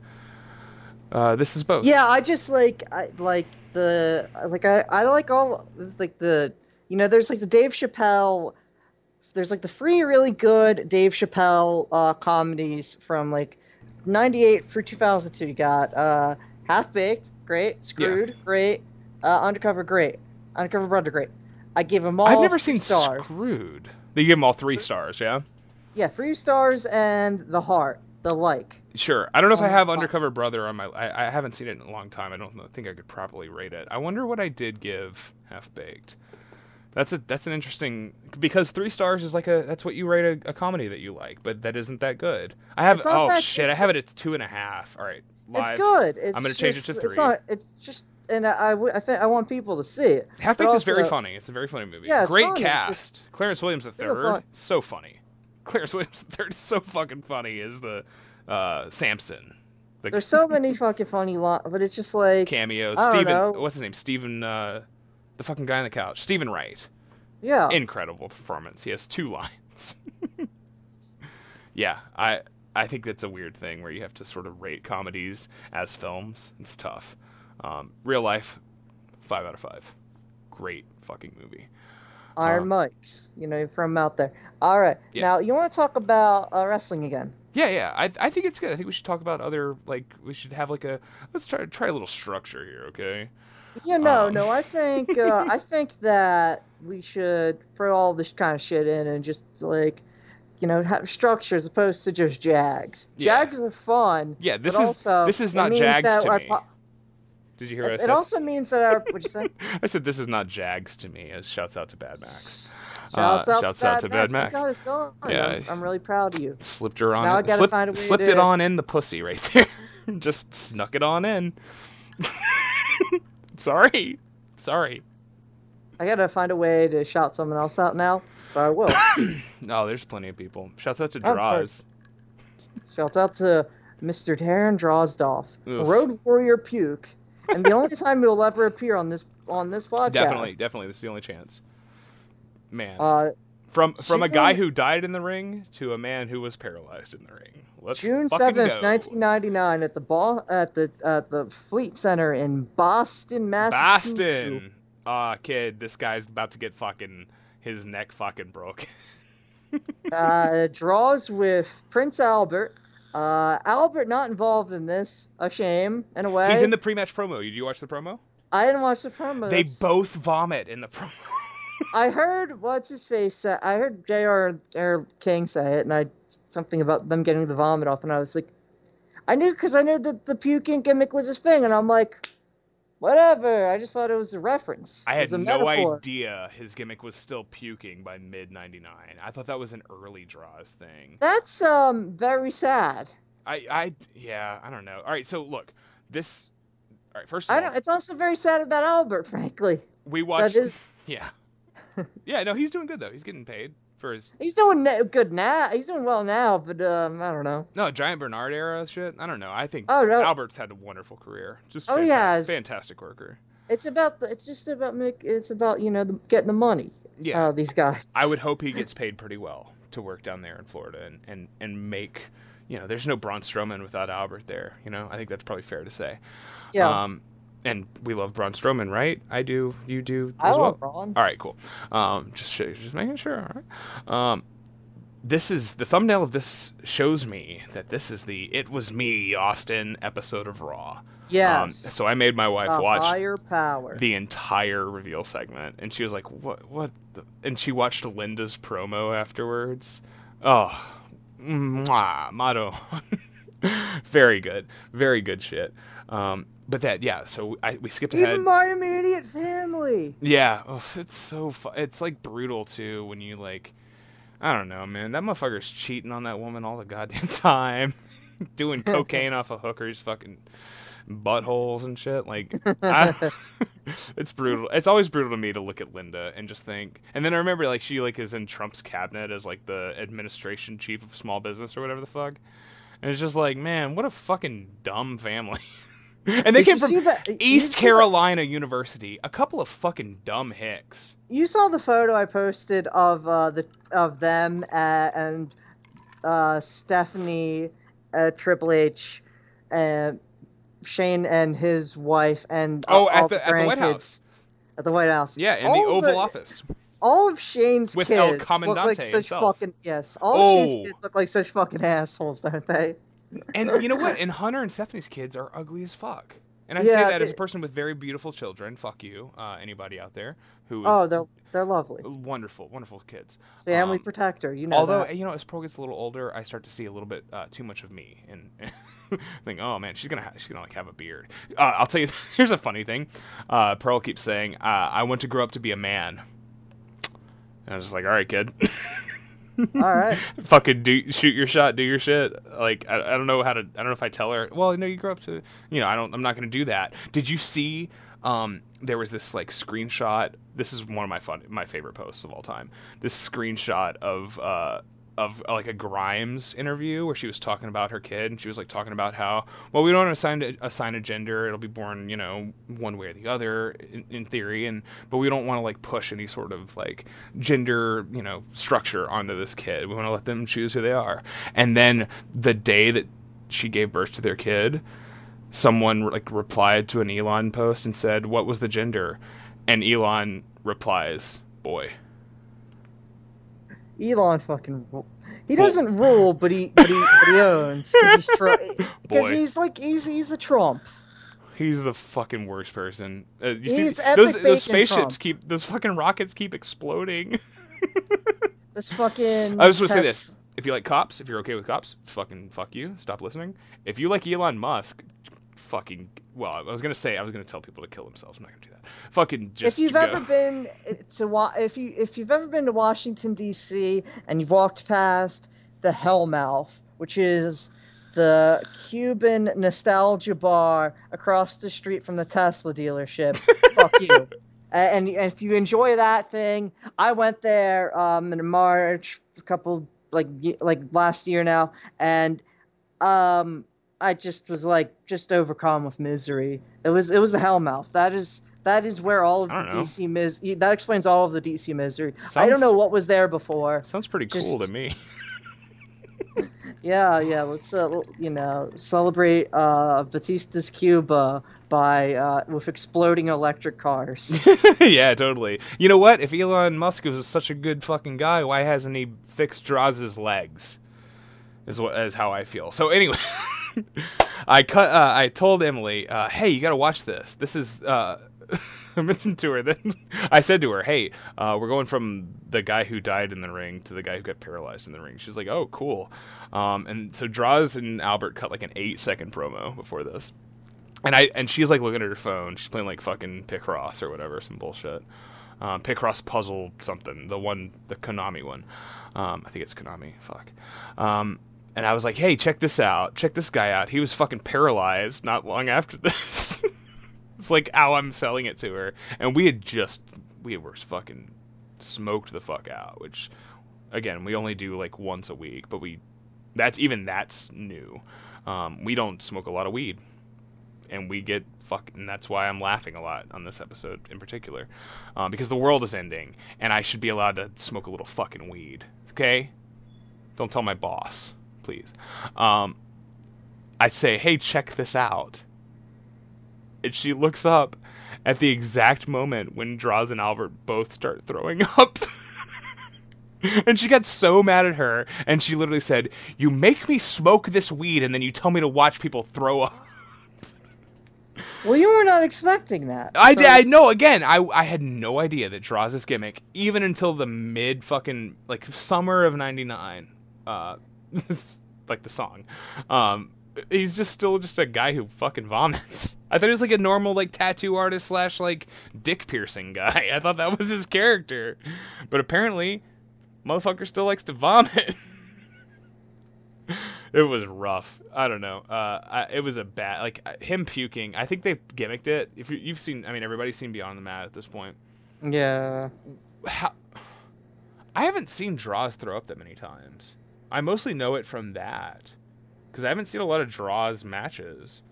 Uh, this is both. Yeah, I just like I like the like I I like all like the you know there's like the Dave Chappelle there's like the free really good Dave Chappelle uh comedies from like 98 through 2002 you got uh Half Baked great. Screwed great. Uh Undercover great. Undercover Brother great. I give them all I've never seen stars. Screwed. They give them all three stars, yeah. yeah three stars and the heart the like Sure. I don't know if I Um, have Undercover Brother on my. I, I haven't seen it in a long time. I don't know, think I could properly rate it. I wonder what I did give Half Baked. That's a that's an interesting because three stars is like a that's what you rate a, a comedy that you like, but that isn't that good. I have oh that- shit, I have it at two and a half. All right, live. it's good it's I'm gonna change it to three. it's not it's just and I. think I want people to see it Half Baked is very funny. It's a very funny movie. Yeah, Great funny. Cast. just- Clarence Williams the third, so funny. Clarence Williams the third is so fucking funny. Is the uh, Samson. The There's so many fucking funny lines, but it's just like cameos. I Steven, what's his name? Steven, uh, the fucking guy on the couch. Steven Wright. yeah, Incredible performance. He has two lines. yeah, I I think that's a weird thing where you have to sort of rate comedies as films. It's tough. Um, real life, five out of five. Great fucking movie. Iron Mike's, you know, from out there. All right, Yeah. now you want to talk about uh, wrestling again? Yeah, yeah. I I think it's good. I think we should talk about other like we should have like a let's try try a little structure here, okay? Yeah, no, Um. no. I think uh, I think that we should throw all this kind of shit in and just like, you know, have structure as opposed to just jags. Yeah. Jags are fun. Yeah, this is also, this is not Jags to me. po- Did you hear what I It, said? it also means that our what'd you say? I said this is not Jags to me. As shouts out to Bad Max. Shouts Uh, out, shouts to out to Bad Max. it. Yeah. I'm, I'm really proud of you. Slipped her on. Now I it. gotta Slip- find a way slipped to- it on in the pussy right there. Just snuck it on in. Sorry, sorry. I gotta find a way to shout someone else out now, but I will. No, there's plenty of people. Shouts out to Droz. Shouts out to Mr. Darren Drozdov, Road Warrior Puke, and the only time he'll ever appear on this on this podcast. Definitely, definitely. this is the only chance. Man, Uh, from from a guy who died in the ring to a man who was paralyzed in the ring. Let's June seventh, nineteen ninety nine, at the ball at the at the Fleet Center in Boston, Massachusetts. Boston. Ah, kid, this guy's about to get fucking his neck fucking broke. uh, Droz with Prince Albert. Uh, Albert not involved in this. A shame, in a way. He's in the pre-match promo. Did you watch the promo? I didn't watch the promo. They both vomit in the promo. I heard what's his face. Say, I heard J.R. J.R. King say it, and I something about them getting the vomit off, and I was like, I knew because I knew that the puking gimmick was his thing, and I'm like, whatever. I just thought it was a reference. I had no metaphor. idea his gimmick was still puking by mid '99. I thought that was an early Droz thing. That's um very sad. I, I, yeah, I don't know. All right, so look, this. All right, first of I all, don't. It's also very sad about Albert, frankly. we watched. is- Yeah, yeah. No, he's doing good though. He's getting paid for his He's doing good now. He's doing well now, but um, I don't know. no Giant Bernard era shit. I don't know. I think Oh, no. Albert's had a wonderful career. Just Oh, fanta- fantastic worker. It's about the. It's just about make. It's about you know the, getting the money. Yeah. Uh, these guys. I would hope he gets paid pretty well to work down there in Florida and, and, and make, you know, there's no Braun Strowman without Albert there. You know, I think that's probably fair to say. Yeah. Um, and we love Braun Strowman, right? I do. You do I as well. love Braun. All right, cool. Um, just just making sure. All right. Um, this is the thumbnail of this shows me that this is the "It Was Me" Austin episode of Raw. Yes. Um, so I made my wife a watch higher power. the entire reveal segment, and she was like, "What? What?" The? And she watched Linda's promo afterwards. Oh, mwah, motto. very good, very good shit. Um, but that, yeah. So I, we skipped ahead. Even my immediate family. Yeah, oh, it's so fu- it's like brutal too when you like I don't know, man. That motherfucker's cheating on that woman all the goddamn time, doing cocaine off of hookers, fucking buttholes and shit. Like, I, it's brutal. It's always brutal to me to look at Linda and just think. And then I remember like she like is in Trump's cabinet as like the administration chief of small business or whatever the fuck. And it's just like, man, what a fucking dumb family. and they Did came from see that- East that- Carolina University. A couple of fucking dumb hicks. You saw the photo I posted of uh, the of them uh, and uh, Stephanie, uh, Triple H, uh, Shane and his wife, and Oh, all at the the at the White grandkids House. At the White House. Yeah, in All the Oval the- Office. All of Shane's With kids look like such himself. fucking yes. All of Oh. Shane's kids look like such fucking assholes, don't they? And you know what? And Hunter and Stephanie's kids are ugly as fuck. And I Yeah, say that as a person with very beautiful children. Fuck you, uh, anybody out there who is Oh, they're they're lovely. wonderful, wonderful kids. Family Um, protector, you know. Although that. you know, as Pearl gets a little older, I start to see a little bit uh, too much of me, and think, oh man, she's gonna ha- she's gonna like have a beard. Uh, I'll tell you, here's a funny thing. Uh, Pearl keeps saying, uh, "I want to grow up to be a man." And I was just like, "All right, kid." all right. fucking do shoot your shot, do your shit. Like I, I don't know how to. I don't know if I tell her. Well, you know, you grow up to. You know, I don't. I'm not going to do that. Did you see? Um, there was this like screenshot. This is one of my fun, my favorite posts of all time. This screenshot of uh of like a Grimes interview where she was talking about her kid and she was like talking about how well we don't assign assign a gender. It'll be born you know one way or the other in, in theory, and but we don't want to like push any sort of like gender you know structure onto this kid. We want to let them choose who they are. And then the day that she gave birth to their kid, someone like replied to an Elon post and said, "What was the gender?" And Elon replies, "Boy." Elon fucking ru- he doesn't rule, but he but he, but he owns because he's because he's like he's he's a Trump. He's the fucking worst person. Uh, you He's see, epic those, those spaceships Trump. keep those fucking rockets keep exploding. This fucking. I was supposed to say this: if you like cops, if you're okay with cops, fucking fuck you. Stop listening. If you like Elon Musk, fucking well, I was gonna say I was gonna tell people to kill themselves. I'm not gonna do that. Fucking just If you've go. ever been to if you if you've ever been to Washington D.C. and you've walked past the Hellmouth, which is the Cuban nostalgia bar across the street from the Tesla dealership, fuck you. And, and if you enjoy that thing, I went there um, in March, a couple like like last year now, and um, I just was like just overcome with misery. It was it was the Hellmouth. That is that is where all of the know. DC mis that explains all of the DC misery. I don't know what was there before. Sounds pretty cool to me. Yeah, yeah. Let's uh, you know celebrate uh, Batista's Cuba by uh, with exploding electric cars. yeah, totally. You know what? If Elon Musk was such a good fucking guy, why hasn't he fixed Droz's legs? Is what is how I feel. So anyway, I cut. Uh, I told Emily, uh, "Hey, you got to watch this. This is." Uh, I mentioned to her that I said to her, "Hey, uh, we're going from the guy who died in the ring to the guy who got paralyzed in the ring." She's like, "Oh, cool." Um, and so Droz and Albert cut like an eight second promo before this. And I and she's like looking at her phone. She's playing like fucking Picross or whatever, some bullshit. Um, Picross puzzle something, the one, the Konami one. Um, I think it's Konami. Fuck. Um, and I was like, hey, check this out. Check this guy out. He was fucking paralyzed not long after this. it's like how I'm selling it to her. And we had just we were fucking smoked the fuck out. Which, again, we only do like once a week, but we that's even that's new. Um, we don't smoke a lot of weed and we get fuck and that's why I'm laughing a lot on this episode in particular. Um, because the world is ending and I should be allowed to smoke a little fucking weed. Okay? Don't tell my boss, please. Um, I'd say, hey, check this out. And she looks up at the exact moment when Droz and Albert both start throwing up. and she got so mad at her, and she literally said, "You make me smoke this weed, and then you tell me to watch people throw up." Well, you were not expecting that. I, so I know. Again, I I had no idea that Droz gimmick even until the mid fucking like summer of '99. Uh, like the song. Um, he's just still just a guy who fucking vomits. I thought he was like a normal like tattoo artist slash like dick piercing guy. I thought that was his character, but apparently, motherfucker still likes to vomit. it was rough. I don't know. Uh, I, it was a bad like him puking. I think they gimmicked it. If you, you've seen, I mean, everybody's seen Beyond the Mat at this point. Yeah. How, I haven't seen Droz throw up that many times. I mostly know it from that because I haven't seen a lot of Droz matches.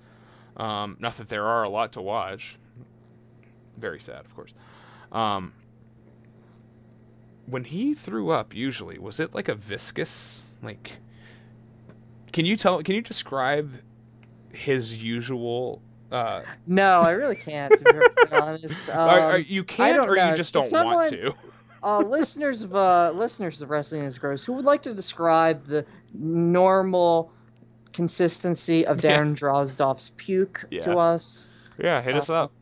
Um, not that there are a lot to watch. Very sad, of course. Um, when he threw up, usually was it like a viscous like? Can you tell? Can you describe his usual? Uh, No, I really can't. To be honest, um, are, are, you can't, or know. you just don't Someone- want to. Uh, listeners of uh, listeners of Wrestling is Gross, who would like to describe the normal consistency of Yeah. Darren Drozdov's puke Yeah. to us? Yeah, hit us Uh, up.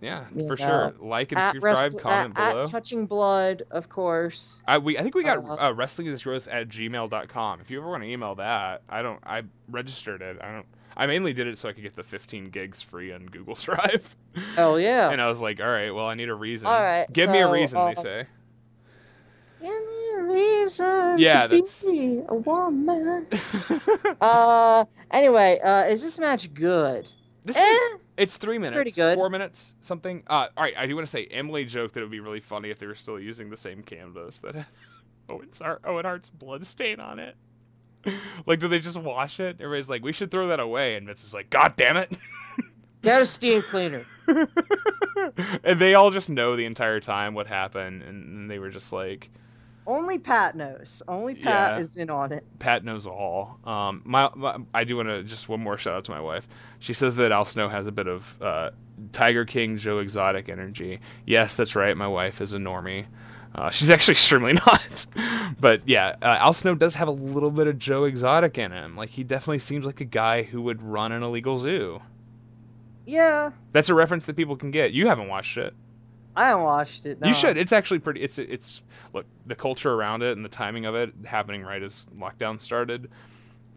Yeah, for know, sure. Like and At, subscribe, comment at, below. at Touching Blood, of course. I we I think we got uh, uh, wrestling is gross at gmail.com. If you ever want to email that, I don't I registered it. I don't I mainly did it so I could get the 15 gigs free on Google Drive. Oh yeah. and I was like, all right, well, I need a reason. All right, Give me a reason, uh, they say. Give me a reason Yeah, to that's- be a woman. uh, anyway, uh, is this match good? This Eh, is, it's three minutes. pretty good. Four minutes, something. Uh, all right, I do want to say Emily joked that it would be really funny if they were still using the same canvas that had Owen, Hart, Owen Hart's blood stain on it. like, do they just wash it? Everybody's like, we should throw that away. And Vince is like, God damn it. Get a steam cleaner. and they all just know the entire time what happened. And they were just like, Only Pat knows. Only Pat Yeah. is in on it. Pat knows all. Um, my, my I do want to just one more shout out to my wife. She says that Al Snow has a bit of uh, Tiger King, Joe Exotic energy. Yes, that's right. My wife is a normie. Uh, she's actually extremely not. but yeah, uh, Al Snow does have a little bit of Joe Exotic in him. Like he definitely seems like a guy who would run an illegal zoo. Yeah, That's a reference that people can get. You haven't watched it. I haven't watched it. You should. It's actually pretty. It's it's look the culture around it and the timing of it happening right as lockdown started.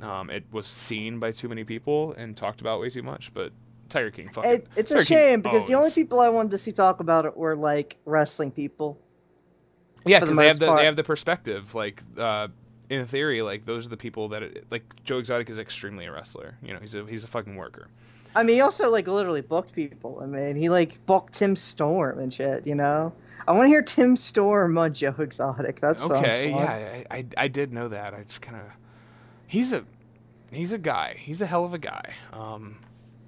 Um, it was seen by too many people and talked about way too much. But Tiger King, fucking, It, it's a Tiger King shame because the only people I wanted to see talk about it were like wrestling people. Yeah, for the because they have the they have the perspective. Like uh, in theory, like those are the people that it, like Joe Exotic is extremely a wrestler. You know, he's a he's a fucking worker. I mean, he also like literally booked people. I mean, he like booked Tim Storm and shit. You know, I want to hear Tim Storm on Joe Exotic. That's okay, yeah, I, I I did know that. I just kind of he's a he's a guy. He's a hell of a guy. Um,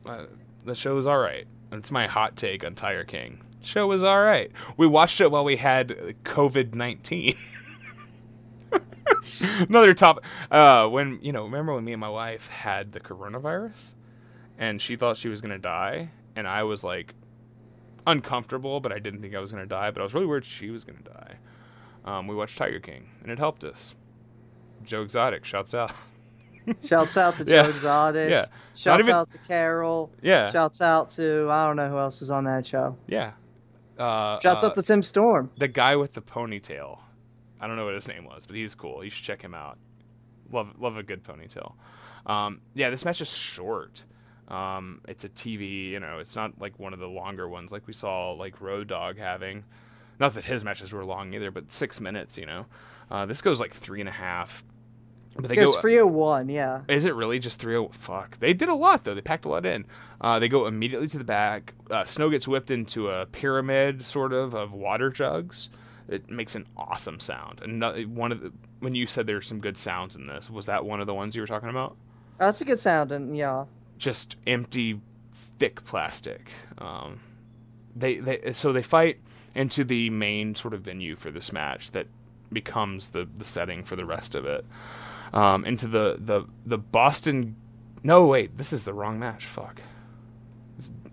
uh, the show is all right. It's my hot take on Tiger King. Show was all right. We watched it while we had COVID nineteen. Another top. Uh, when you know, remember when me and my wife had the coronavirus, and she thought she was gonna die, and I was like uncomfortable, but I didn't think I was gonna die. But I was really worried she was gonna die. Um, we watched Tiger King, and it helped us. Joe Exotic shouts out. Shouts out to Joe Yeah. Exotic. Yeah. Shouts even- out to Carol. Yeah. Shouts out to I don't know who else is on that show. Yeah. Uh, Shouts uh, out to Tim Storm. the guy with the ponytail. I don't know what his name was, but he's cool. You should check him out. Love love a good ponytail. Um, yeah, this match is short. Um, it's a TV, you know, it's not like one of the longer ones like we saw like Road Dog having. Not that his matches were long either, but six minutes, you know. Uh, this goes like three and a half. But they It goes go. 301, yeah. Is it really just three oh fuck? They did a lot though. They packed a lot in. Uh, they go immediately to the back. Uh, Snow gets whipped into a pyramid sort of of water jugs. It makes an awesome sound. And one of the when you said there's some good sounds in this, was that one of the ones you were talking about? That's a good sound, and yeah. Just empty, thick plastic. Um, they they so they fight into the main sort of venue for this match that becomes the the setting for the rest of it. Um, into the the the Boston. No, wait, this is the wrong match. Fuck.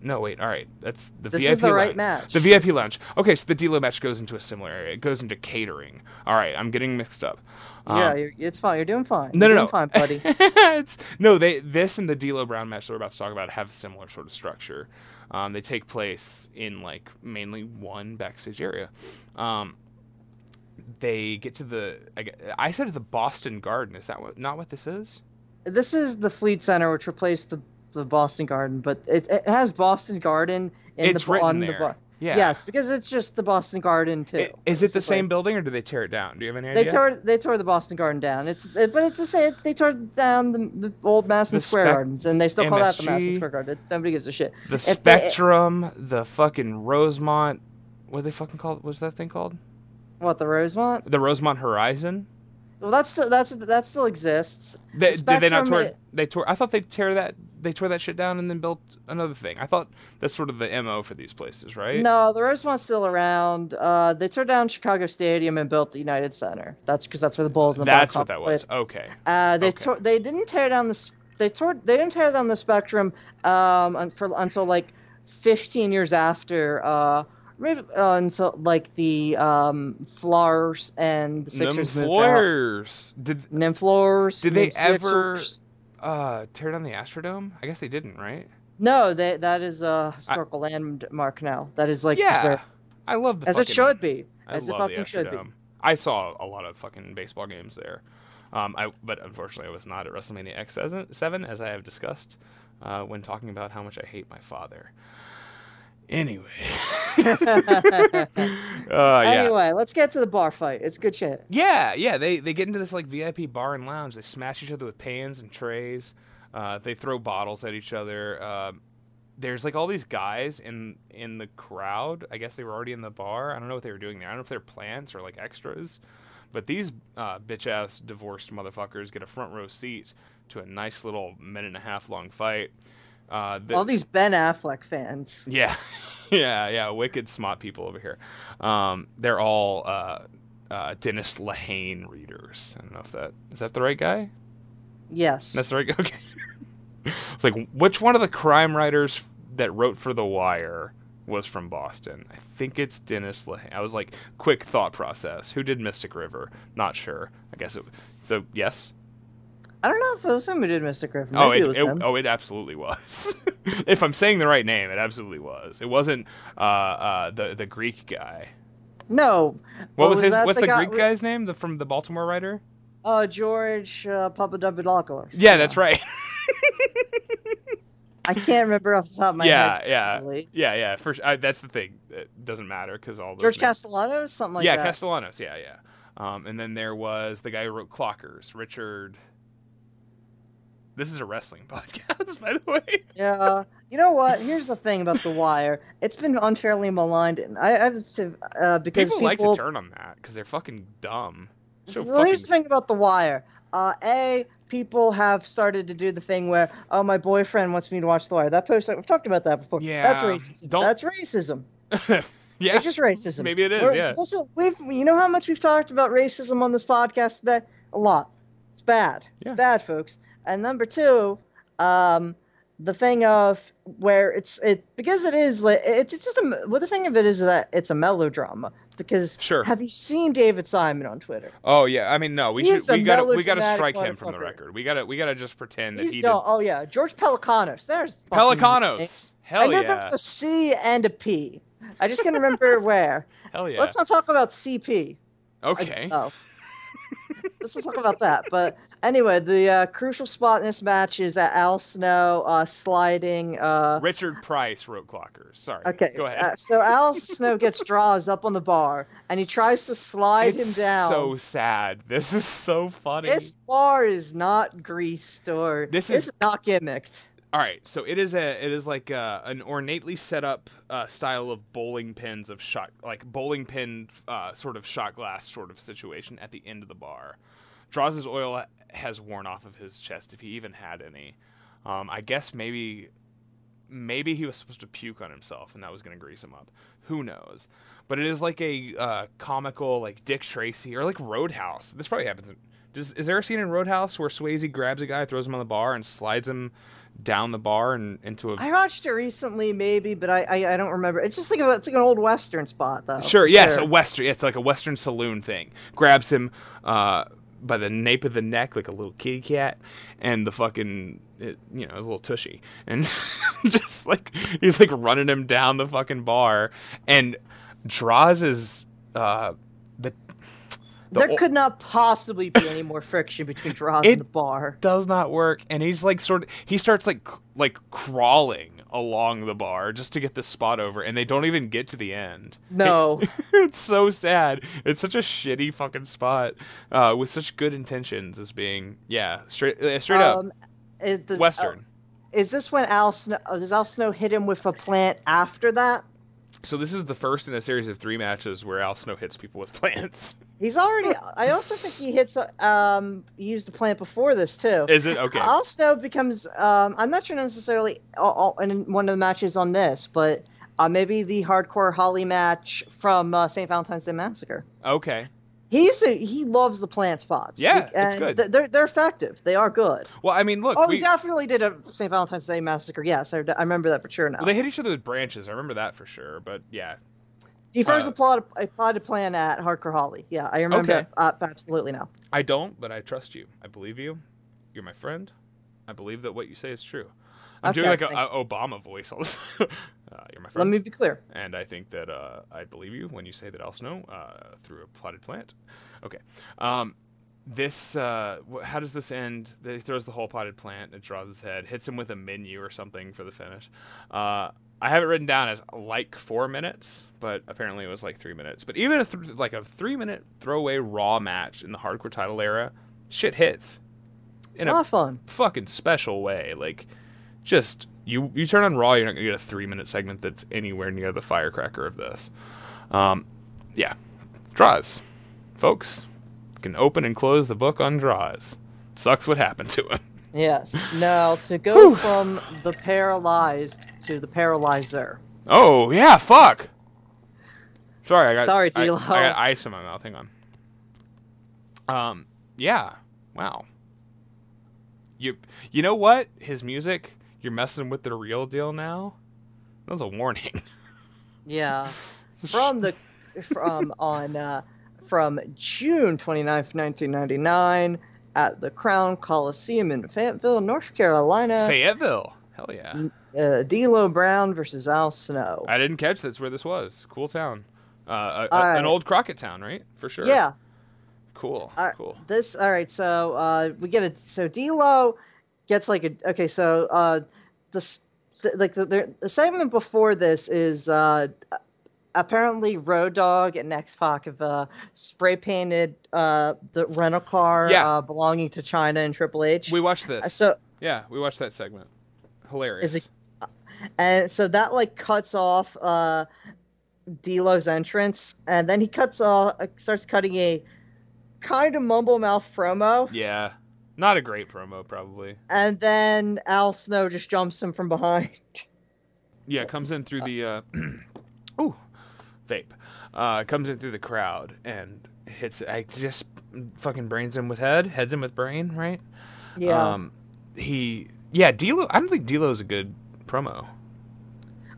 No, wait. All right, that's the This VIP is the right lounge. match. The VIP lounge. Okay, so the D'Lo match goes into a similar area. It goes into catering. All right, I'm getting mixed up. Um, yeah, you're, it's fine. You're doing fine. No, You're no, doing no. fine, buddy. it's no, they this and the D'Lo Brown match that we're about to talk about have a similar sort of structure. Um, they take place in like mainly one backstage area. Um, they get to the I, I said the Boston Garden. Is that what not what this is? this is the Fleet Center, which replaced the the Boston Garden, but it, it has Boston Garden in It's the on there. bar. Yeah. Yes, because it's just the Boston Garden too. I- Is it the same building or do they tear it down? Do you have any idea? They tore they tore the Boston Garden down. It's it, but it's the same. They tore down the, the old Madison The Square spec- Gardens, and they still call that the Madison Square Garden. Nobody gives a shit. the If they- Spectrum, the fucking Rosemont. What do they fucking call? What's that thing called? What the Rosemont? The Rosemont Horizon. Well, that's still that's that still exists. They, The did they not tore? it- They tore. I thought they tear that. They tore that shit down and then built another thing. I thought that's sort of the mo for these places, right? No, the Rosemont's still around. Uh, they tore down Chicago Stadium and built the United Center. That's because that's where the Bulls and the that's Blackhawks what that was. played. Okay. Uh, they Okay. tore, they didn't tear down the they tore they didn't tear down the Spectrum um for until like 15 years after uh uh, until like the um Flyers and the Sixers. Nymphlors. Did Nymphloors. Did they ever- uh tear down the Astrodome? I guess they didn't, right? No, they, that is a historical landmark now. That is like yeah. preserved. I love the as it should be. I As it fucking should be. Astrodome. I saw a lot of fucking baseball games there. Um, I but unfortunately I was not at WrestleMania X seven as I have discussed uh, when talking about how much I hate my father. Anyway, uh, yeah. Anyway, let's get to the bar fight. It's good shit. Yeah, yeah. They they get into this like VIP bar and lounge. They smash each other with pans and trays. Uh, they throw bottles at each other. Um there's like all these guys in in the crowd. I guess they were already in the bar. I don't know what they were doing there. I don't know if they're plants or like extras. But these uh, bitch ass divorced motherfuckers get a front row seat to a nice little minute and a half long fight. Uh, the- All these Ben Affleck fans. yeah, yeah, yeah. Wicked smart people over here. Um, they're all uh, uh, Dennis Lehane readers. I don't know if that is that the right guy. Yes. That's the right guy. Okay. it's like which one of the crime writers that wrote for The Wire was from Boston? I think it's Dennis Lehane. I was like, quick thought process. Who did Mystic River? Not sure. I guess it. So yes. I don't know if it was him who did Mystic River. Oh, it, it was it- him. oh, it absolutely was. if I'm saying the right name, it absolutely was. It wasn't uh, uh, the the Greek guy. No. What But was, his? What's the, guy- Greek guy's name? The from the Baltimore writer? Uh, George uh, Papadopoulos. Yeah, that's right. I can't remember off the top of my yeah, head. yeah, really. yeah, yeah. For sure, that's the thing. It doesn't matter because all those George names- Castellanos, something like yeah, that. Yeah, Castellanos. Yeah, yeah. Um, and then there was the guy who wrote Clockers, Richard. This is a wrestling podcast, by the way. Yeah. You know what? Here's the thing about The Wire. It's been unfairly maligned. and I I have to uh, because People, people. like to turn on that because they're fucking dumb. So well, here's the fucking- thing about The Wire. Uh, a people have started to do the thing where oh my boyfriend wants me to watch The Wire. That post we've talked about that before. Yeah, that's racism. don't- That's racism. yeah, It's just racism. Maybe it is, We're- yeah. Listen, we've you know how much we've talked about racism on this podcast today? A lot. It's bad. Yeah. It's bad, folks. And number two, um, the thing of where it's it because it is like it's just a well the thing of it is that it's a melodrama because Sure. have you seen David Simon on Twitter? Oh yeah, I mean no, we should, we gotta we gotta strike him from the record. We gotta we gotta just pretend that He's he no, did oh yeah, George Pelecanos. There's. Pelecanos. Hell I know yeah, there's a C and a P. I just can't remember where. hell yeah. Let's not talk about CP. okay. Oh. Let's talk about that. But anyway, the uh, crucial spot in this match is at Al Snow uh, sliding. Uh, Richard Price wrote Clockers. Sorry. okay, Go uh, ahead. so Al Snow gets Droz up on the bar, and he tries to slide it's him down. so sad. This is so funny. this bar is not greased or This this, is- is not gimmicked. All right, so it is a it is like a, an ornately set up uh, style of bowling pins of shot like bowling pin uh, sort of shot glass sort of situation at the end of the bar. Droz' oil has worn off of his chest if he even had any. Um, I guess maybe maybe he was supposed to puke on himself and that was going to grease him up. Who knows? But it is like a uh, comical like Dick Tracy or like Roadhouse. This probably happens. In, Does, is there a scene in Roadhouse where Swayze grabs a guy, throws him on the bar, and slides him down the bar and into a? I watched it recently, maybe, but I I, I don't remember. It's just like a, it's like an old western spot, though. Sure, yes, a western. It's like a western saloon thing. Grabs him uh, by the nape of the neck like a little kitty cat, and the fucking it, you know, his little tushy, and just like he's like running him down the fucking bar, and Droz his uh, the. the there o- could not possibly be any more friction between Droz and the bar. It does not work and he's like sort of he starts like like crawling along the bar just to get this spot over and they don't even get to the end No. it's so sad it's such a shitty fucking spot uh, with such good intentions as being yeah straight uh, straight up Um, is, does, western uh, is this when Al Snow? uh, Does Al Snow hit him with a plant after that? so this is the first in a series of three matches where al snow hits people with plants He's already. I also think he hits. Um, used the plant before this too. is it okay Al Snow becomes. Um, I'm not sure necessarily all, all, in one of the matches on this, but uh, maybe the hardcore Holly match from uh, St. Valentine's Day Massacre. okay He used to, he loves the plant spots. Yeah, it's and good. th- They're they're effective. They are good. well i mean look Oh, we, he definitely did a St. Valentine's Day Massacre. Yes, I, I remember that for sure now. well, they hit each other with branches i remember that for sure but yeah he first uh, applauded, applauded plan at Hardcore Holly. Yeah, I remember Okay. uh, absolutely now. I don't, but I trust you. I believe you. You're my friend. I believe that what you say is true. I'm doing like a, thank- a Obama voice. all this- uh, you're my friend. Let me be clear. and I think that uh, I believe you when you say that Al Snow uh, through a plotted plant. Okay. Um, this uh, how does this end? He throws the whole potted plant. It draws his head, hits him with a menu or something for the finish. Uh, I have it written down as like four minutes, but apparently it was like three minutes. But even a th- like a three minute throwaway Raw match in the hardcore title era, shit hits It's in a a lot of fun. fucking special way. Like, just you you turn on Raw, you're not gonna get a three minute segment that's anywhere near the firecracker of this. Um, yeah, Droz, folks can open and close the book on Droz. Sucks what happened to him. Yes. Now to go from the paralyzed to the paralyzer. Oh yeah, fuck. Sorry, I got Sorry, I, I got ice in my mouth. Hang on. Um, yeah. Wow. You you know what? His music. You're messing with the real deal now. That was a warning. Yeah. From the from on uh, from June 29th, 1999 at the Crown Coliseum in Fayetteville, North Carolina. Fayetteville. Hell yeah. uh, D'Lo Brown versus Al Snow. I didn't catch that's where this was. Cool town. Uh, a, a- an old Crockett town, right? For sure. Yeah. Cool. All right, cool. This all right. So uh, we get it. So D'Lo gets like a okay. So uh, this like the, the, the segment before this is uh, apparently Road Dog and X Pac have uh, spray painted uh, the rental car Yeah. uh, belonging to Chyna and Triple H. We watched Uh, this. so yeah, we watched that segment. Hilarious. Is it- and so that like cuts off uh D'Lo's entrance, and then he cuts off starts cutting a kind of mumble mouth promo. yeah. Not a great promo, probably. and then Al Snow just jumps him from behind. Yeah, comes in through the uh ooh vape. Uh comes in through the crowd and hits I just fucking brains him with head, heads him with brain, right? Yeah, Um he yeah, D'Lo I don't think D'Lo's a good promo.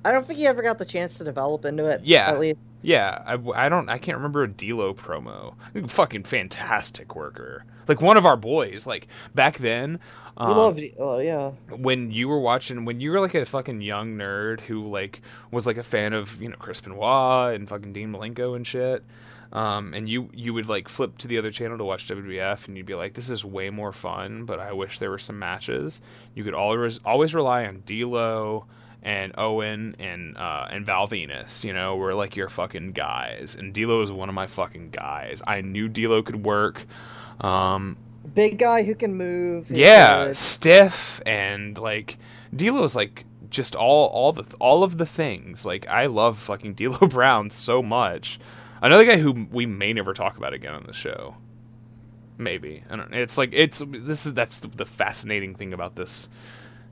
I don't think he ever got the chance to develop into it. Yeah. at least. Yeah, I, I don't I can't remember a D'Lo promo. Fucking fantastic worker. Like one of our boys. Like back then, We um, love. Oh yeah, when you were watching when you were like a fucking young nerd who like was like a fan of you know Chris Benoit and fucking Dean Malenko and shit. Um, and you you would like flip to the other channel to watch WWF, and you'd be like, "This is way more fun." But I wish there were some matches. You could always always rely on D'Lo and Owen and uh, and Val Venis. You know, were like your fucking guys. And D'Lo was one of my fucking guys. I knew D'Lo could work. Um, big guy who can move. yeah, good. stiff and like D'Lo's like just all all the all of the things. Like I love fucking D'Lo Brown so much. Another guy who we may never talk about again on the show. Maybe I don't. It's like it's this is that's the, the fascinating thing about this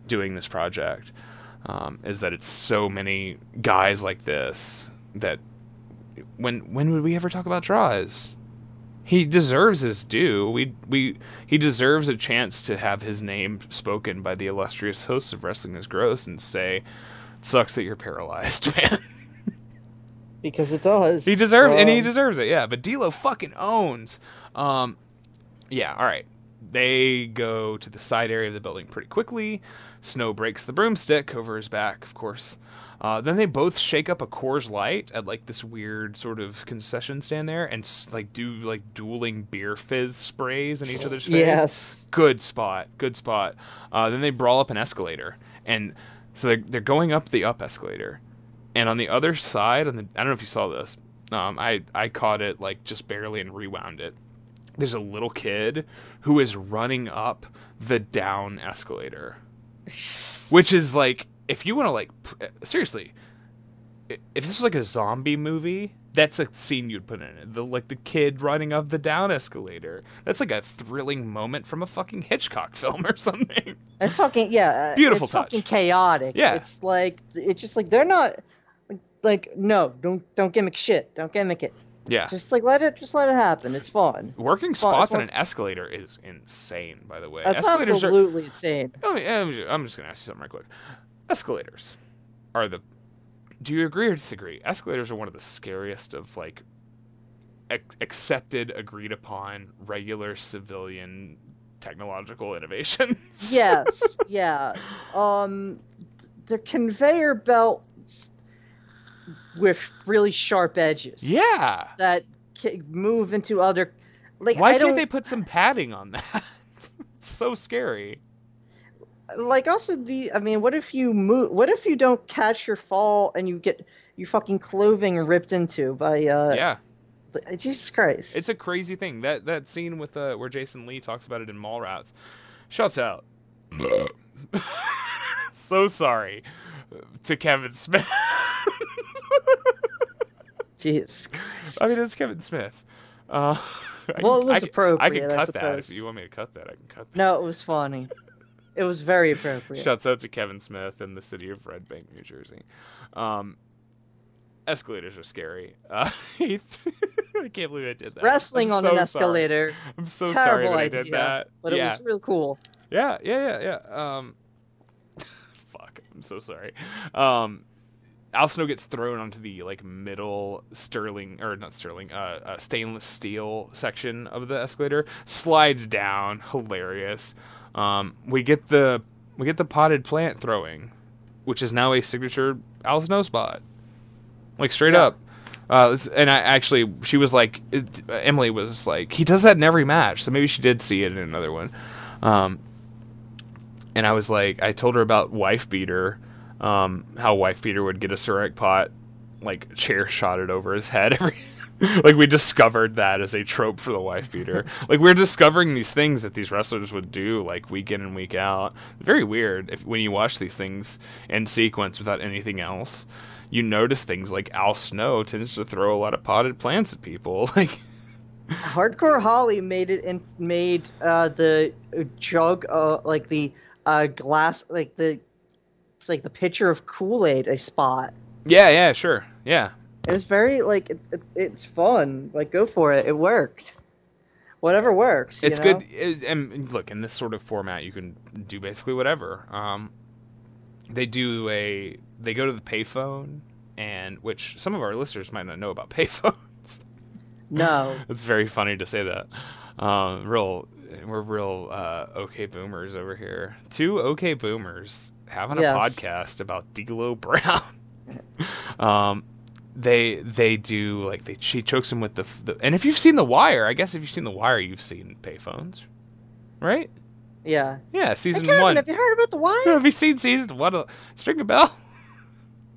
doing this project um, is that it's so many guys like this that when when would we ever talk about Droz? he deserves his due. We we he deserves a chance to have his name spoken by the illustrious hosts of Wrestling is Gross and say, "Sucks that you're paralyzed, man." because it does. he deserves and he Um, deserves it. Yeah, but D'Lo fucking owns. Um, yeah. All right. They go to the side area of the building pretty quickly. Snow breaks the broomstick over his back, of course. Uh, then they both shake up a Coors Light at like this weird sort of concession stand there, and like do like dueling beer fizz sprays in each other's face. Yes. Good spot. Good spot. Uh, then they brawl up an escalator, and so they're they're going up the up escalator, and on the other side, on the I don't know if you saw this. Um, I I caught it like just barely and rewound it. There's a little kid who is running up the down escalator, which is like if you want to like seriously, if this was like a zombie movie, that's a scene you'd put in it. The like the kid running up the down escalator. That's like a thrilling moment from a fucking Hitchcock film or something. It's fucking yeah. uh, Beautiful It's touch. fucking chaotic. Yeah. It's like it's just like they're not like no, don't don't gimmick shit. Don't gimmick it. Yeah. Just like let it just let it happen. It's fun. Working It's spots it's on an escalator is insane, by the way. That's Escalators are- absolutely insane. I mean, I'm just, just gonna ask you something right quick. Escalators are the. Do you agree or disagree? Escalators are one of the scariest of like ac- accepted, agreed upon, regular civilian technological innovations. yes, yeah. Um, the conveyor belts with really sharp edges. yeah. That ca- move into other. Like Why I can't don't they put some padding on that? it's so scary. like also the. I mean, what if you move? What if you don't catch your fall and you get your fucking clothing ripped into by? uh yeah. Jesus Christ. It's a crazy thing. That that scene with uh, where Jason Lee talks about it in Mallrats. Shouts out. so sorry to Kevin Smith. Jesus Christ. I mean, it's Kevin Smith. Uh, Well, can- it was I can- I appropriate, can I cut that if you want me to cut that. I can cut that. no, it was funny. It was very appropriate. Shouts out to Kevin Smith in the city of Red Bank, New Jersey. Um, escalators are scary. Uh, I can't believe I did that. Wrestling I'm on so an sorry. escalator. I'm so sorry Terrible that I did that. But it was real cool. Yeah, yeah, yeah, yeah. Um, fuck, I'm so sorry. Um, Al Snow gets thrown onto the like middle sterling or not sterling, uh, uh, stainless steel section of the escalator. Slides down, hilarious. Um, we get the we get the potted plant throwing, which is now a signature Al Snow spot. Like straight Yeah. up. Uh, and I actually, she was like, it, Emily was like, he does that in every match, so maybe she did see it in another one. Um, and I was like, I told her about wife beater, um, how wife beater would get a ceramic pot, like chair shotted over his head every. like we discovered that as a trope for the wife beater. like we're discovering these things that these wrestlers would do, like week in and week out. Very weird if when you watch these things in sequence without anything else. You notice things like Al Snow tends to throw a lot of potted plants at people. Like, Hardcore Holly made it and made uh, the jug, uh, like the uh, glass, like the like the pitcher of Kool Aid, a spot. yeah, yeah, sure, yeah. It's very like it's it, it's fun. Like go for it. It worked. Whatever works. you it's know? good it- and look in this sort of format you can do basically whatever um they do a they go to the payphone and which some of our listeners might not know about payphones No. it's very funny to say that um real we're real uh okay boomers over here. Two okay boomers having a podcast about D'Lo Brown. Um they they do like they she chokes him with the, the and if you've seen the wire i guess if you've seen the wire you've seen payphones right? Yeah. yeah season Kevin, one. have you heard about the wire? have you seen season one of Stringer Bell?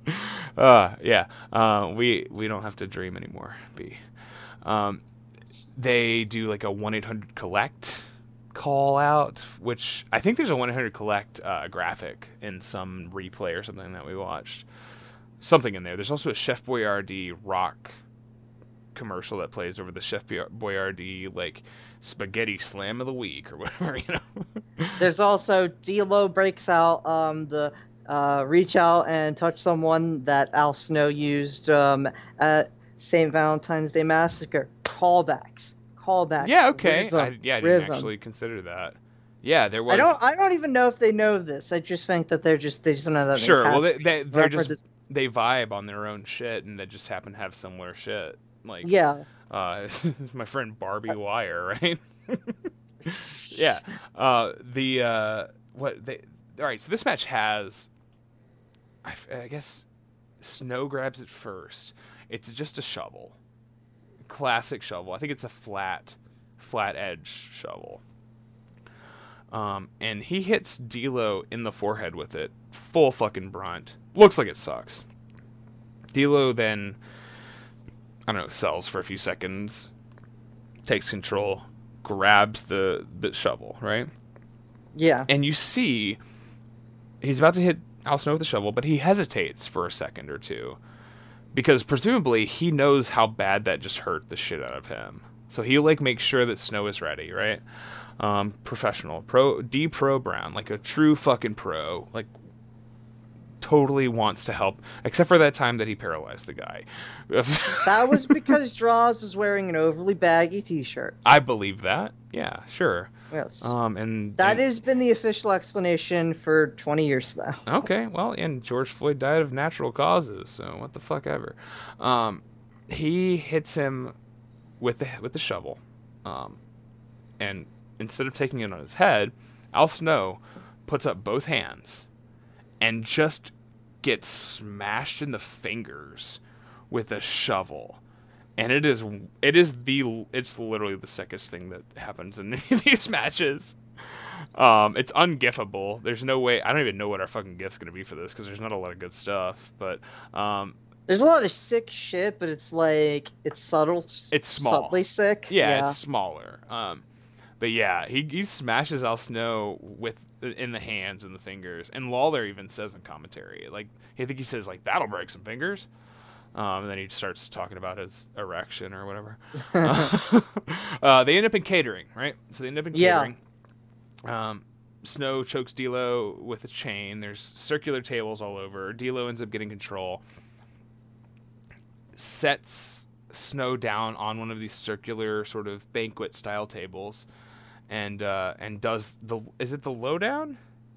Uh yeah uh we we don't have to dream anymore b. Um they do like a 1-800 collect call out which i think there's a 1-800 collect uh, graphic in some replay or something that we watched something in there there's also a chef boyardee rock commercial that plays over the chef boyardee like spaghetti slam of the week or whatever you know There's also D'Lo breaks out um, the uh, reach out and touch someone that Al Snow used um, at St. Valentine's Day Massacre. Callbacks, callbacks. Yeah, okay. Rhythm, I, yeah, I didn't rhythm. actually consider that. Yeah, there was. I don't. I don't even know if they know this. I just think that they're just. They just don't know that. Sure. well, they, they they're just they vibe on their own shit, and they just happen to have similar shit. Like Yeah. uh, my friend Barbie Wire, right? yeah. Uh, the uh, what they all right. So this match has, I guess, Snow grabs it first. It's just a shovel, classic shovel. I think it's a flat, flat edge shovel. Um, and he hits D'Lo in the forehead with it, full fucking brunt. Looks like it sucks. D'Lo then, I don't know, sells for a few seconds, takes control, grabs the the shovel, right? Yeah. And you see he's about to hit Al Snow with the shovel, but he hesitates for a second or two because presumably he knows how bad that just hurt the shit out of him. So he like makes sure that Snow is ready, right? Um, professional, pro, D pro Brown, like a true fucking pro, like totally wants to help, except for that time that he paralyzed the guy. That was because Droz was wearing an overly baggy T-shirt. I believe that. Yeah, sure. Yes. Um, and that and- has been the official explanation for 20 years now. Okay, well, and George Floyd died of natural causes, so what the fuck ever. Um, he hits him with the with the shovel, um, and instead of taking it on his head, Al Snow puts up both hands and just gets smashed in the fingers with a shovel. And it is it is the it's literally the sickest thing that happens in these matches. Um, it's ungifable. There's no way. I don't even know what our fucking gift's gonna be for this because there's not a lot of good stuff. But um, There's a lot of sick shit, but it's like it's subtle. It's small. Subtly sick. yeah, it's smaller. Um, but yeah, he he smashes Al Snow with in the hands and the fingers. And Lawler even says in commentary, like I think he says like that'll break some fingers. Um, and then he starts talking about his erection or whatever. uh, they end up in catering, right? So they end up in Yeah. catering. Um, Snow chokes D'Lo with a chain. There's circular tables all over. D'Lo ends up getting control. Sets Snow down on one of these circular sort of banquet style tables, and uh, and does the is it the lowdown?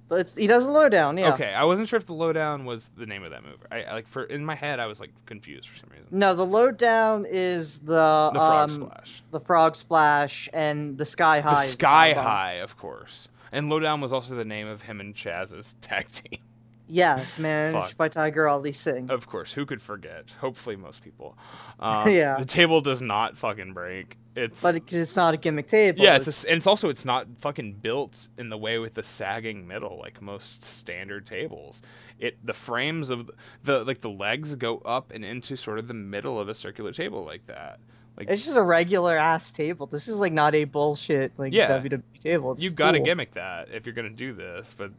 But it's, he does a lowdown. Yeah. Okay, I wasn't sure if the lowdown was the name of that move. I, like for in my head I was like confused for some reason. No, the lowdown is the The frog um, splash. the frog splash, and the sky high. is sky Powerbomb. high, of course. And lowdown was also the name of him and Chaz's tag team. Yes, managed by Tiger Ali Singh. Of course, who could forget? Hopefully, most people. Um, Yeah. The table does not fucking break. It's But it's not a gimmick table. yeah, it's, a, and it's also it's not fucking built in the way with the sagging middle like most standard tables. It the frames of the like the legs go up and into sort of the middle of a circular table like that. Like It's just a regular ass table. This is like not a bullshit like Yeah. WWE table. It's you got to cool. gimmick that if you're gonna do this, but.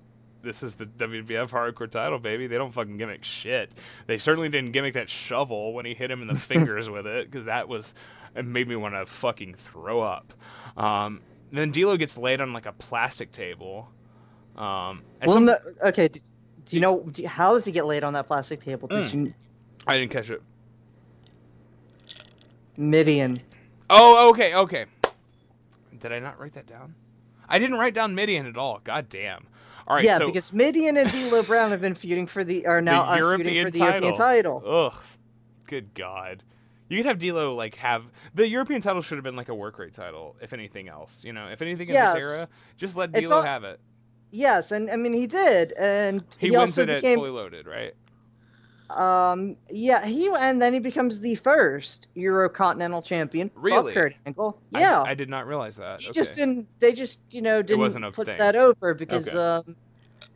This is the WWF Hardcore title, baby. They don't fucking gimmick shit. They certainly didn't gimmick that shovel when he hit him in the fingers with it, because that was it made me want to fucking throw up. Um, then D'Lo gets laid on like a plastic table. Um, Well, some- no, okay. Do, do you know do, how does he get laid on that plastic table? Did Mm. you I didn't catch it. Mideon? Oh, okay, okay. Did I not write that down? I didn't write down Mideon at all. God damn. All right, yeah, so because Mideon and D'Lo Brown have been feuding for the are now the are feuding for the title. European title. Ugh. Good God. You could have D'Lo like have the European title should have been like a work rate title, if anything else. You know, if anything in Yes. this era, just let D'Lo all- have it. Yes, and I mean he did, and He, he, wins also it became fully loaded, right? Um yeah he and then he becomes the first Euro Continental Champion. Really? Kurt Angle. Yeah, I, did not realize that. he okay. just didn't. They just you know didn't put thing. that over because Okay. um,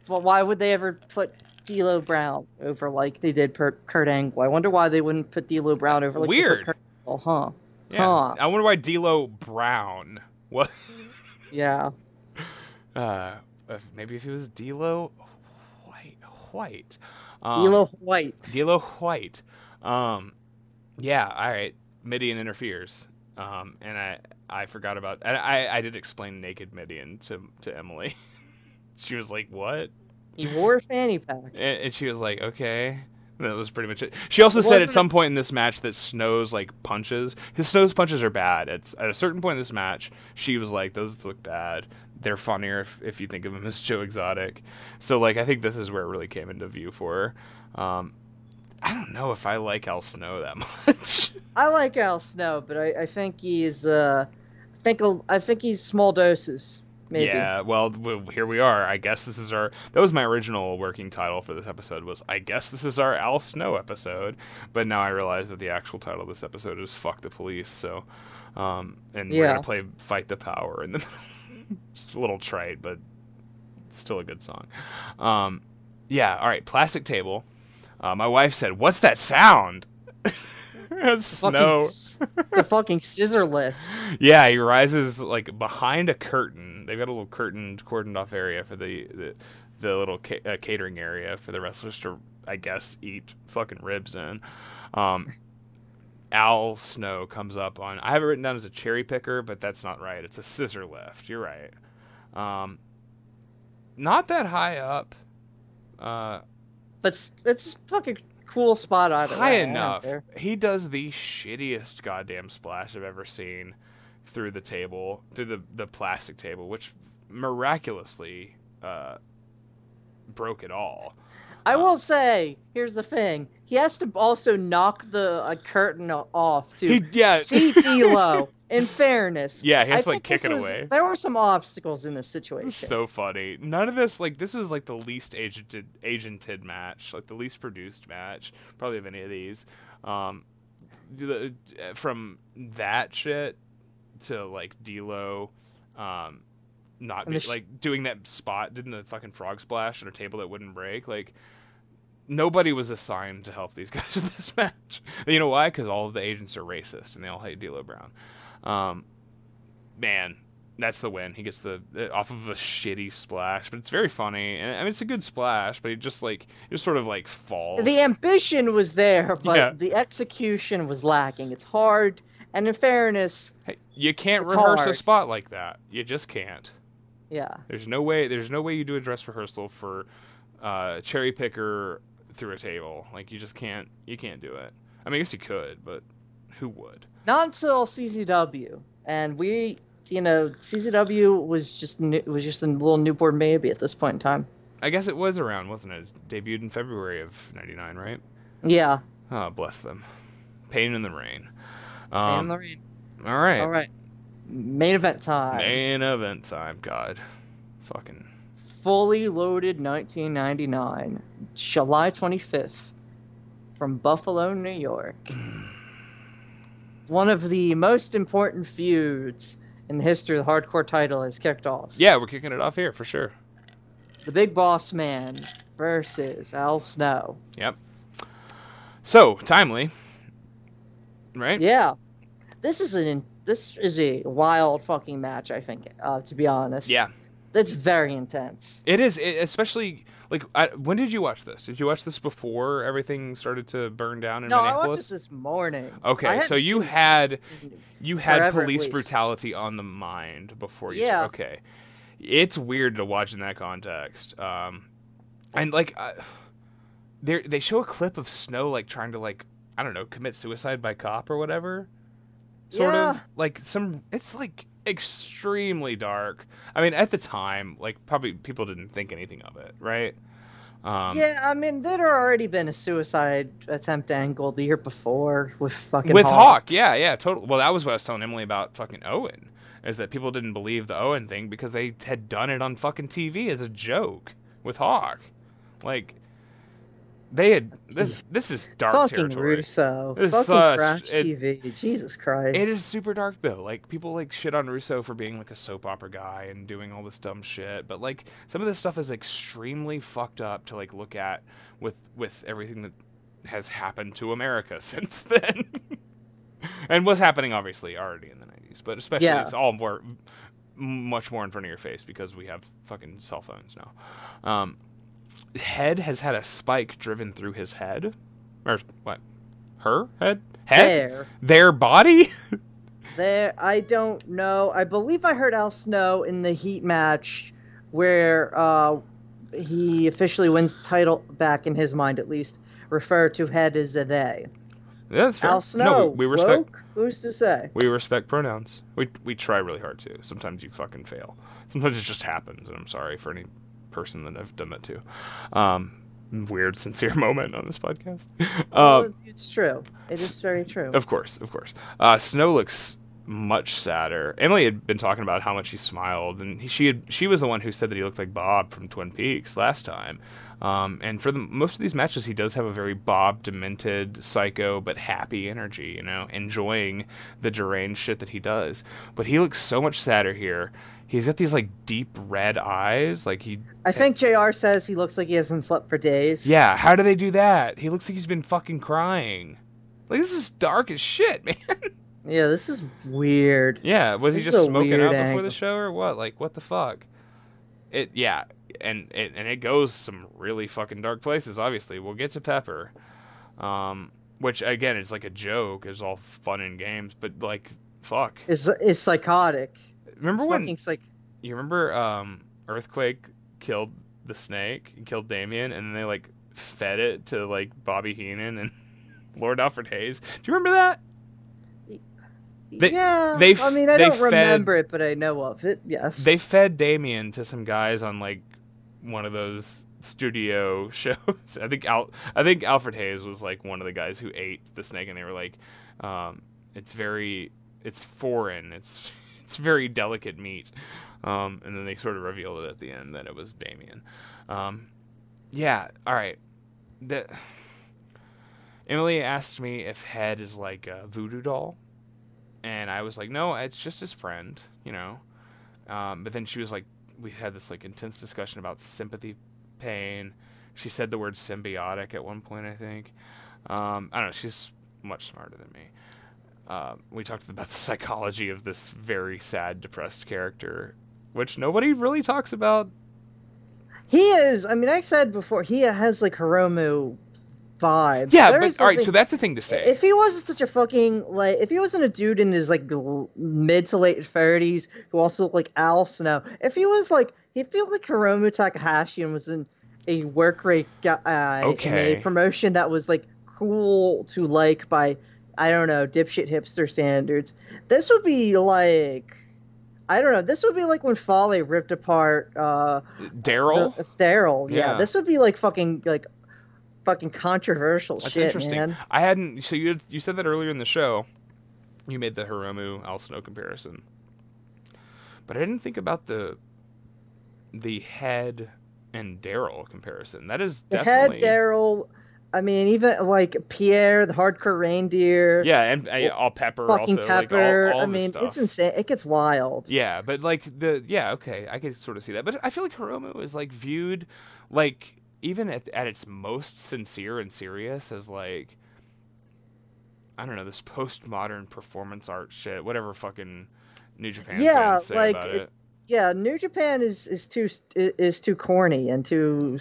well, why would they ever put D'Lo Brown over like they did per Kurt Angle? I wonder why they wouldn't put D'Lo Brown over like Weird. Kurt Angle, huh? yeah. huh. I wonder why D'Lo Brown. What? Yeah. Uh, if, maybe if he was D'Lo White. White. Um, D'Lo White. D'Lo White. Um, yeah, all right. Mideon interferes. Um, and I I forgot about. And I I did explain naked Mideon to to Emily. she was like, "What?" He wore a fanny pack. And, and she was like, "Okay." That was pretty much it. She also It said at some point in this match that Snow's like punches, his Snow's punches are bad. It's at a certain point in this match, she was like, "Those look bad. They're funnier if, if you think of him as Joe Exotic." So like, I think this is where it really came into view for her. Um, I don't know if I like Al Snow that much. I like Al Snow, but I, I think he's uh, I think I think he's small doses. Maybe. Yeah, well, here we are. I guess this is our. That was my original working title for this episode. Was I guess this is our Al Snow episode, but now I realize that the actual title of this episode is "Fuck the Police." So, um, and we're gonna play "Fight the Power," and then just a little trite, but still a good song. Um, yeah. All right. Plastic table. Uh, my wife said, "What's that sound?" Fucking Snow. s- it's a fucking scissor lift. Yeah, he rises like behind a curtain. They've got a little curtained, cordoned off area for the the, the little ca- uh, catering area for the wrestlers to, I guess, eat fucking ribs in. Um, Al Snow comes up on. I have it written down as a cherry picker, but that's not right. It's a scissor lift. You're right. Um, not that high up. Uh, But it's fucking cool spot either high way. Enough. He does the shittiest goddamn splash I've ever seen through the table, through the the plastic table, which miraculously uh, broke it all. I will say, here's the thing: he has to also knock the uh, curtain off to He- yeah. see D'Lo. In fairness, Yeah, he has I to, like, kick it was- away. There were some obstacles in this situation. So funny. None of this like this was like the least agented agented match, like the least produced match probably of any of these. Um, from that shit to like D'Lo, um, not be, sh- like doing that spot, didn't the fucking frog splash on a table that wouldn't break, like. Nobody was assigned to help these guys with this match. You know why? Because all of the agents are racist and they all hate D'Lo Brown. Um, man, that's the win. He gets the uh, off of a shitty splash, but it's very funny. And I mean, it's a good splash, but he just like it just sort of like falls. The ambition was there, but Yeah. the execution was lacking. It's hard, and in fairness, Hey, you can't rehearse a spot like that. You just can't. Yeah. There's no way. There's no way you do a dress rehearsal for uh, cherry picker through a table. Like you just can't. You can't do it. I mean, I guess you could, but who would? Not until CZW, and we, you know, CZW was just new, was just a little newborn baby at this point in time. I guess it was around, wasn't it? Debuted in February of '99, right? Yeah. Oh, bless them. Pain in the rain. and Um, Lorraine. all right. All right. Main event time. Main event time. God. Fucking. Fully loaded 1999, July 25th, from Buffalo, New York. One of the most important feuds in the history of the hardcore title is kicked off. Yeah, we're kicking it off here for sure. The Big Boss Man versus Al Snow. Yep. So, timely. Right? Yeah, this is an this is a wild fucking match. I think, uh, to be honest. Yeah. That's very intense. It is, it, especially. Like, I, when did you watch this? Did you watch this before everything started to burn down in No, I watched this this morning. Okay, so you had you had police brutality on the mind before you. Yeah. Okay, it's weird to watch in that context. Um, and like, uh, they they show a clip of Snow like trying to like I don't know commit suicide by cop or whatever. Sort Yeah. of like some. It's like extremely dark. I mean, at the time, like probably people didn't think anything of it, right? Um, yeah, I mean, there'd already been a suicide attempt angle the year before with fucking with Hawk. Hawk. Yeah, yeah, totally. Well, that was what I was telling Emily about fucking Owen. Is that people didn't believe the Owen thing because they had done it on fucking TV as a joke with Hawk. Like they had this. This is dark Fucking territory. Russo. It's fucking such- Crash it- TV. Jesus Christ. It is super dark though. Like people like shit on Russo for being like a soap opera guy and doing all this dumb shit, but like some of this stuff is extremely fucked up to like look at with with everything that has happened to America since then. and was happening obviously already in the 90s, but especially Yeah. it's all more much more in front of your face because we have fucking cell phones now. Um Head has had a spike driven through his head or what? Her head? Head? there. Their body? There. I don't know. I believe I heard Al Snow in the Heat match where uh, he officially wins the title back in his mind, at least, refer to head as a they. Yeah, that's fair. Al Snow, No, we, we respect. woke? Who's to say? We respect pronouns. We we try really hard to. Sometimes you fucking fail. Sometimes it just happens, and I'm sorry for any person that I've done that to. Um, weird, sincere moment on this podcast. Well, Um, it's true. It is very true. of course, of course. Uh, Snow looks much sadder. Emily had been talking about how much he smiled, and he, she had she was the one who said that he looked like Bob from Twin Peaks last time. Um, and for the most of these matches, he does have a very Bob demented, psycho, but happy energy. You know, enjoying the deranged shit that he does. But he looks so much sadder here. He's got these like deep red eyes, like he. I think Jr. says he looks like he hasn't slept for days. Yeah, how do they do that? He looks like he's been fucking crying. Like this is dark as shit, man. Yeah, this is weird. Yeah, was he This is just smoking out before angle. the show or what? Like, what the fuck? It yeah, and it and it goes some really fucking dark places. Obviously, we'll get to Pepper, um, which again is like a joke, It's all fun and games, but like, fuck. Is is psychotic. Remember when fucking psych- you remember um, Earthquake killed the snake and killed Damien, and then they like fed it to like Bobby Heenan and Lord Alfred Hayes. Do you remember that? They- yeah, they I mean, I don't fed- remember it, but I know of it. Yes, They fed Damien to some guys on like one of those studio shows. I think Al- I think Alfred Hayes was like one of the guys who ate the snake, and they were like, um, "It's very, it's foreign. It's it's very delicate meat." Um, and then they sort of revealed it at the end that it was Damien. Um, yeah. All right. The, Emily asked me if Head is like a voodoo doll, and I was like, "No, it's just his friend," you know. Um, but then she was like, we had this like intense discussion about sympathy, pain. She said the word symbiotic at one point, I think. Um, I don't know. She's much smarter than me. Uh, we talked about the psychology of this very sad, depressed character, which nobody really talks about. he is. I mean, I said before he has like Hiromu vibes. Yeah, There but all right. So that's the thing to say. If he wasn't such a fucking like, if he wasn't a dude in his like l- mid to late thirties who also looked like Al Snow, if he was like, he felt like Hiromu Takahashi and was in a work rate guy in Okay. a promotion that was like cool to like by, I don't know, dipshit hipster standards. This would be like. I don't know. This would be like when Foley ripped apart uh, Daryl. Daryl. Yeah. Yeah. this would be like fucking like fucking controversial That's shit, interesting. man. I hadn't. So you you said that earlier in the show. You made the Hiromu Al Snow comparison, but I didn't think about the the head and Daryl comparison. That is The head Daryl. I mean, even like Pierre, the hardcore reindeer. yeah, and uh, all Pepper fucking also Pepper. like all, all I mean, stuff. it's insane. It gets wild. Yeah, but like the yeah, okay, I could sort of see that. But I feel like Hiromu is like viewed like even at at its most sincere and serious as like I don't know, this postmodern performance art shit, whatever fucking New Japan Yeah, say like, it- it. Yeah, New Japan is is too is too corny and too.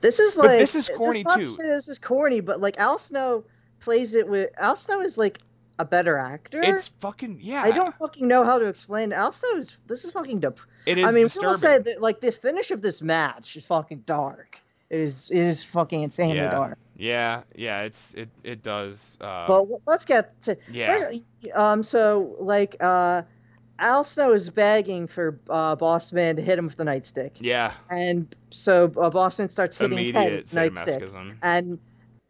This is like But this is corny, too. say this is corny, but like Al Snow plays it with Al Snow is like a better actor. It's fucking yeah. I don't fucking know how to explain. Al Snow is this is fucking dep- It is I mean, disturbing. people said that like the finish of this match is fucking dark. It is it is fucking insanely Yeah. dark. yeah, yeah, it's it it does. Uh, But let's get to yeah, First, um. So like, uh, Al Snow is begging for uh, Boss Man to hit him with the nightstick, yeah, and so uh, Boss Man starts hitting head with the nightstick, and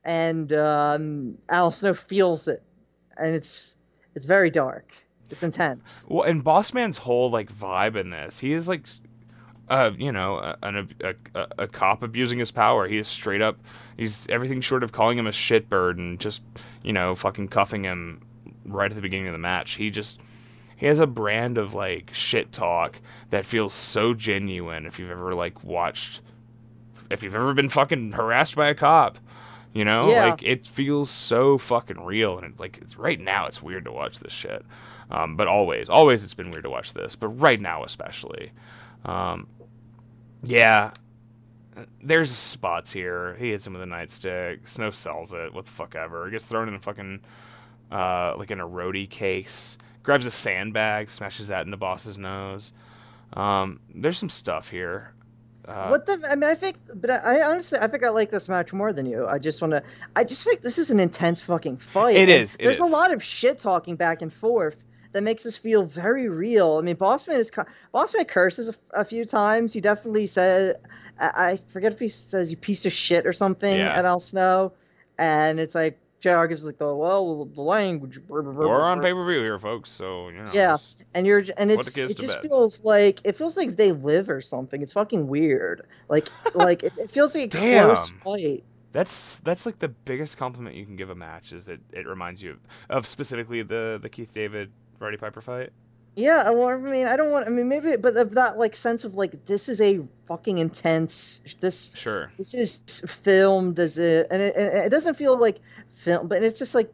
and um, Al Snow feels it, and it's it's very dark. It's intense. Well, and Bossman's whole like vibe in this, he is like, uh, you know, an, a, a, a cop abusing his power. He is straight up. He's everything short of calling him a shitbird and just, you know, fucking cuffing him right at the beginning of the match. He just he has a brand of like shit talk that feels so genuine. If you've ever like watched, if you've ever been fucking harassed by a cop. You know, Yeah. like it feels so fucking real, and it, like it's right now. It's weird to watch this shit, um, but always, always it's been weird to watch this, but right now especially. Um, yeah, there's spots here. He hits him with a nightstick. Snow sells it. What the fuck ever. He gets thrown in a fucking uh, like in a roadie case. Grabs a sandbag, smashes that into boss's nose. Um, there's some stuff here. Uh, what the? I mean, I think, but I, I honestly, I think I like this match more than you. I just want to. I just think this is an intense fucking fight. It is, there's a lot of shit talking back and forth that makes us feel very real. I mean, Bossman is Bossman curses a few times. He definitely said, I, I forget if he says you piece of shit or something Yeah. at Al Snow, and it's like JR gives like the well the language. We're on pay per view here, folks. So you know. Yeah. and you're and it's it just bed. feels like it feels like they live or something. It's fucking weird. Like like it, it feels like a Damn. close fight. That's that's like the biggest compliment you can give a match is that it reminds you of, of specifically the the Keith David Roddy Piper fight. Yeah, well, I mean, I don't want. I mean, maybe, but of that like sense of like this is a fucking intense. This Sure. this is filmed as a, and it, and it doesn't feel like film, but it's just like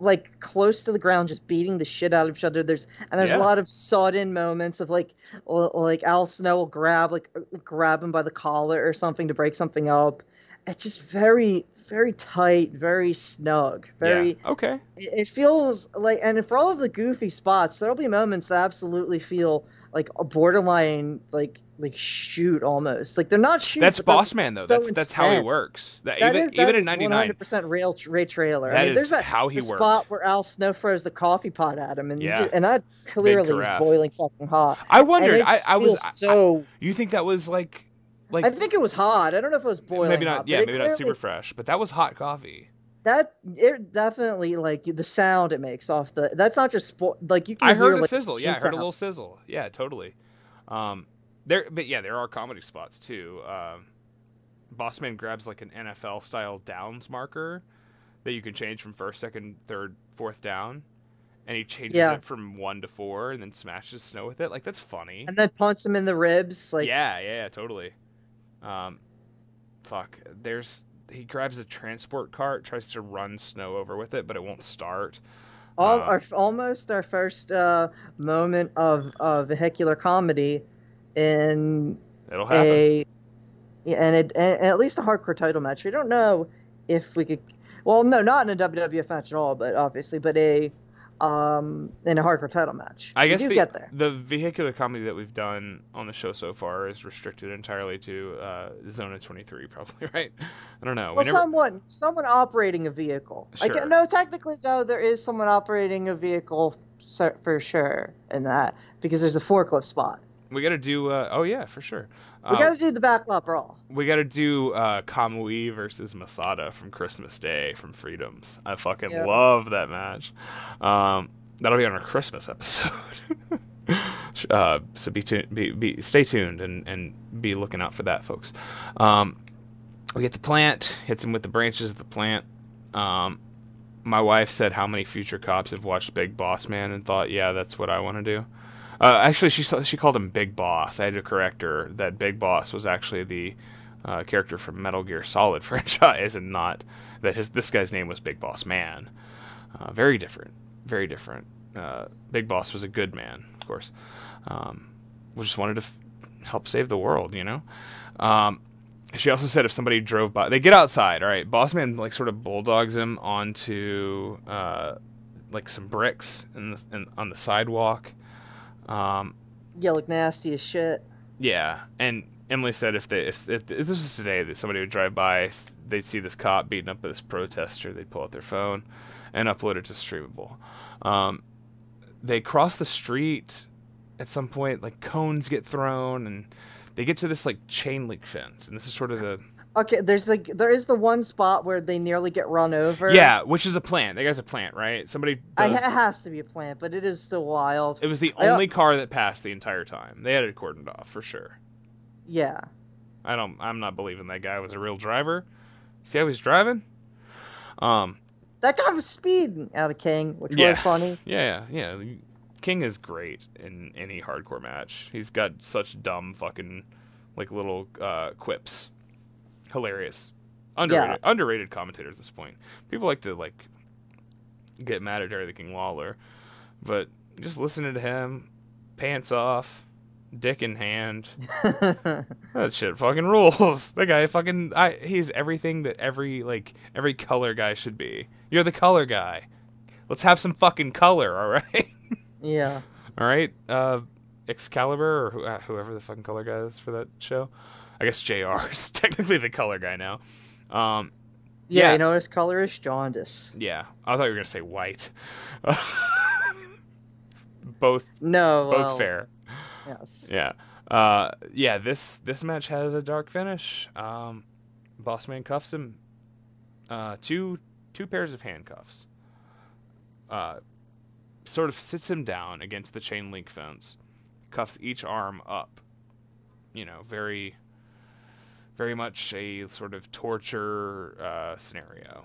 like close to the ground, just beating the shit out of each other. There's and there's Yeah. a lot of sudden moments of like like Al Snow will grab like grab him by the collar or something to break something up. It's just very very tight, very snug, very yeah. Okay. it feels like and for all of the goofy spots there'll be moments that absolutely feel like a borderline like like shoot almost like they're not shoot That's Boss Man though. so that's that's how he works. That, that even is- that even in is '99. 100% real Ray trailer That I mean, is there's that how he worked. spot where Al Snow throws the coffee pot at him and Yeah. just- and that clearly was carafe. boiling fucking hot I wondered. I, I was. feels I- so you think that was like, like I think it was hot I don't know if it was boiling maybe hot, not. but Yeah, maybe not super fresh, but that was hot coffee. that it definitely like the sound it makes off the that's not just spo- like you can I hear, heard a like, sizzle. Yeah, I heard a little sizzle. Yeah, totally. Um, there, but yeah, there are comedy spots too. Um, Bossman grabs like an NFL style downs marker that you can change from first, second, third, fourth down, and he changes Yeah. it from one to four, and then smashes snow with it. Like that's funny. and then punts him in the ribs like yeah, yeah, yeah, totally. Um, fuck. There's he grabs a transport cart, tries to run snow over with it, but it won't start. All, Uh, our, almost our first uh, moment of uh, vehicular comedy in It'll happen. a yeah, and, it, and at least a hardcore title match. We don't know if we could. Well, no, not in a WWF match at all, but obviously, but a um in a hardcore title match. I guess the, get there. the vehicular comedy that we've done on the show so far is restricted entirely to uh, Zona 23, probably, right? I don't know. Well, we never, someone someone operating a vehicle. I Sure. get, no, technically though, there is someone operating a vehicle for sure in that because there's a forklift spot. we got to do. Uh, oh yeah, for sure. We Um, got to do the backlot brawl. we got to do uh, Kamui versus Masada from Christmas Day from Freedoms. I fucking Yeah. love that match. Um, that'll be on our Christmas episode. uh, so be tuned, be, be stay tuned and and be looking out for that, folks. Um, we get the plant, hits him with the branches of the plant. Um, my wife said how many future cops have watched Big Boss Man and thought, yeah, that's what I want to do. Uh, actually, she she called him Big Boss. I had to correct her that Big Boss was actually the uh, character from Metal Gear Solid franchise, and not that his this guy's name was Big Boss Man. Uh, very different, very different. Uh, Big Boss was a good man, of course. Um, we just wanted to f- help save the world, you know. Um, she also said if somebody drove by, they get outside. All right, Boss Man like sort of bulldogs him onto uh, like some bricks in the, in, on the sidewalk. Um, Yeah, look nasty as shit. yeah, and Emily said if they if, if, if this was today, that somebody would drive by, they'd see this cop beating up this protester, they'd pull out their phone and upload it to Streamable. Um, they cross the street at some point, like cones get thrown, and they get to this like chain link fence, and this is sort of the Okay, there's like there is the one spot where they nearly get run over. yeah, which is a plant. That guy's a plant, right? Somebody. Does, it has to be a plant, but it is still wild. it was the I- only car that passed the entire time. They had it cordoned off for sure. Yeah, I don't. I'm not believing that guy was a real driver. See how he's driving? Um. that guy was speeding out of King, which Yeah. was funny. Yeah. Yeah. Yeah. King is great in any hardcore match. He's got such dumb fucking like little uh, quips. Hilarious. Underrated. Underrated commentator at this point. People like to like get mad at Jerry the King Lawler, but just listening to him, pants off, dick in hand. That shit fucking rules. That guy fucking I he's everything that every like every color guy should be. You're the color guy. Let's have some fucking color, all right? yeah, all right? Uh Excalibur or who, uh, whoever the fucking color guy is for that show. I guess Jr. is technically the color guy now. Um, Yeah, Yeah. you know his color is jaundice. yeah, I thought you were gonna say white. both No, both well, fair. Yes. Yeah. Uh, yeah, this this match has a dark finish. Um, Bossman cuffs him. Uh, two two pairs of handcuffs. Uh, sort of sits him down against the chain link fence, cuffs each arm up. You know, very, very much a sort of torture uh, scenario,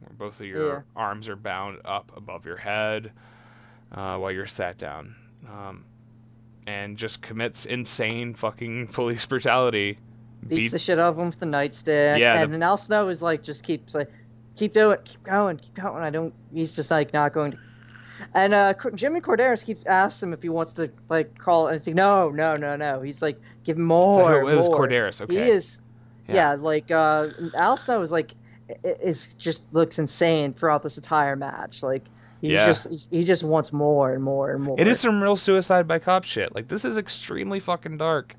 where both of your Yeah. arms are bound up above your head uh, while you're sat down. Um, and just commits insane fucking police brutality. Beats Beat- the shit out of him with the nightstick. Yeah, and the- then Al Snow is like, just keeps like, keep doing, it, keep going, keep going. I don't. He's just like not going to. And uh, Jimmy Korderas keeps asking him if he wants to like call, and he's like, no, no, no, no. He's like, give him So more. it was more. Korderas, okay. He is. Yeah. Yeah, like uh, Al Snow is like, is just looks insane throughout this entire match. Like he Yeah. just he just wants more and more and more. It is some real suicide by cop shit. Like this is extremely fucking dark.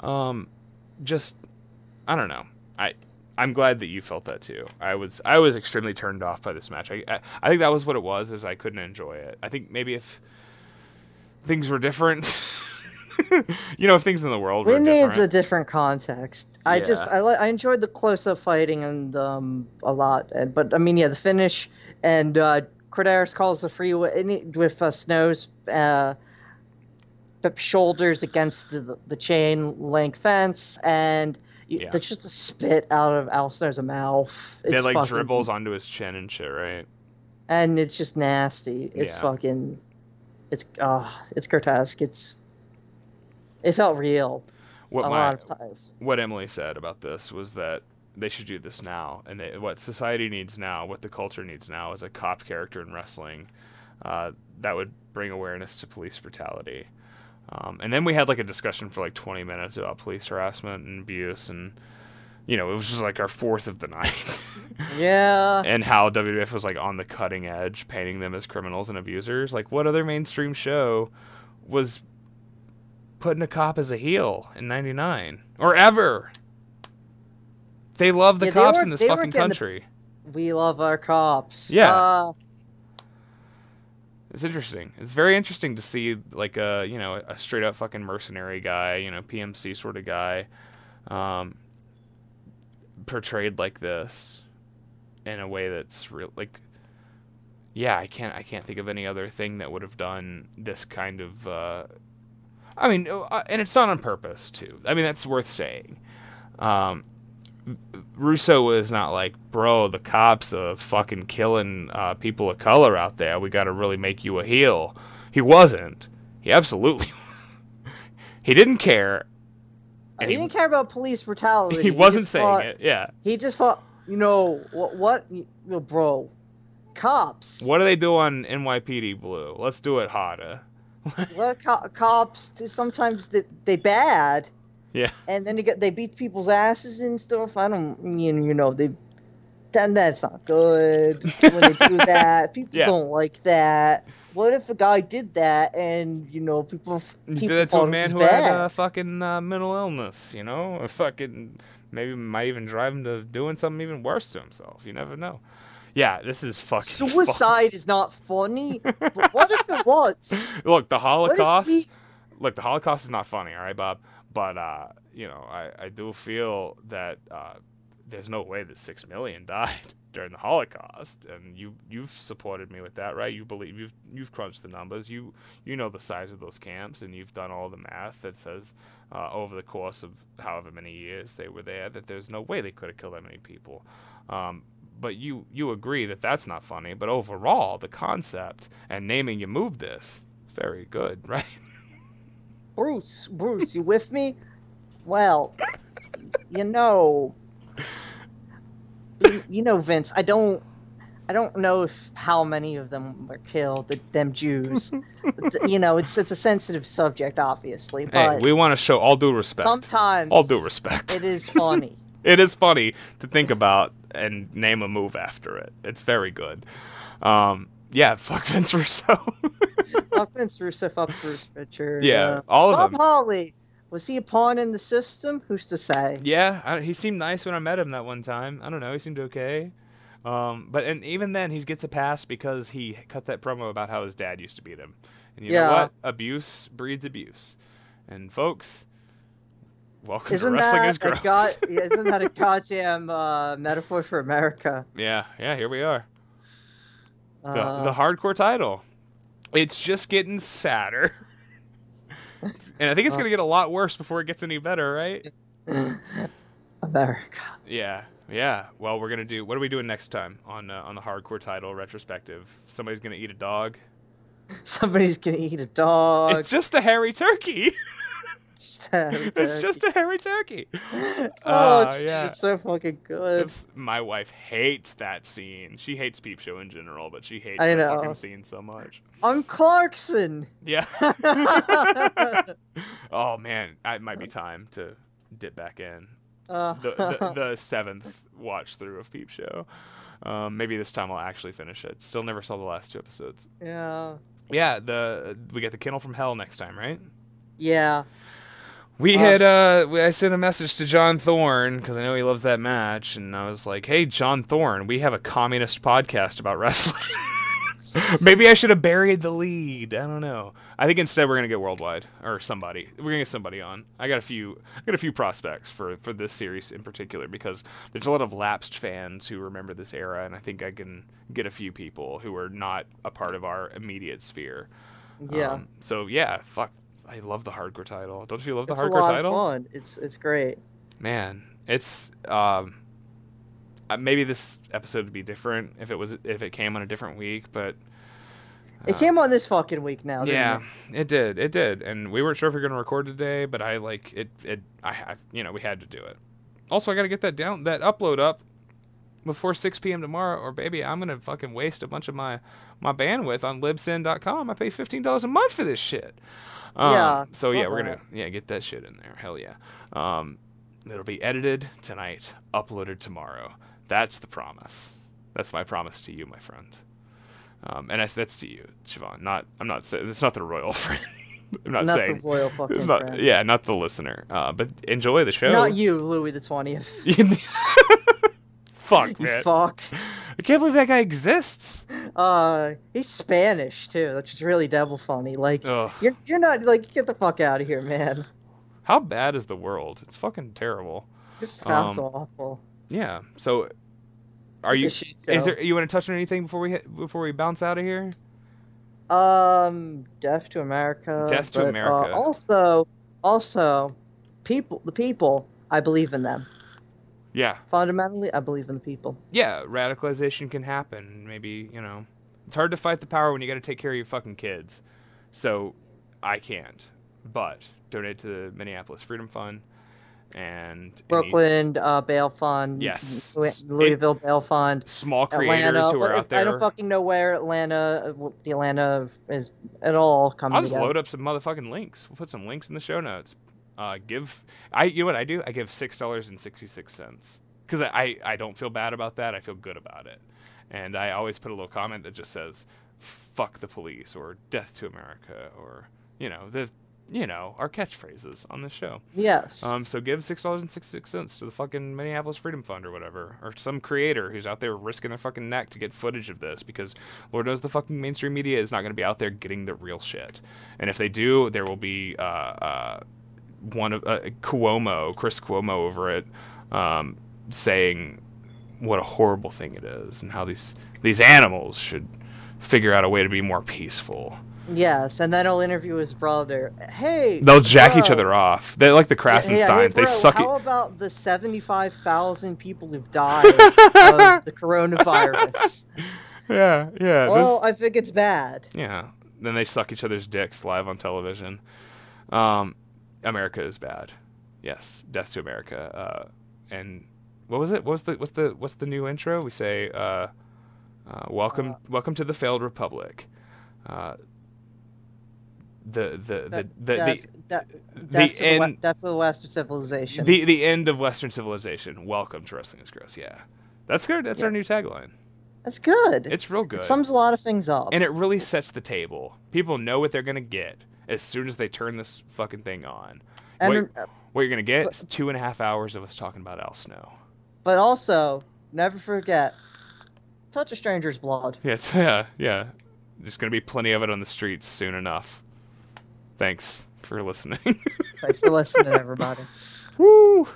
Um, just I don't know. I I'm glad that you felt that too. I was I was extremely turned off by this match. I I, I think that was what it was. Is I couldn't enjoy it. I think maybe if things were different. you know, if things in the world were It needs a different. context. I just I li- I enjoyed the close up fighting and um a lot, and but I mean yeah the finish and uh, Korderas calls the freeway with uh, Snow's uh, shoulders against the, the chain link fence and Yeah. there's just a spit out of Al Snow's mouth. It It's like fucking- dribbles onto his chin and shit, right? and it's just nasty. It's Yeah. fucking it's uh it's grotesque. It's it felt real What a my lot of times. what Emily said about this was that they should do this now, and they, what society needs now, what the culture needs now, is a cop character in wrestling uh, that would bring awareness to police brutality. Um, and then we had like a discussion for like 20 minutes about police harassment and abuse, and you know it was just like our fourth of the night, Yeah. and how WWF was like on the cutting edge, painting them as criminals and abusers. Like what other mainstream show was putting a cop as a heel in '99 or ever? They love the Yeah, cops were- in this fucking getting the- country. We love our cops. Yeah. Uh, It's interesting. It's very interesting to see like a you know a straight up fucking mercenary guy, you know PMC sort of guy, um, portrayed like this in a way that's real. Like, yeah, I can't I can't think of any other thing that would have done this kind of. Uh, I mean, uh, and it's not on purpose too. I mean, that's worth saying. Um, Russo was not like, bro, the cops are fucking killing uh, people of color out there. We got to really make you a heel. He wasn't. He absolutely. he didn't care. And he didn't care about police brutality. he wasn't saying thought- it. Yeah. He just thought, you know, what, what, you know, bro, cops. What do they do on NYPD Blue? Let's do it harder. What co- cops? Sometimes they they bad, Yeah. and then you get they beat people's asses and stuff. I don't, you know, you know they. Then that's not good when they do that. People Yeah. don't like that. What if a guy did that and you know people? You people did that to a man who bad. had a fucking uh, mental illness, you know? A fucking maybe might even drive him to doing something even worse to himself. You never know. Yeah, this is fucking Suicide is not funny, but what if it was? Look, the Holocaust. we- Look, the Holocaust is not funny, all right, Bob. But uh, you know, I, I do feel that uh, there's no way that six million died during the Holocaust, and you you've supported me with that, right? You believe you've you've crunched the numbers. You you know the size of those camps, and you've done all the math that says uh, over the course of however many years they were there that there's no way they could have killed that many people. Um, but you you agree that that's not funny. But overall, the concept and naming you move this very good, right? Bruce, Bruce, you with me? Well, you know, you, you know, Vince. I don't, I don't know if how many of them were killed. The, them Jews. you know, it's it's a sensitive subject, obviously, Hey, but we want to show all due respect. sometimes all due respect. it is funny. it is funny to think about and name a move after it. It's very good. Um, yeah, fuck Vince Russo. fuck Vince Russo, fuck Bruce Prichard. Yeah, uh, all of Bob them. Holly. Was he a pawn in the system? Who's to say? Yeah, I, he seemed nice when I met him that one time. I don't know, he seemed okay. Um, but and even then, he gets a pass because he cut that promo about how his dad used to beat him. And you know what? Abuse breeds abuse. And folks, welcome Isn't to wrestling that is gross. god? Isn't that a goddamn uh, metaphor for America? yeah, yeah. Here we are. The, Uh, the hardcore title. It's just getting sadder. and I think it's gonna get a lot worse before it gets any better, right? America. Yeah, yeah. Well, we're gonna do. What are we doing next time on uh, on the hardcore title retrospective? Somebody's gonna eat a dog. Somebody's gonna eat a dog. it's just a hairy turkey. Just a it's just a hairy turkey. oh, Uh, it's, yeah. it's so fucking good. It's- my wife hates that scene. She hates Peep Show in general, but she hates I that know. fucking scene so much. I'm Clarkson. Yeah. oh man, it might be time to dip back in. Uh, the, the, the seventh watch through of Peep Show. Um, maybe this time I'll actually finish it. Still never saw the last two episodes. yeah. Yeah, the we get the Kennel from Hell next time, right? Yeah. We Uh, had uh, I sent a message to John Thorne because I know he loves that match, and I was like, "Hey, John Thorne, we have a communist podcast about wrestling. Maybe I should have buried the lead. I don't know. I think instead we're gonna get worldwide or somebody. We're gonna get somebody on. I got a few. I got a few prospects for for this series in particular because there's a lot of lapsed fans who remember this era, and I think I can get a few people who are not a part of our immediate sphere. Yeah. Um, so yeah, fuck. I love the hardcore title. Don't you love the it's a hardcore lot title? of fun. It's it's great. Man, it's um uh, maybe this episode would be different if it was if it came on a different week, but It came on this fucking week now. Didn't yeah, It? it did. It did. And we weren't sure if we were going to record today, but I like it it I, I you know, we had to do it. Also, I got to get that down that upload up before 6 p.m. tomorrow or baby, I'm going to fucking waste a bunch of my my bandwidth on libsyn.com. I pay $15 a month for this shit. Um, Yeah, So yeah, we're that. going to yeah, get that shit in there. Hell yeah. Um it'll be edited tonight, uploaded tomorrow. That's the promise. That's my promise to you, my friend. Um, and that's, that's to you, Siobhan. Not I'm not saying it's not the royal friend. I'm not, saying. Not saying the royal fucking it's not. friend. Yeah, not the listener. Uh, but enjoy the show. Not you, Louis the Twentieth. Fuck You man. fuck. I can't believe that guy exists. Uh, he's Spanish too. That's just really devil funny. Like Ugh. you're you're not like get the fuck out of here, man. How bad is the world? It's fucking terrible. This sounds Um, awful. Yeah. So, are It's you? Is there? You want to touch on anything before we hit, before we bounce out of here? Um, Death to America. Death to but, uh, America. also, also, people. The people. I believe in them. Yeah. Fundamentally, I believe in the people. Yeah. Radicalization can happen. Maybe you know, it's hard to fight the power when you got to take care of your fucking kids. So, I can't. But donate to the Minneapolis Freedom Fund and Brooklyn uh, Bail Fund. Yes. Louis- Louisville Bail Fund. small creators Atlanta. who are out there. I don't fucking know where Atlanta, uh, the Atlanta is at all coming I'll just together. load up some motherfucking links. We'll put some links in the show notes. Uh, give I you know what I do? I give six dollars and sixty six cents because I, I I don't feel bad about that. I feel good about it, and I always put a little comment that just says "fuck the police" or "death to America" or you know the you know our catchphrases on the show. Yes. Um, so give six dollars and sixty six cents to the fucking Minneapolis Freedom Fund or whatever, or some creator who's out there risking their fucking neck to get footage of this because Lord knows the fucking mainstream media is not going to be out there getting the real shit. And if they do, there will be uh, uh, one of uh, Cuomo, Chris Cuomo, over it, um, saying what a horrible thing it is and how these these animals should figure out a way to be more peaceful. yes, and then he'll interview his brother. Hey, They'll jack each other off. They're like the Krassensteins. yeah, hey, they bro, suck. How it. about the seventy-five thousand people who've died of the coronavirus? Yeah, yeah. well, this- I think it's bad. yeah. Then they suck each other's dicks live on television. Um, America is bad. Yes, death to America. Uh, and what was it? What's the what's the what's the new intro? We say, uh, uh, welcome welcome to the failed republic. Uh, the the the the, death, the, death, death, the, end- death to the west of civilization. the the end of Western civilization. Welcome to wrestling is gross. Yeah, that's good. That's our new tagline. That's good. It's real good. It sums a lot of things up. and it really sets the table. People know what they're gonna get. As soon as they turn this fucking thing on. And what, uh, what you're gonna get is two and a half hours of us talking about Al Snow. but also never forget, touch a stranger's blood. Yes, yeah, yeah. There's gonna be plenty of it on the streets soon enough. Thanks for listening. Thanks for listening, everybody. Woo!